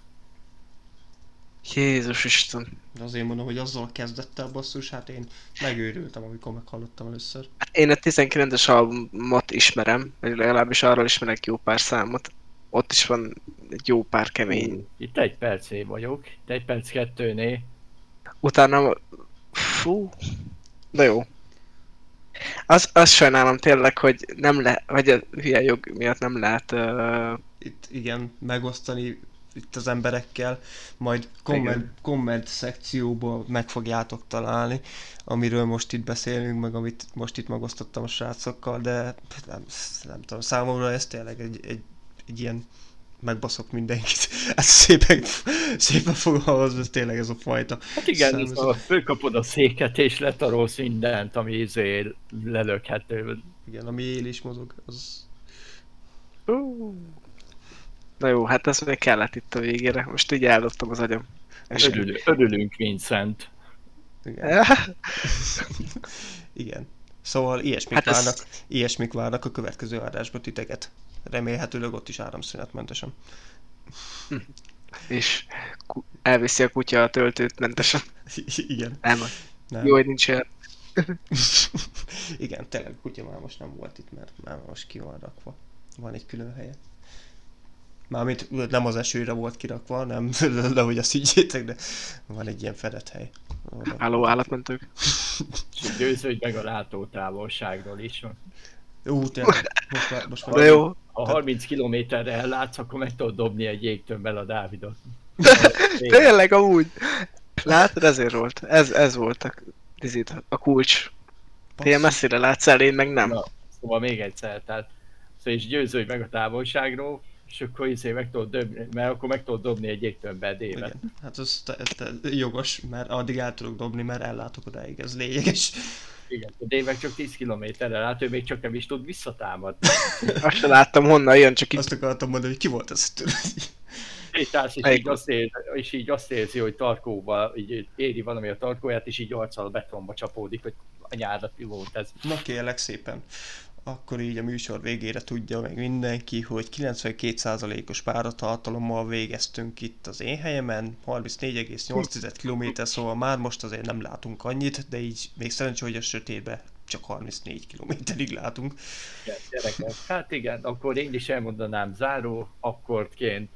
Jézus Isten. De azért mondom, hogy azzal kezdett el basszus, hát én megőrültem, amikor meghallottam először. Hát Én a 19-es albumot ismerem, vagy legalábbis arról ismerek jó pár számot. Ott is van egy jó pár kemény. Itt egy percé vagyok, itt egy perc kettőnél. Utána... Fú... De jó. Az, azt sajnálom tényleg, hogy nem le, vagy a hülye jog miatt nem lehet uh, Itt igen, megosztani itt az emberekkel, majd komment, Igen. komment szekcióban meg fogjátok találni, amiről most itt beszélünk, meg amit most itt megosztottam a srácokkal, de nem, nem tudom, számomra ez tényleg egy, egy, egy ilyen megbaszok mindenkit. Ez [laughs] szépen, szépen fogalmazva, ez tényleg ez a fajta. Hát igen, ez Számos- a, fölkapod a széket és letarolsz mindent, ami izé lelökhető. Igen, ami él és mozog, az... uh. Na jó, hát ez még kellett itt a végére. Most így eldobtam az agyam. Örül, örülünk, Vincent. Igen. [laughs] Igen. Szóval ilyesmik, Hát hát ez- várnak, ilyesmik várnak a következő adásba titeket. Remélhetőleg ott is áramszünetmentesen. és ku- elviszi a kutya a töltőt mentesen. Igen. Nem, Nem. jó, hogy nincs. Igen, tényleg kutya már most nem volt itt, mert már most ki van rakva. Van egy külön helye. Mármint nem az esőre volt kirakva, nem, de hogy azt higgyétek, de van egy ilyen fedett hely. Háló állatmentők. És győződj meg a látótávolságról is. Ú, tényleg, most már, most már De jó. Ha 30 kilométerre ellátsz, akkor meg tudod dobni egy jégtömbbel a Dávidot. [laughs] Tényleg amúgy. Látod, ezért volt. Ez, ez volt a, izét, a kulcs. Te ilyen messzire látsz el, én meg nem. Na, szóval még egyszer, tehát szóval és győződj meg a távolságról, és akkor izé meg tudod dobni, mert akkor meg tudod dobni egy jégtömbbel. Igen, hát ez, te, te, jogos, mert addig el tudok dobni, mert ellátok odáig, ez lényeges. Igen, a dévek csak 10 kilométerre lát, ő még csak nem is tud visszatámadni. [laughs] Azt sem láttam honnan jön, csak itt Azt akartam mondani, hogy ki volt ez tőle. Sétálsz, és így, azt érzi, és így azt érzi, hogy tarkóba, így éri valami a tarkóját, és így arccal a betonba csapódik, hogy anyádat volt ez. Na kérlek szépen, akkor így a műsor végére tudja meg mindenki, hogy 92%-os páratartalommal végeztünk itt az én helyemen, 34,8 km, szóval már most azért nem látunk annyit, de így még szerencsé, hogy a sötétbe csak 34 kilométerig látunk. Gyerekek. Hát igen, akkor én is elmondanám záró akkordként.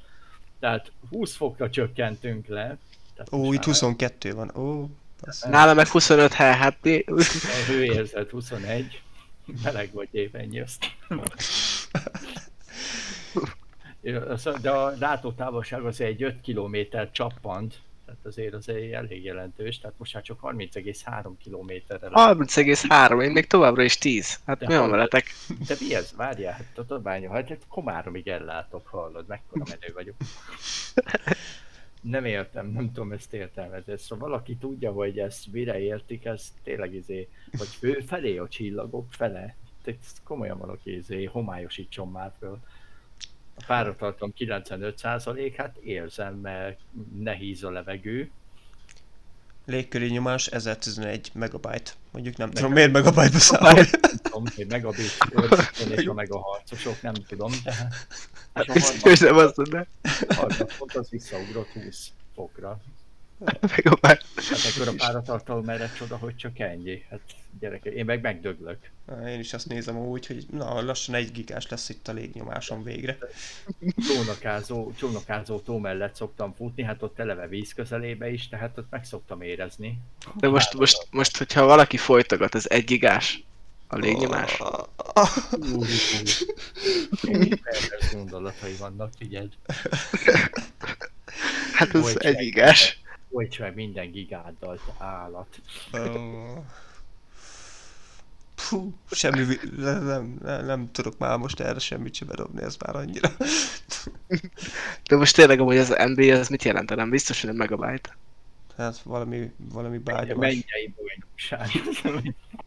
Tehát 20 fokra csökkentünk le. Tehát Ó, itt már 22 van, ó, nálam meg 25 hely, hát A hőérzet 21. Meleg vagy év, ennyi [laughs] azt. De a látótávolság azért egy 5 km csappant, tehát azért az elég jelentős, tehát most már csak 30,3 kilométerre lát. 30,3, én még továbbra is 10. Hát De mi van veletek? De mi ez? Várjál, hát a tudománya, hát hát Komáromig ellátok, hallod, mekkora menő vagyok. [laughs] Nem értem, nem tudom ezt értelmezni. Szóval valaki tudja, hogy ezt mire értik, ez tényleg izé, hogy ő felé a csillagok fele. Tehát komolyan valaki izé, homályosítson már föl. A páratartalom 95% hát érzem, mert nehéz a levegő. Légköri nyomás 1011 megabyte. Mondjuk nem tudom miért megabyte-ba számol. Nem tudom, hogy megabit, és a meg a harcosok, nem tudom, [laughs] És nem azt mondom. 30 font az visszaugrott 20 fokra. [laughs] Megabyte. Hát akkor a páratartalom merre csoda, hogy csak ennyi. Hát gyerekek, én meg megdöglök. Én is azt nézem úgy, hogy na, lassan egy gigás lesz itt a légnyomásom végre. Csónakázó, csónakázó tó mellett szoktam futni, hát ott eleve víz közelébe is, tehát ott meg szoktam érezni. De most, most, most, hogyha valaki folytogat, az egy gigás a légnyomás. Pervers gondolatai vannak, figyeld. [laughs] Hát Hogy egy gigás. Folyts meg minden gigáddal, te állat. Puh, semmi, nem, nem, nem, nem tudok már most erre semmit sem bedobni, ez már annyira. De most tényleg amúgy az MB az mit jelent? Nem biztos, hogy nem megabyte. Hát valami, valami bányomás, Mennyei bajnokság.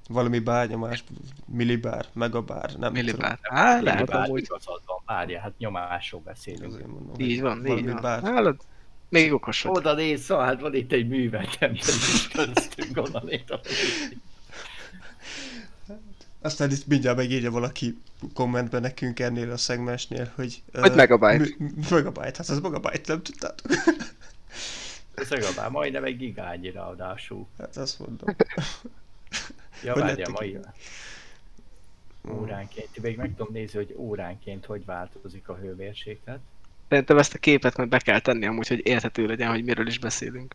valami bányomás, millibár, megabár, nem Millibár. Á, lehet amúgy. igazad van, várja, hát nyomásról tudom. beszélünk. Azért mondom, Így hogy van, így valami van. bár. Hallod? Még okos vagy. Oda néz, szóval hát van itt egy művelt ember is köztünk, onnan itt a Aztán itt mindjárt megírja valaki kommentben nekünk ennél a szegmensnél, hogy... Hogy megabyte. mi- mi- Megabyte, hát az megabyte, nem tudtátok? Ez legalább majdnem egy gigányi ráadásul. Hát azt mondom. Ja, Hogy várja, mai óránként. Még meg tudom nézni, hogy óránként hogy változik a hőmérséklet. Szerintem ezt a képet majd be kell tenni amúgy, hogy érthető legyen, hogy miről is beszélünk.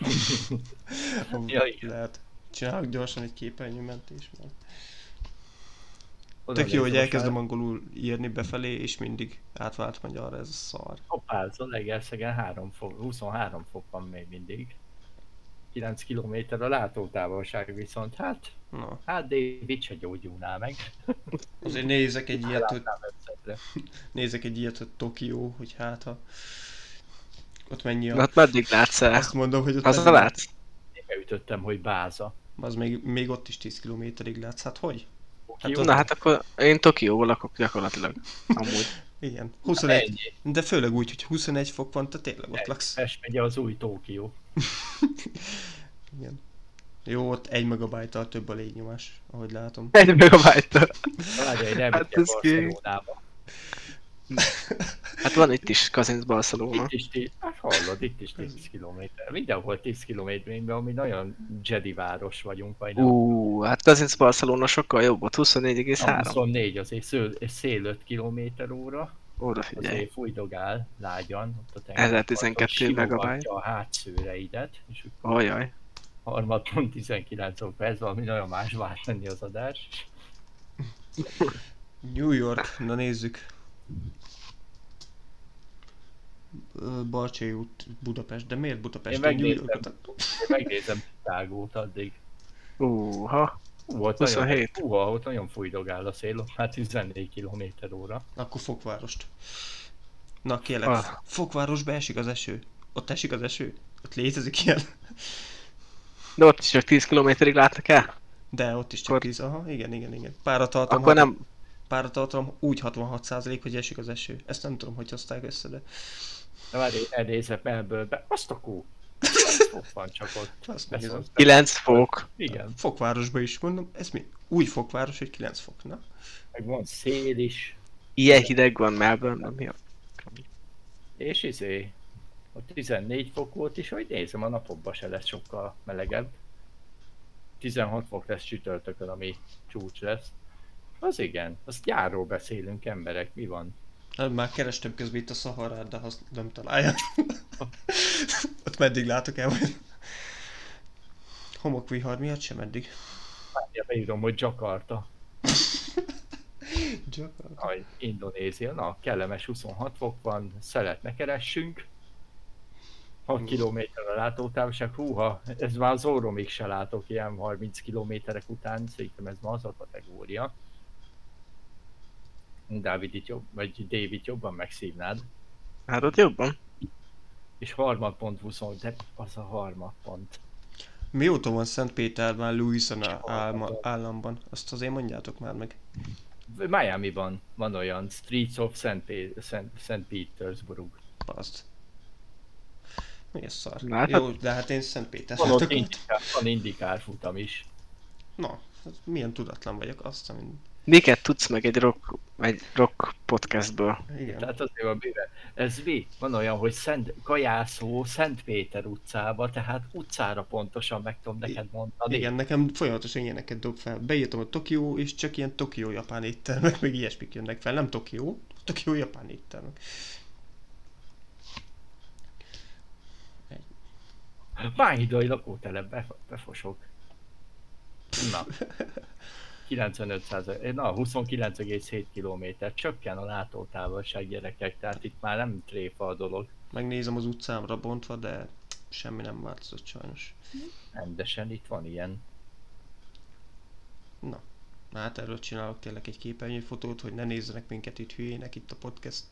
[laughs] Ja, igen. Lehet. Csinálok gyorsan egy képernyőmentés. Mert... Oda Tök jó, hogy elkezdem angolul írni befelé, és mindig átvált magyarra, ez a szar. Hoppázol, Legerszegen 3 fok, 23 fok van még mindig. 9 km a látótávolság viszont, hát, Na, hát David se gyógyulnál meg. [laughs] azért nézek egy ilyet, hogy, [laughs] nézek egy ilyet, hogy Tokió, hogy hát ha ott mennyi a... Na, hát meddig látsz el? Azt mondom, hogy ott Az a mennyi- látsz? Én beütöttem, hogy báza. Az még, még ott is 10 kilométerig látsz, hát hogy? Hát Na hát akkor én Tokióból lakok gyakorlatilag. Amúgy. [laughs] Igen, 21, ennyi. de főleg úgy, hogy 21 fok van, te tényleg ott Egy laksz. Pest megye az új Tókió. [laughs] Igen. Jó, ott egy megabyte több a légnyomás, ahogy látom. Egy megabyte Várj, egy nem Hát hát ez ki? Barcelonába. [laughs] Hát van itt is Kazinc Barcelona. Itt is 10, hát hallod, itt is 10 km. Mindenhol 10 km, ami nagyon Jedi város vagyunk, vagy nem. Ú, hát Kazinc Barcelona sokkal jobb, ott A 24,3. 24 azért szél, szél 5 km óra, Oda figyelj. azért fújdogál lágyan. Ott a tengerparton, 1012 simogatja megabyte. a hátszőreidet, és Ajaj. harmadon 19 óra, ez valami nagyon más vált lenni az adás. New York, na nézzük. Barcsai út, Budapest, de miért Budapest? Én. Yorkot- Én megnézem Chicago-t addig. Ú, ha. Hú, ott nagyon, 27. hú, ott nagyon fújdogál a szél, hát 14 km óra. Akkor Fokvárost. Na kérlek, Ah. Fokvárosba esik az eső. Ott esik az eső? Ott létezik ilyen? [laughs] De ott is csak 10 kilométerig látnak el? De ott is csak Akkor- 10, aha, igen, igen, igen. Páratartalom, Akkor nem, páratartalom úgy 66% hogy esik az eső. Ezt nem tudom, hogy hozták össze, de Na várj, elnézek Melbourne-be, azt a kú! Ott van csak ott. [laughs] azt nézem. 9 fok. Igen, Fokvárosba is mondom, ez mi? Új fokváros, hogy 9 fok, na? meg van szél is, Ilyen hideg van Melbourne, mi a... és izé, ott 14 fok volt is, hogy nézem, a napokban se lesz sokkal melegebb. 16 fok lesz csütörtökön, ami csúcs lesz. Az igen, azt gyárról beszélünk emberek, mi van? Már kerestem közben itt a szaharát, de azt nem találja. [laughs] Ott meddig látok el, vagy... Homokvihar miatt sem eddig. Várja, beírom, hogy Jakarta, [laughs] Jakarta. Aj, Indonézia, na, kellemes 26 fok van, szelet ne keressünk. 6 km a látótávolság, húha, ez már az orromig se látok ilyen 30 kilométerek után, szerintem ez már az a kategória. Dávid itt jobb, vagy David jobban megszívnád. Hát ott jobban. És harmadpont 20, de az a harmadpont. Mióta van Szentpéterben, Louisiana álma, államban? Azt azért mondjátok már meg. Miami-ban van olyan Streets of St. Pe- St. St. Petersburg. Azt. Mi ez szar? Na, hát- Jó, de hát én Szentpéter Van ott látok ott. indikár, van indikár futam is. Na, hát milyen tudatlan vagyok, azt, amin... Miket tudsz meg egy rock, Vagy rock podcastből. Igen. Tehát azért van bőven. Ez mi? Van olyan, hogy Szent, Kajászó, Szent Péter utcába, tehát utcára pontosan meg tudom neked mondani. Igen, nekem folyamatosan ilyeneket dob fel. Beírtam a Tokió, és csak ilyen Tokió japán éttermek, meg ilyesmik jönnek fel. Nem Tokió, Tokió japán éttermek. Bányidai lakótelep be, befosok. Na. [laughs] 95 százalék, na 29,7 km, csökken a látótávolság gyerekek, tehát itt már nem tréfa a dolog. Megnézem az utcámra bontva, de semmi nem változott sajnos. Rendesen itt van ilyen. Na, hát erről csinálok tényleg egy képernyőfotót, hogy ne nézzenek minket itt hülyének itt a podcast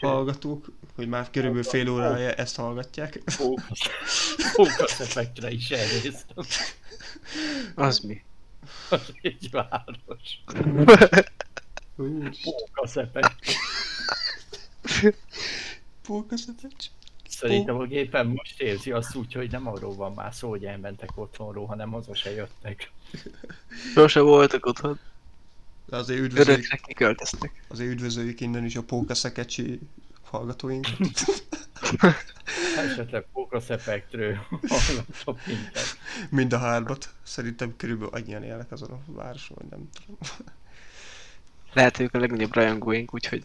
hallgatók, hogy már körülbelül fél órája ezt hallgatják. Fókusz effektre is elnéztem. Az mi? Az egy város. Effekt. pókaszetecs. Szerintem a gépen most érzi azt úgy, hogy nem arról van már szó, hogy elmentek otthonról, hanem haza se jöttek. Sose voltak otthon. De azért üdvözöljük, Örökre kiköltöztek. azért üdvözöljük innen is a pókaszekecsi hallgatóinkat. Esetleg fókusz effektről hallgatok minket. Mind a hármat. Szerintem körülbelül annyian élnek azon a városon, hogy nem tudom. Lehet, hogy ők a legnagyobb rajongóink, úgyhogy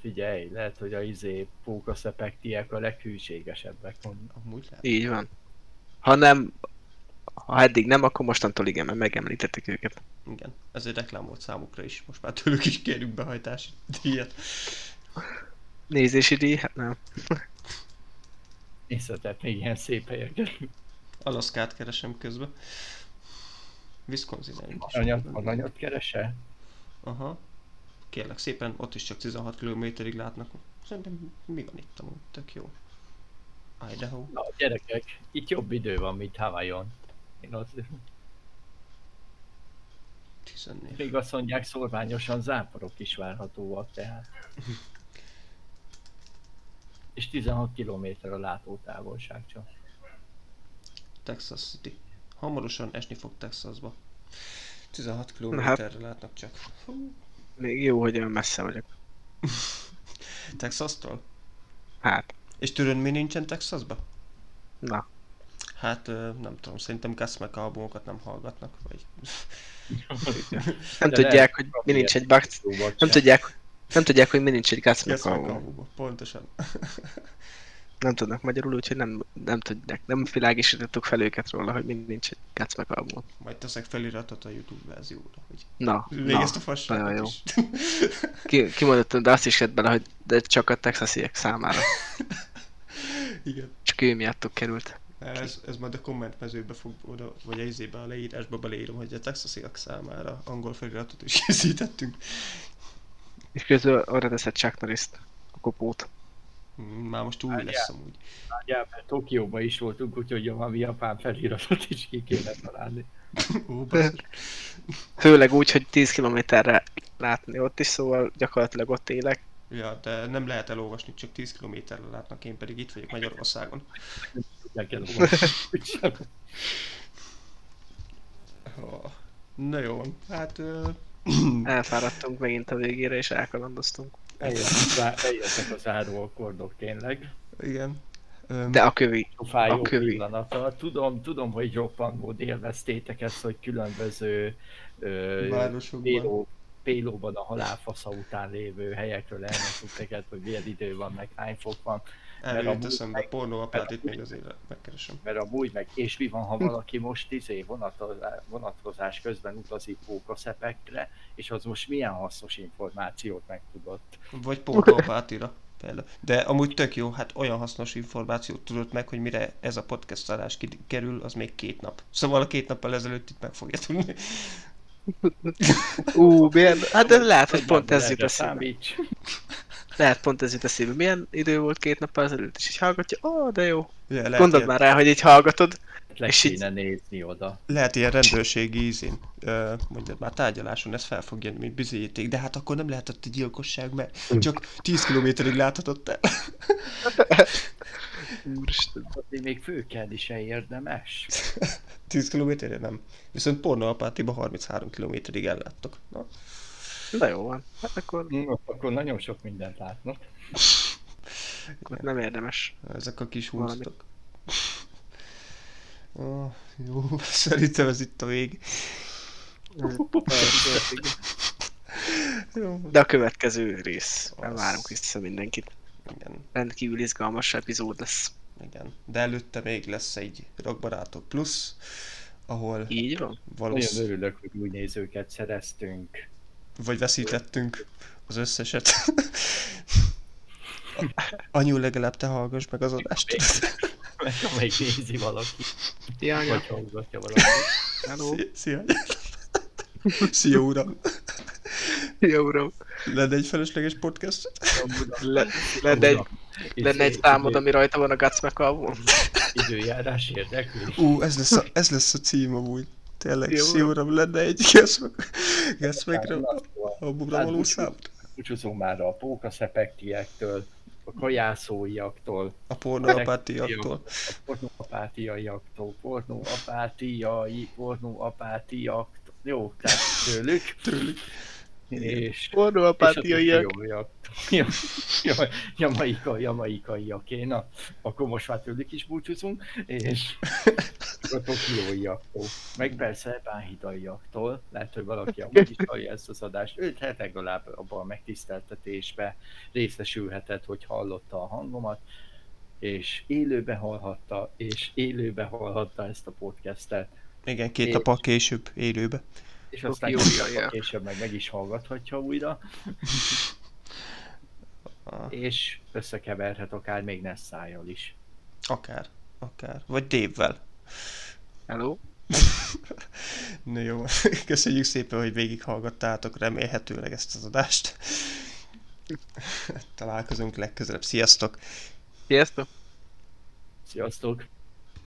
Figyelj, lehet, hogy a izé fókusz effektiek a leghűségesebbek. Amúgy lehet. így van. Ha nem, ha eddig nem, akkor mostantól igen, mert megemlítettek őket. Igen. Ez egy reklám volt számukra is. Most már tőlük is kérünk behajtási díjat. Nézési díj? Hát nem. Nézhetett még ilyen szép helyeket. Alaszkát keresem közben. Wisconsin is. Aranyat, aranyat keresel? Aha. Kérlek szépen, ott is csak 16 kilométerig látnak. Szerintem mi van itt amúgy? Tök jó. Idaho. Na gyerekek, itt jobb idő van, mint Hawaiion. Én azt, 14. még azt mondják, szorványosan záporok is várhatóak tehát. [laughs] És 16 km a látótávolság csak. Texas City. Hamarosan esni fog Texasba. 16 hát- kilométerre látnak csak. Hú. Még jó, hogy olyan messze vagyok. [laughs] Texas-tól? Hát, És mi nincsen Texasba? na. Hát nem tudom, szerintem Gasmek albumokat nem hallgatnak, vagy... Nem tudják, hogy mi nincs egy szóval Nem tudják, nem tudják, hogy mi nincs egy albumok, pontosan. [laughs] Nem tudnak magyarul, úgyhogy nem, nem tudják. Nem világosítottuk fel őket róla, hogy mi nincs egy Gutsmack album. Majd teszek feliratot a YouTube verzióra, hogy Na, a na. fasságot nagyon jó. is. Ki, kimondottam, de azt is jött bele, hogy de csak a texasiek számára. [laughs] Igen. Csak ő miattuk került. Ez, ez majd a komment mezőbe fog oda, vagy a izébe a leírásba beleírom, hogy a texasiak számára angol feliratot is készítettünk. És közül arra teszed Chuck Norris-t, a kopót. Mm, Már most Várjál. lesz amúgy. Mert Tokióban is voltunk, úgyhogy valami japán feliratot is ki kéne találni. [laughs] Ó. [laughs] Főleg úgy, hogy 10 kilométerre látni ott is, szóval gyakorlatilag ott élek. Ja, de nem lehet elolvasni, csak 10 kilométerre látnak, én pedig itt vagyok Magyarországon. Olvasni. [laughs] Oh. Na jó, hát [clears throat] Elfáradtunk megint a végére, és elkalandoztunk. Eljöttek az áróakordok tényleg. igen. De a kövi. A fájó A kövi. pillanata. Tudom, tudom, hogy roppant élveztétek ezt, hogy különböző ö, Városokban. péló, pélóban a halálfasza után lévő helyekről neked, hogy milyen idő van, meg hány fok van. Erről a eszembe, múlt- pornóapát a itt még azért megkeresem. Mert amúgy meg, és mi van, ha valaki most izé vonatozás, vonatkozás közben utazik pókaszepekre, és az most milyen hasznos információt megtudott. Vagy pornóapátira. Például. De amúgy tök jó, hát olyan hasznos információt tudott meg, hogy mire ez a podcast adás ki- kerül, az még két nap. Szóval a két nappal ezelőtt itt meg fogja tudni. Ú, milyen... Hát de lehet, hogy pont ez jut eszébe. számíts. Lehet pont ez jut eszébe. Milyen idő volt két nappal ezelőtt, és így hallgatja, ó, de jó. Ja, lehet, Gondold ilyen, már rá, hogy így hallgatod. Le És így- kéne nézni oda. lehet ilyen rendőrségi ízén, ö, mondjad már tárgyaláson, ez fel fog jönni, mint bizonyíték, de hát akkor nem lehetett egy gyilkosság, mert csak 10 kilométerig láthatott el. [laughs] Úristen. Még főkelni se érdemes. [laughs] 10 kilométerre nem. Viszont pornóapátiba 33 kilométerig elláttok. Na, De jó van. Hát akkor, No, akkor nagyon sok mindent látnak. akkor nem érdemes. Ezek a kis húztak. Oh, jó, [laughs] szerintem ez itt a vég. De a következő rész. Nem Az. várunk vissza mindenkit. igen, Rendkívül izgalmas epizód lesz. igen. De előtte még lesz egy Rockbarátok plusz, ahol Így van? Nagyon valószínűleg örülök, hogy új nézőket szereztünk. Vagy veszítettünk az összeset. Anyu, legalább te hallgass meg az adást. Meg amelyik nézi valaki, Ja, anya. vagy hallgatja valaki. Hello. Szia, szia. Szia, uram. Jó, uram. Lenne egy felesleges podcast? Le, lenne egy, lenne egy számod, ami rajta van a Guts McCallum. Időjárás érdekli. Ú, ez lesz a, ez lesz a cím amúgy. Tényleg, Jó. uram, lenne egy Geszmekre albumra való szám. Búcsúzunk már a pókaszepektiektől, a kajászóiaktól, A pornoapátiaktól. a pornóapátiaiaktól, pornóapátiai, pornóapátiaktól. Jó, tehát tőlük. Tőlük. És Pornoapátiaiak. [laughs] Ja, ja, jamaika, jamaikaiaké, na, akkor most már tőlük is búcsúzunk, és a tokióiaktól, meg persze bánhidaiaktól, lehet, hogy valaki amúgy is hallja ezt az adást, őt hát legalább abban a megtiszteltetésbe részesülhetett, hogy hallotta a hangomat, és élőbe hallhatta, és élőbe hallhatta ezt a podcastet, Igen, két És- nap később, élőbe. és aztán Tokióiak. később meg meg is hallgathatja újra, Ah, és összekeverhet akár még Nessájjal is. Akár, akár. Vagy Dévvel. Hello. [laughs] Na jó, [laughs] köszönjük szépen, hogy végighallgattátok remélhetőleg ezt az adást. [laughs] Találkozunk legközelebb. Sziasztok! Sziasztok. Sziasztok!